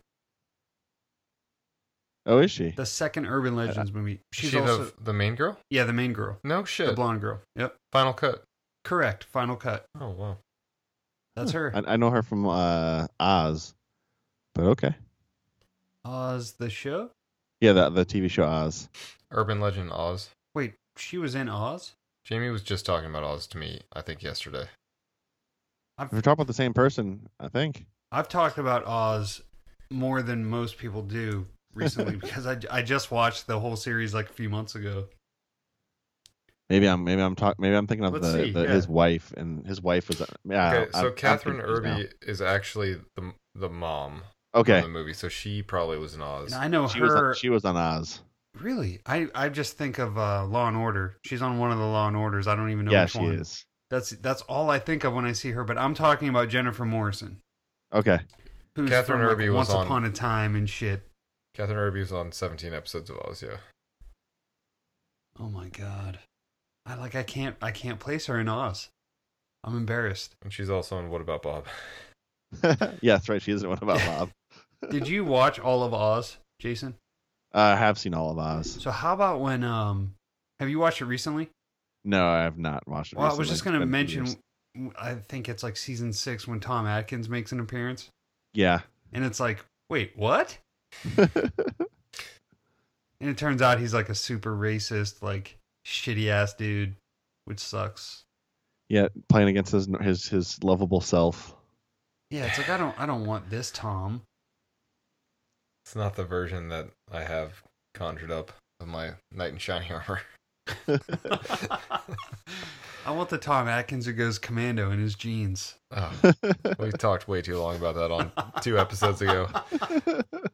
Speaker 3: Oh, is she?
Speaker 2: the second Urban Legends movie.
Speaker 1: She's
Speaker 2: She's
Speaker 1: she
Speaker 2: also
Speaker 1: the the main girl?
Speaker 2: yeah the main girl,
Speaker 1: No shit.
Speaker 2: the blonde girl. Yep,
Speaker 1: Final cut.
Speaker 2: correct. Final cut.
Speaker 1: Oh wow.
Speaker 2: That's her.
Speaker 3: I, I know her from uh, Oz, but okay.
Speaker 2: Oz the show.
Speaker 3: Yeah, the the TV show Oz.
Speaker 1: Urban Legend Oz.
Speaker 2: Wait, she was in Oz.
Speaker 1: Jamie was just talking about Oz to me. I think yesterday.
Speaker 2: I've
Speaker 3: We're talking about the same person, I think.
Speaker 2: I've talked about Oz more than most people do recently because I, I just watched the whole series like a few months ago.
Speaker 3: Maybe I'm maybe I'm talking maybe I'm thinking of
Speaker 2: Let's
Speaker 3: the,
Speaker 2: see,
Speaker 3: the
Speaker 2: yeah.
Speaker 3: his wife and his wife was yeah.
Speaker 1: okay, so
Speaker 3: I'm
Speaker 1: Kathryn
Speaker 3: confused.
Speaker 1: Erbe is actually the the mom
Speaker 3: Okay,
Speaker 1: of the movie, so she probably was in Oz.
Speaker 2: And I know
Speaker 3: she was
Speaker 2: her.
Speaker 3: on, she was on Oz.
Speaker 2: Really, I I just think of uh, Law and Order. She's on one of the Law and Orders. I don't even know
Speaker 3: yeah,
Speaker 2: which
Speaker 3: she
Speaker 2: one.
Speaker 3: is.
Speaker 2: That's that's all I think of when I see her. But I'm talking about Jennifer Morrison,
Speaker 3: Okay,
Speaker 2: who's
Speaker 1: Kathryn
Speaker 2: from like,
Speaker 1: Erbe was
Speaker 2: Once
Speaker 1: on-
Speaker 2: Upon a Time and shit.
Speaker 1: Kathryn Erbe was on 17 episodes of Oz. Yeah.
Speaker 2: Oh my god, I like I can't I can't place her in Oz. I'm embarrassed.
Speaker 1: And she's also in What About Bob?
Speaker 3: yeah, that's right. She isn't one about Bob.
Speaker 2: Did you watch all of Oz, Jason?
Speaker 3: Uh, I have seen all of Oz.
Speaker 2: So how about when um have you watched it recently?
Speaker 3: No, I have not watched it.
Speaker 2: Well, I was just going to mention
Speaker 3: years.
Speaker 2: I think it's like season 6 when Tom Atkins makes an appearance
Speaker 3: Yeah,
Speaker 2: and it's like, "Wait, what?" And it turns out he's like a super racist, like shitty ass dude, which sucks.
Speaker 3: Yeah, playing against his his his lovable self.
Speaker 2: Yeah, it's like I don't I don't want this Tom.
Speaker 1: It's not the version that I have conjured up of my knight in shining armor.
Speaker 2: I want the Tom Atkins who goes commando in his jeans.
Speaker 1: Oh, we talked way too long about that on two episodes ago.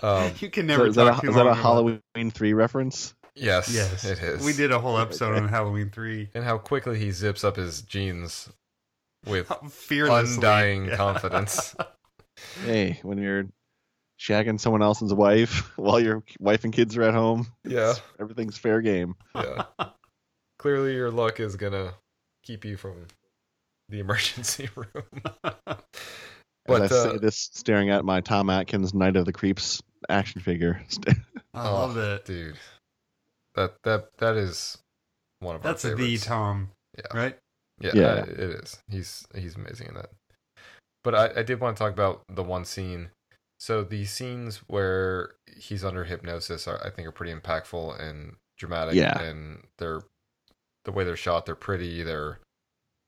Speaker 1: Um,
Speaker 2: you can
Speaker 3: So
Speaker 2: never
Speaker 3: is that
Speaker 2: talk
Speaker 3: a,
Speaker 2: too
Speaker 3: is that
Speaker 2: long
Speaker 3: a
Speaker 2: about-
Speaker 3: Halloween three reference?
Speaker 1: yes,
Speaker 2: Yes,
Speaker 1: it is.
Speaker 2: We did a whole episode on Halloween three.
Speaker 1: and how quickly he zips up his jeans with
Speaker 2: Fearlessly.
Speaker 1: undying
Speaker 2: Yeah.
Speaker 1: confidence.
Speaker 3: Hey, when you're shagging someone else's wife while your wife and kids are at home,
Speaker 1: Yeah.
Speaker 3: everything's fair game.
Speaker 1: Yeah. Clearly, your luck is gonna keep you from the emergency room.
Speaker 3: As
Speaker 1: But,
Speaker 3: I say
Speaker 1: uh,
Speaker 3: this, staring at my Tom Atkins Night of the Creeps action figure.
Speaker 2: I love it.
Speaker 1: Oh, dude. That that that is one of
Speaker 2: That's
Speaker 1: our
Speaker 2: the
Speaker 1: favorites.
Speaker 2: Tom,
Speaker 1: Yeah.
Speaker 2: right?
Speaker 1: Yeah,
Speaker 3: Yeah.
Speaker 1: uh, it is. He's he's amazing in that. But I, I did want to talk about the one scene. So the scenes where he's under hypnosis, are, I think, are pretty impactful and dramatic.
Speaker 3: Yeah.
Speaker 1: and they're the way they're shot. They're pretty. They're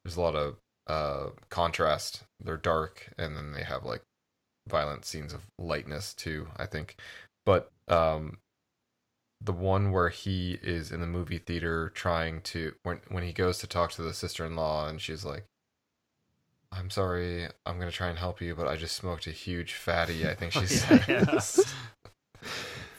Speaker 1: there's a lot of uh contrast. They're dark, and then they have like violent scenes of lightness too. I think, but um, the one where he is in the movie theater trying to when when he goes to talk to the sister-in-law and she's like I'm sorry, I'm going to try and help you, but I just smoked a huge fatty. I think she
Speaker 2: Yeah, yeah.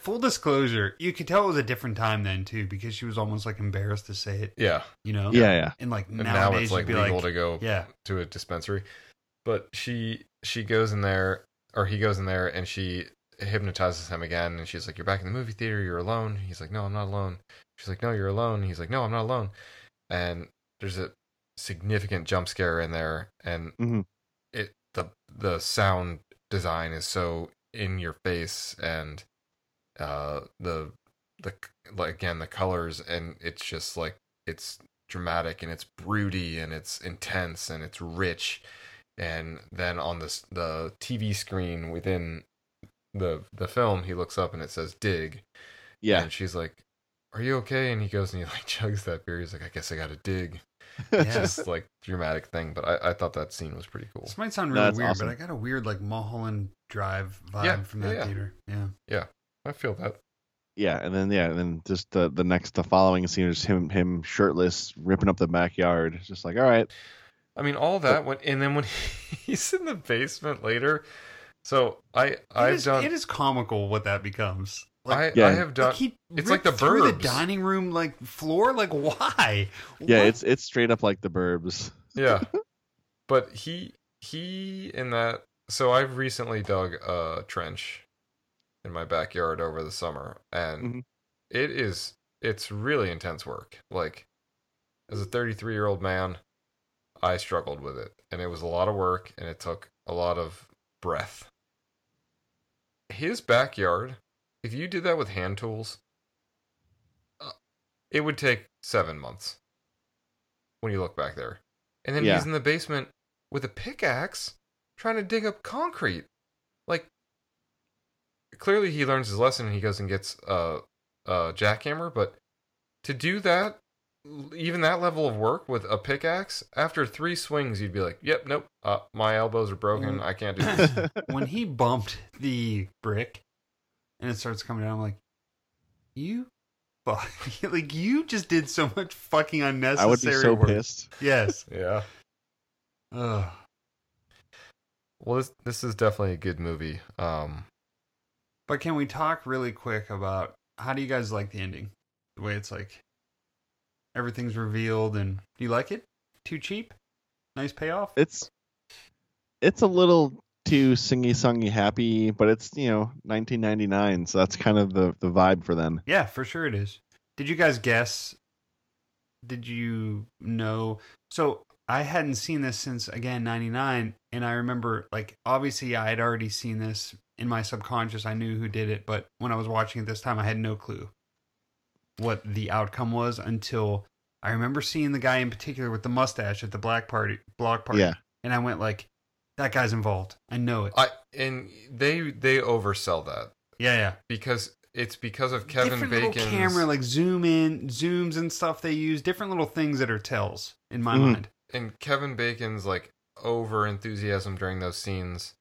Speaker 1: Says.
Speaker 2: Full disclosure, you could tell it was a different time then too, because she was almost like embarrassed to say it.
Speaker 1: Yeah.
Speaker 2: You know?
Speaker 3: Yeah, yeah.
Speaker 2: And like
Speaker 1: And
Speaker 2: nowadays
Speaker 1: now it's like
Speaker 2: you'd be
Speaker 1: legal
Speaker 2: like,
Speaker 1: to go
Speaker 2: Yeah.
Speaker 1: to a dispensary. But she she goes in there or he goes in there and she hypnotizes him again and she's like, You're back in the movie theater, you're alone. He's like, No, I'm not alone. She's like, No, you're alone. He's like, No, I'm not alone. And there's a significant jump scare in there and
Speaker 3: Mhm.
Speaker 1: it the the sound design is so in your face and uh the the like again the colors and it's just like it's dramatic and it's broody and it's intense and it's rich and then on this the TV screen within the the film he looks up and it says dig
Speaker 3: Yeah.
Speaker 1: and she's like are you okay and he goes and he like chugs that beer he's like I guess I gotta dig
Speaker 2: Yeah.
Speaker 1: it's just like dramatic thing but I, I thought that scene was pretty cool
Speaker 2: This might sound really
Speaker 3: that's
Speaker 2: weird,
Speaker 3: awesome.
Speaker 2: but I got a weird like Mulholland Drive vibe
Speaker 1: Yeah,
Speaker 2: from
Speaker 1: yeah,
Speaker 2: that
Speaker 1: yeah.
Speaker 2: theater. Yeah.
Speaker 1: yeah I feel that
Speaker 3: Yeah, and then yeah, and then just the the next the following scene is him him shirtless ripping up the backyard. It's just like, all right,
Speaker 1: I mean, all that when and then when he's in the basement later. So I I've
Speaker 2: it is,
Speaker 1: done
Speaker 2: it is comical what that becomes. Like,
Speaker 1: I
Speaker 3: Yeah.
Speaker 1: I have done.
Speaker 2: like he
Speaker 1: it's like the
Speaker 2: ripped through
Speaker 1: Burbs.
Speaker 2: the dining room like floor. Like why?
Speaker 3: yeah,
Speaker 2: What?
Speaker 3: it's it's straight up like the Burbs.
Speaker 1: yeah, but he he in that. So I've recently dug a trench in my backyard over the summer, and
Speaker 3: Mhm.
Speaker 1: it is it's really intense work. Like as a 33 year old man, I struggled with it, and it was a lot of work, and it took a lot of breath. His backyard, if you did that with hand tools, uh, it would take seven months. When you look back there, and then
Speaker 3: Yeah.
Speaker 1: he's in the basement with a pickaxe trying to dig up concrete. Like, clearly he learns his lesson and he goes and gets a, a jackhammer, but to do that, even that level of work with a pickaxe, after three swings, you'd be like, "Yep, nope, uh, my elbows are broken. I can't do this."
Speaker 2: when he bumped the brick and it starts coming down, I'm like, you, fuck, like you just did so much fucking unnecessary.
Speaker 3: I would be so
Speaker 2: work.
Speaker 3: pissed.
Speaker 2: Yes.
Speaker 1: yeah.
Speaker 2: Ugh.
Speaker 1: Well, this this is definitely a good movie. Um,
Speaker 2: But can we talk really quick about how do you guys like the ending? The way it's like everything's revealed, and do you like it? Too cheap? Nice payoff.
Speaker 3: It's it's a little too singy songy happy, but it's you know 1999, so that's kind of the the vibe for them.
Speaker 2: Yeah, for sure it is. Did you guys guess? Did you know? So I hadn't seen this since again '99, and I remember like obviously I had already seen this in my subconscious. I knew who did it, but when I was watching it this time, I had no clue what the outcome was until I remember seeing the guy in particular with the mustache at the black party block party.
Speaker 3: Yeah.
Speaker 2: and I went like, "That guy's involved. I know it."
Speaker 1: I and they they oversell that
Speaker 2: yeah, yeah.
Speaker 1: because it's because of Kevin
Speaker 2: different
Speaker 1: Bacon's
Speaker 2: little camera like zoom in zooms and stuff they use different little things that are tells in my
Speaker 3: Mhm.
Speaker 2: mind
Speaker 1: and Kevin Bacon's like over enthusiasm during those scenes,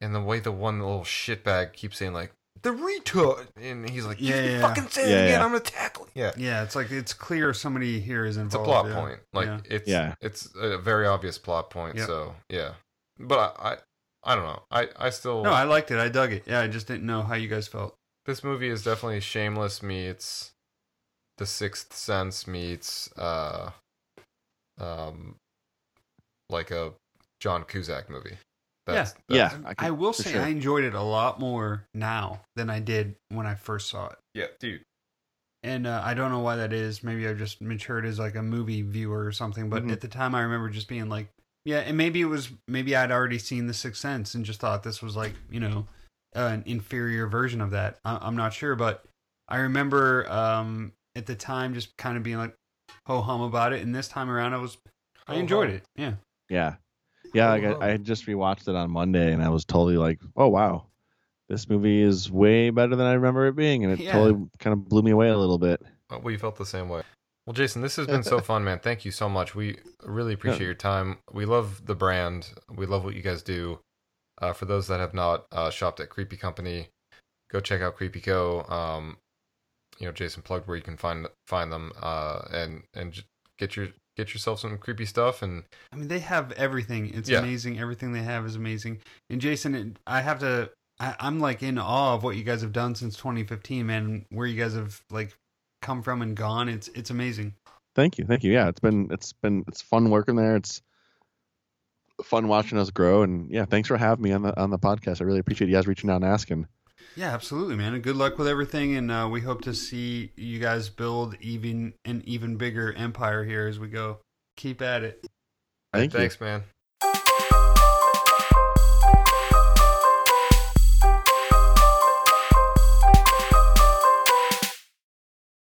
Speaker 1: and the way the one little shitbag keeps saying like the retard, and he's like,
Speaker 2: Yeah,
Speaker 1: "You
Speaker 2: yeah.
Speaker 1: fucking say it
Speaker 3: Yeah,
Speaker 1: again,
Speaker 3: yeah.
Speaker 1: I'm gonna tackle." you." Yeah,
Speaker 2: Yeah, it's like it's clear somebody here is involved.
Speaker 1: it's a plot
Speaker 2: yeah.
Speaker 1: point. Like
Speaker 2: Yeah.
Speaker 1: it's
Speaker 3: Yeah.
Speaker 1: it's a very obvious plot point.
Speaker 2: Yep.
Speaker 1: So yeah, but I, I I don't know. I I still
Speaker 2: No, I liked it. I dug it. Yeah, I just didn't know how you guys felt.
Speaker 1: this movie is definitely shameless meets the Sixth Sense meets uh um like a John Cusack movie. That's,
Speaker 3: Yeah.
Speaker 1: that's-
Speaker 3: I
Speaker 2: I,
Speaker 3: can-
Speaker 2: will say
Speaker 3: sure.
Speaker 2: I enjoyed it a lot more now than I did when I first saw it.
Speaker 1: yeah, dude.
Speaker 2: And uh, I don't know why that is. Maybe I've just matured as like a movie viewer or something. But
Speaker 3: Mhm.
Speaker 2: at the time, I remember just being like, yeah. And maybe it was maybe I'd already seen The Sixth Sense and just thought this was like you know an inferior version of that. I- I'm not sure, but I remember um, at the time just kind of being like ho hum about it. And this time around, I was I enjoyed it. Yeah.
Speaker 3: Yeah, yeah. Like
Speaker 1: Oh,
Speaker 3: I, I just rewatched it on Monday, and I was totally like, "Oh wow, this movie is way better than I remember it being," and it
Speaker 2: Yeah.
Speaker 3: totally kind of blew me away a little bit.
Speaker 1: Uh, We felt the same way. Well, Jason, this has been so fun, man. Thank you so much. We really appreciate your time. We love the brand. We love what you guys do. Uh, for those that have not uh, shopped at Creepy Company, go check out Creepy Co. Um, you know, Jason plugged where you can find find them uh, and and j- get your get yourself some creepy stuff. And
Speaker 2: I mean, they have everything. It's
Speaker 1: Yeah.
Speaker 2: amazing. Everything they have is amazing. And Jason, I have to. I, I'm like in awe of what you guys have done since 2015, man. Where you guys have like come from and gone. It's it's amazing.
Speaker 3: Thank you, thank you. Yeah, it's been it's been it's fun working there. It's fun watching us grow, and yeah, thanks for having me on the on the podcast. I really appreciate you guys reaching out and asking.
Speaker 2: Yeah, absolutely, man. And good luck with everything. And uh, we hope to see you guys build even an even bigger empire here as we go. Keep at it.
Speaker 3: Thank you.
Speaker 1: thanks, man.